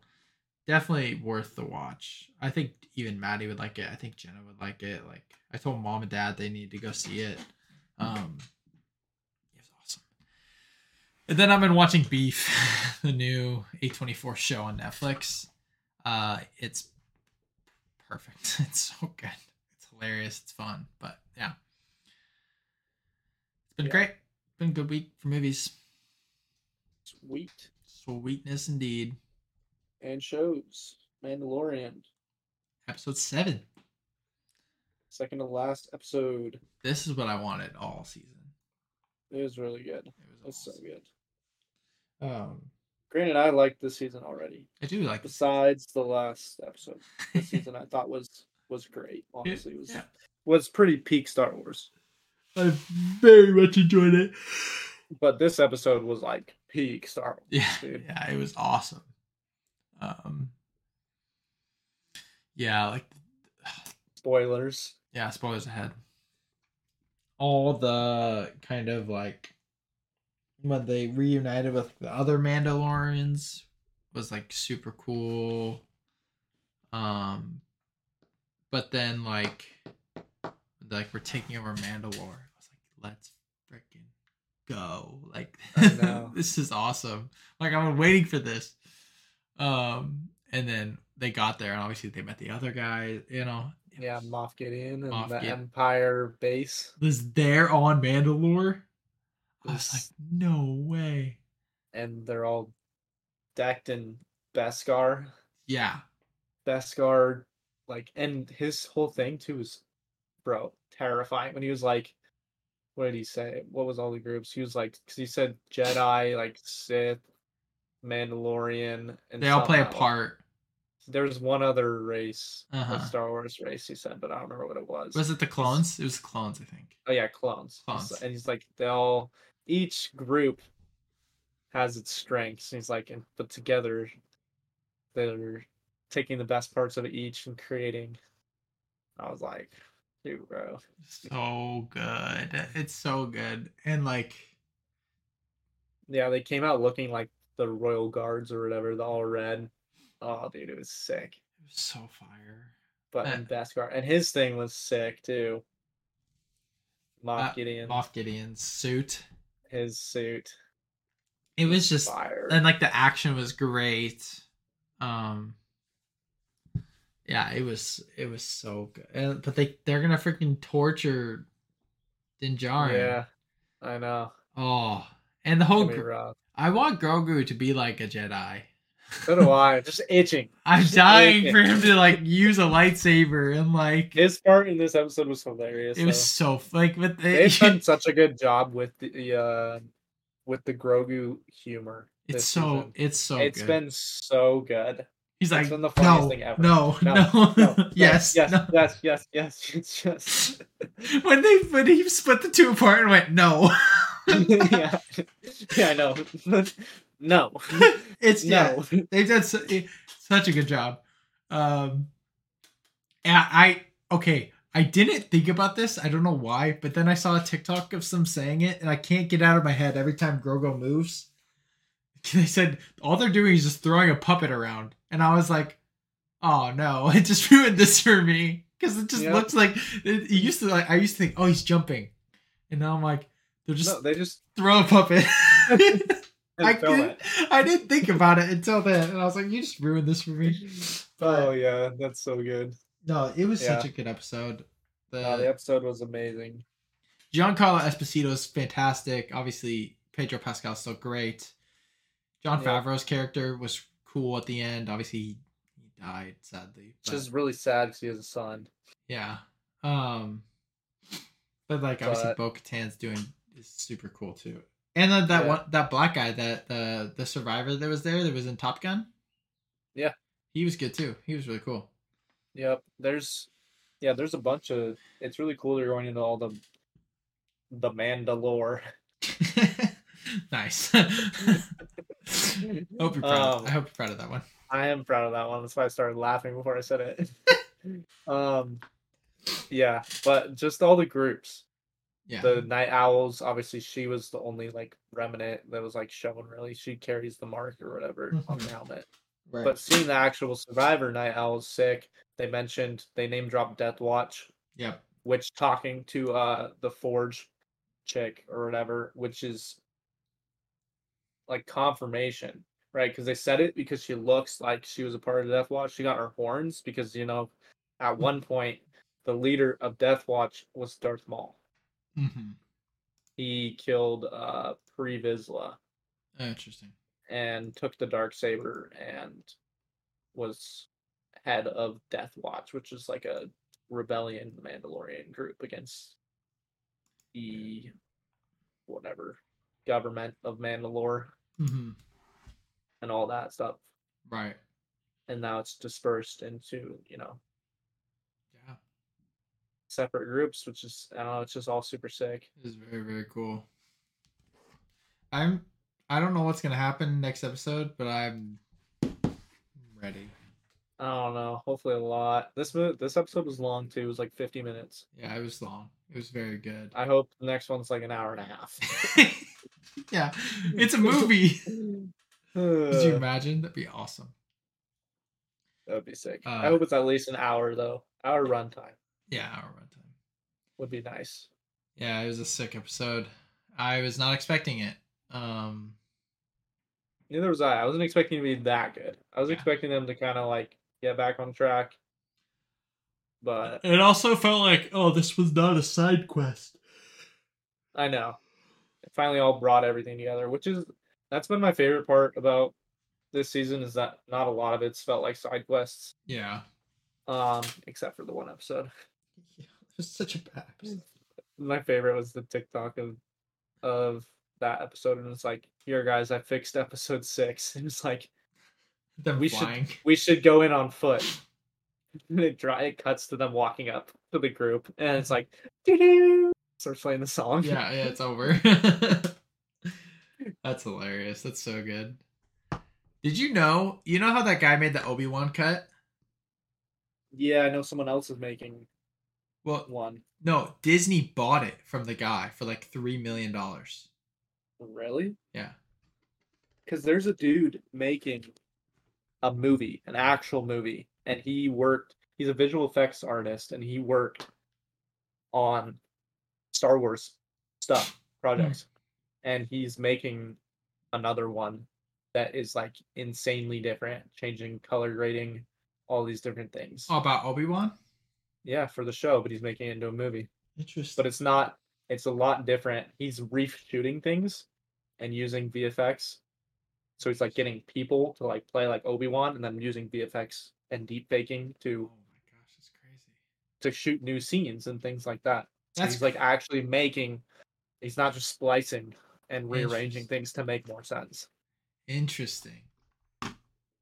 Definitely worth the watch. I think even Maddie would like it. I think Jenna would like it. Like I told mom and dad they need to go see it. Um, it was awesome. And then I've been watching Beef, <laughs> the new A24 show on Netflix. Uh, it's perfect. <laughs> It's so good. It's hilarious. It's fun. But yeah, it's been Yeah. great. Been a good week for movies. Sweet. Sweetness indeed. And shows. Mandalorian. Episode seven. Second to last episode. This is what I wanted all season. It was really good. It It was was so good. Um, Granted, I liked this season already. I do like. Besides the last episode, this <laughs> season I thought was was great. Honestly, it was yeah. was pretty peak Star Wars. I very much enjoyed it. But this episode was like peak Star <laughs> Wars. Yeah, dude. yeah, it was awesome. Um, yeah, like Spoilers. yeah, spoilers ahead. All the kind of like when they reunited with the other Mandalorians was like super cool. Um, but then like like we're taking over Mandalore. I was like, let's freaking go! Like <laughs> this is awesome. Like I've been waiting for this. Um, and then they got there, and obviously they met the other guy. You know, Yeah, Moff Gideon and Moff the Gideon. Empire base. was there on Mandalore. I was like, no way. and they're all decked in Beskar. Yeah, Beskar, like, and his whole thing too was, bro, terrifying. When he was like, what did he say? What was all the groups? He was like, because he said Jedi, like Sith, Mandalorian, and they all play a part. There was one other race, Uh-huh. a Star Wars race. He said, but I don't remember what it was. Was it the clones? It was clones, I think. Oh yeah, clones. Clones. And he's like, they all, each group has its strengths. And he's like, and but together, they're taking the best parts of each and creating. I was like, dude, bro. So good. It's so good. And like, Yeah, they came out looking like the royal guards or whatever, the all red. Oh, dude, it was sick. It was so fire. But Uh, and Beskar and his thing was sick too. Moff Uh, Gideon, Moff Gideon's suit. His suit, It was just fire. and like the action was great. Um yeah, it was it was so good. Uh, but they they're gonna freaking torture Din Djarin. yeah, I know. Oh, and the whole I want Grogu to be like a Jedi. So do I. Just itching. <laughs> I'm Just dying itching. for him to like use a lightsaber and like His part in this episode was hilarious. it was though. so like with They've done <laughs> such a good job with the uh, with the Grogu humor. it's so season. it's so It's good. been so good. He's it's like been the funniest no, thing ever. no, No, no, <laughs> yes, yes, yes, yes, yes. It's just when they when he split the two apart and went no. yeah, yeah, I know. No, <laughs> it's yeah, no. they've done su- eh, such a good job. Um, and I okay, I didn't think about this. I don't know why, but then I saw a TikTok of some saying it, and I can't get out of my head every time Grogu moves. <laughs> They said all they're doing is just throwing a puppet around, and I was like, "Oh no, <laughs> it just ruined this for me." Because it just Yep. looks like it, it used to like I used to think, "Oh, he's jumping," and now I'm like, "They're just no, they just throw a puppet." I didn't, I didn't think about it until then, and I was like, "You just ruined this for me." <laughs> But Oh yeah, that's so good. no, it was such a good episode. The, No, the episode was amazing. Giancarlo Esposito is fantastic. Obviously, Pedro Pascal's still great. John Yeah. Favreau's character was cool at the end. Obviously, he, died sadly. But- just really sad because he has a son. yeah. Um, but like obviously, But- Bo Katan's doing is super cool too. And then that Yeah. one, that black guy, that the the survivor that was there, that was in Top Gun. Yeah. he was good too. He was really cool. Yep. There's yeah, there's a bunch of it's really cool they're going into all the the Mandalore. <laughs> nice. <laughs> hope you're proud. Um, I hope you're proud of that one. I am proud of that one. That's why I started laughing before I said it. <laughs> um yeah, but just all the groups. Yeah. The Nite Owls, obviously she was the only like remnant that was like shown really. She carries the mark or whatever <laughs> on the helmet. right. But seeing the actual survivor Nite Owl is sick. They mentioned they name dropped Death Watch, yep. which talking to uh the forge chick or whatever which is like confirmation right because they said it because she looks like she was a part of death watch she got her horns because you know at one point the leader of death watch was darth maul Mm-hmm. he killed uh pre Vizsla Interesting. and took the dark saber and was head of death watch which is like a rebellion mandalorian group against the whatever government of Mandalore Mm-hmm. and all that stuff. Right. And now it's dispersed into, you know. Separate groups, which is I don't know, it's just all super sick. It is very very cool. I'm. I don't know what's gonna happen next episode, but I'm ready. I don't know. Hopefully a lot. This this episode was long too. It was like 50 minutes. Yeah, it was long. It was very good. I hope the next one's like an hour and a half. <laughs> yeah, it's a movie. Could you <sighs> imagine? That'd be awesome. that would be sick. Uh, I hope it's at least an hour though. Hour runtime Yeah, hour runtime. would be nice. Yeah, it was a sick episode. I was not expecting it. Um, Neither was I. I wasn't expecting to be that good. I was Yeah. expecting them to kind of like get back on track. But it also felt like, oh, this was not a side quest. I know. It finally all brought everything together, which is that's been my favorite part about this season is that not a lot of it's felt like side quests. Yeah. Um, except for the one episode. <laughs> <laughs> yeah it was such a bad episode. My favorite was the TikTok of of that episode, and it's like, here guys, I fixed episode six. <laughs> And it's like Them We flying. we should go in on foot. <laughs> And it dry it cuts to them walking up to the group, and it's like doo-doo, starts playing the song. yeah, yeah, it's over. That's hilarious. That's so good. Did you know? You know how that guy made the Obi Wan cut? Yeah, I know someone else is making Well, one. no, Disney bought it from the guy for like three million dollars. Really? Yeah. Because there's a dude making a movie, an actual movie, and he worked. He's a visual effects artist, and he worked on Star Wars stuff projects, hmm. and he's making another one that is like insanely different, changing color grading, all these different things. Oh, about Obi Wan. Yeah, for the show, but he's making it into a movie. Interesting. But it's not. It's a lot different. He's reshooting things and using VFX. So he's like getting people to like play like Obi Wan, and then using VFX and deep faking oh to my gosh, that's crazy. to shoot new scenes and things like that. So That's he's like actually making. He's not just splicing and rearranging things to make more sense. Interesting.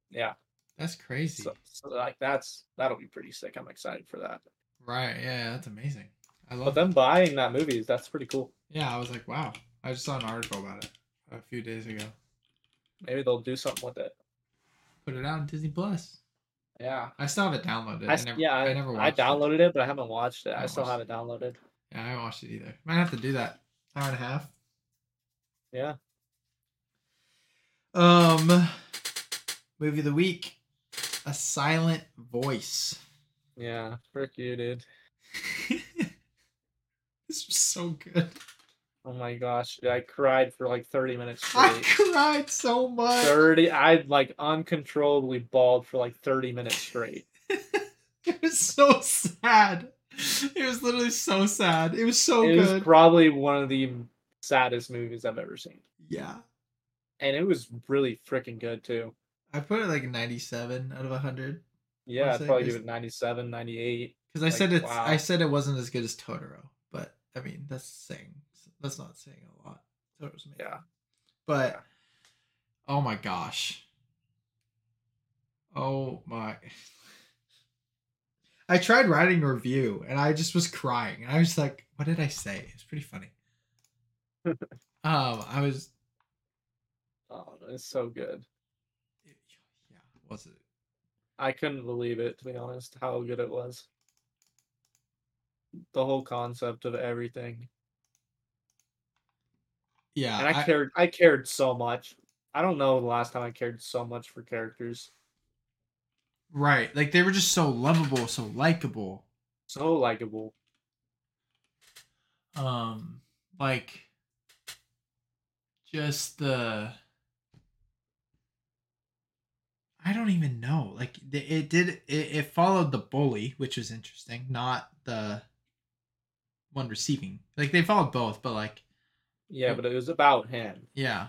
Yeah. That's crazy. So, so like that's that'll be pretty sick. I'm excited for that. right. Yeah, that's amazing. I love But them buying that movie, that's pretty cool. Yeah, I was like, wow. I just saw an article about it a few days ago. Maybe they'll do something with it. Put it out on Disney Plus. Yeah. I still have it downloaded. I, I, never, yeah, I never I watched it. downloaded it. but I haven't watched it. I haven't still have it downloaded. Yeah, I haven't watched it either. Might have to do that. Hour and a half. Yeah. Um, movie of the week, A Silent Voice. Yeah. Frick you, dude. <laughs> this was so good. Oh my gosh. I cried for like 30 minutes straight. I cried so much. 30 I like uncontrollably bawled for like 30 minutes straight. <laughs> It was so sad. It was literally so sad. It was so it was good. probably one of the saddest movies I've ever seen. yeah. And it was really freaking good too. I put it like 97 out of 100 Yeah, I'd probably give it 97, 98. because I Like, said it's wow. I said it wasn't as good as Totoro, but I mean that's saying that's not saying a lot. Totoro's amazing. Yeah. But Yeah. oh my gosh. Oh my I tried writing a review and I just was crying. And I was like, what did I say? It's pretty funny. <laughs> um, I was Oh, it's so good. Was it? I couldn't believe it to be honest, how good it was. The whole concept of everything. Yeah, and I, I- cared I cared so much. I don't know the last time I cared so much for characters. right. Like they were just so lovable, so likable. So likable. um like just the i don't even know like it did it, it followed the bully which was interesting not the one receiving like they followed both but like Yeah, but it was about him. yeah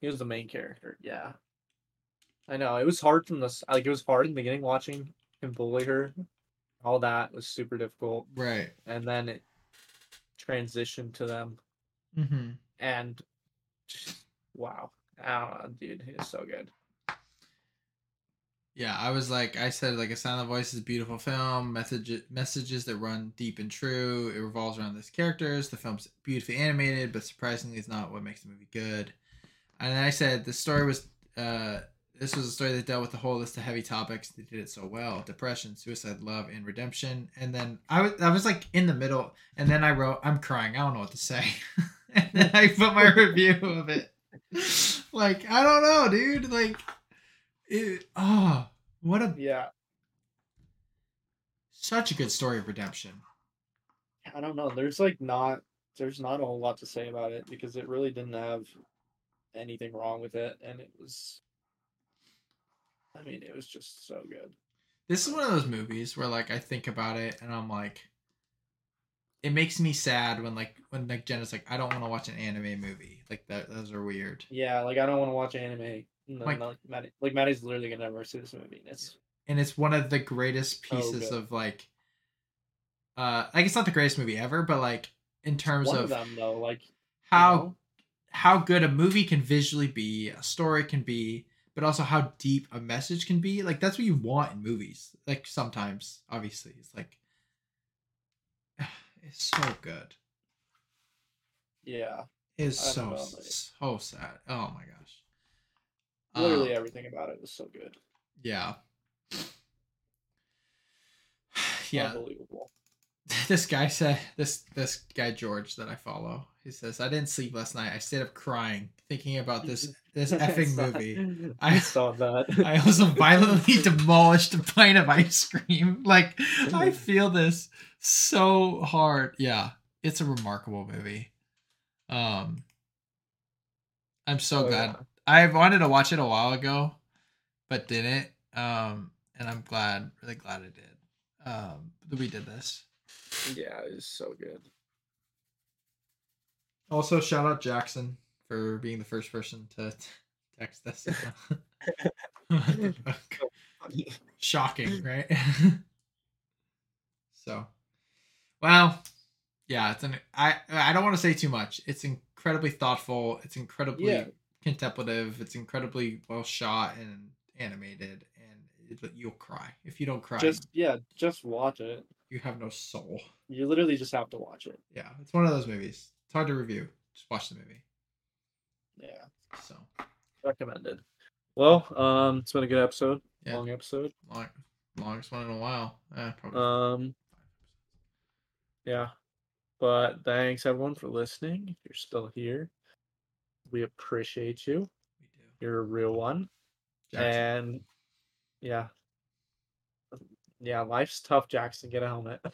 He was the main character. Yeah. I know. It was hard from this like it was hard in the beginning watching him bully her. All that was super difficult. right And then it transitioned to them mm-hmm and wow. I don't know, dude. He is so good. Yeah i was like i said like a silent voice is a beautiful film message messages that run deep and true it revolves around these characters the film's beautifully animated but surprisingly is not what makes the movie good. And then i said the story was uh this was a story that dealt with a whole list of heavy topics they did it so well depression suicide love and redemption. And then i was i was like in the middle and then i wrote i'm crying i don't know what to say. <laughs> And then i put my <laughs> review of it. Like i don't know dude like it, oh, what a Yeah. such a good story of redemption. I don't know. There's like not there's not a whole lot to say about it because it really didn't have anything wrong with it and it was I mean, it was just so good. This is one of those movies where like I think about it and I'm like it makes me sad when like when like Jenna's like I don't want to watch an anime movie. Like that those are weird. Yeah, like I don't want to watch anime. No, Like- like Maddie, like Maddie's literally gonna never see this movie. and It's And it's one of the greatest Oh, pieces good. of like uh like it's not the greatest movie ever, but like in terms of, of them though. Like you how know? how good a movie can visually be, a story can be, but also how deep a message can be. Like that's what you want in movies. Like sometimes, obviously, it's like <sighs> it's so good. yeah, It's so so sad. Oh my gosh. Literally Um, everything about it was so good. yeah. <sighs> Yeah, Unbelievable. <laughs> this guy said this this guy George that I follow. He says, "I didn't sleep last night. I stayed up crying, thinking about this <laughs> this effing saw- movie. <laughs> I I- saw that. I also violently demolished a pint of ice cream. Like I feel this so hard. Yeah, it's a remarkable movie. Um, I'm so Oh, glad. yeah. I wanted to watch it a while ago, but didn't. Um, and I'm glad, really glad I did. Um, that we did this. Yeah, it was so good. Also, shout out Jackson for being the first person to text us. <laughs> <laughs> Shocking, right? <laughs> so, well, yeah, it's an. I I don't want to say too much. It's incredibly thoughtful. It's incredibly Yeah. Contemplative. It's incredibly well shot and animated, and it, you'll cry if you don't cry. Just yeah, just watch it. you have no soul. You literally just have to watch it. Yeah, it's one of those movies. It's hard to review. Just watch the movie. Yeah, So recommended. Well, um, it's been a good episode. Yeah. Long episode. long, longest one in a while. Eh, probably Um, yeah, but thanks everyone for listening. If you're still here, we appreciate you. we do. You're a real one. Jackson. And yeah, yeah, life's tough, Jackson. Get a helmet. <laughs>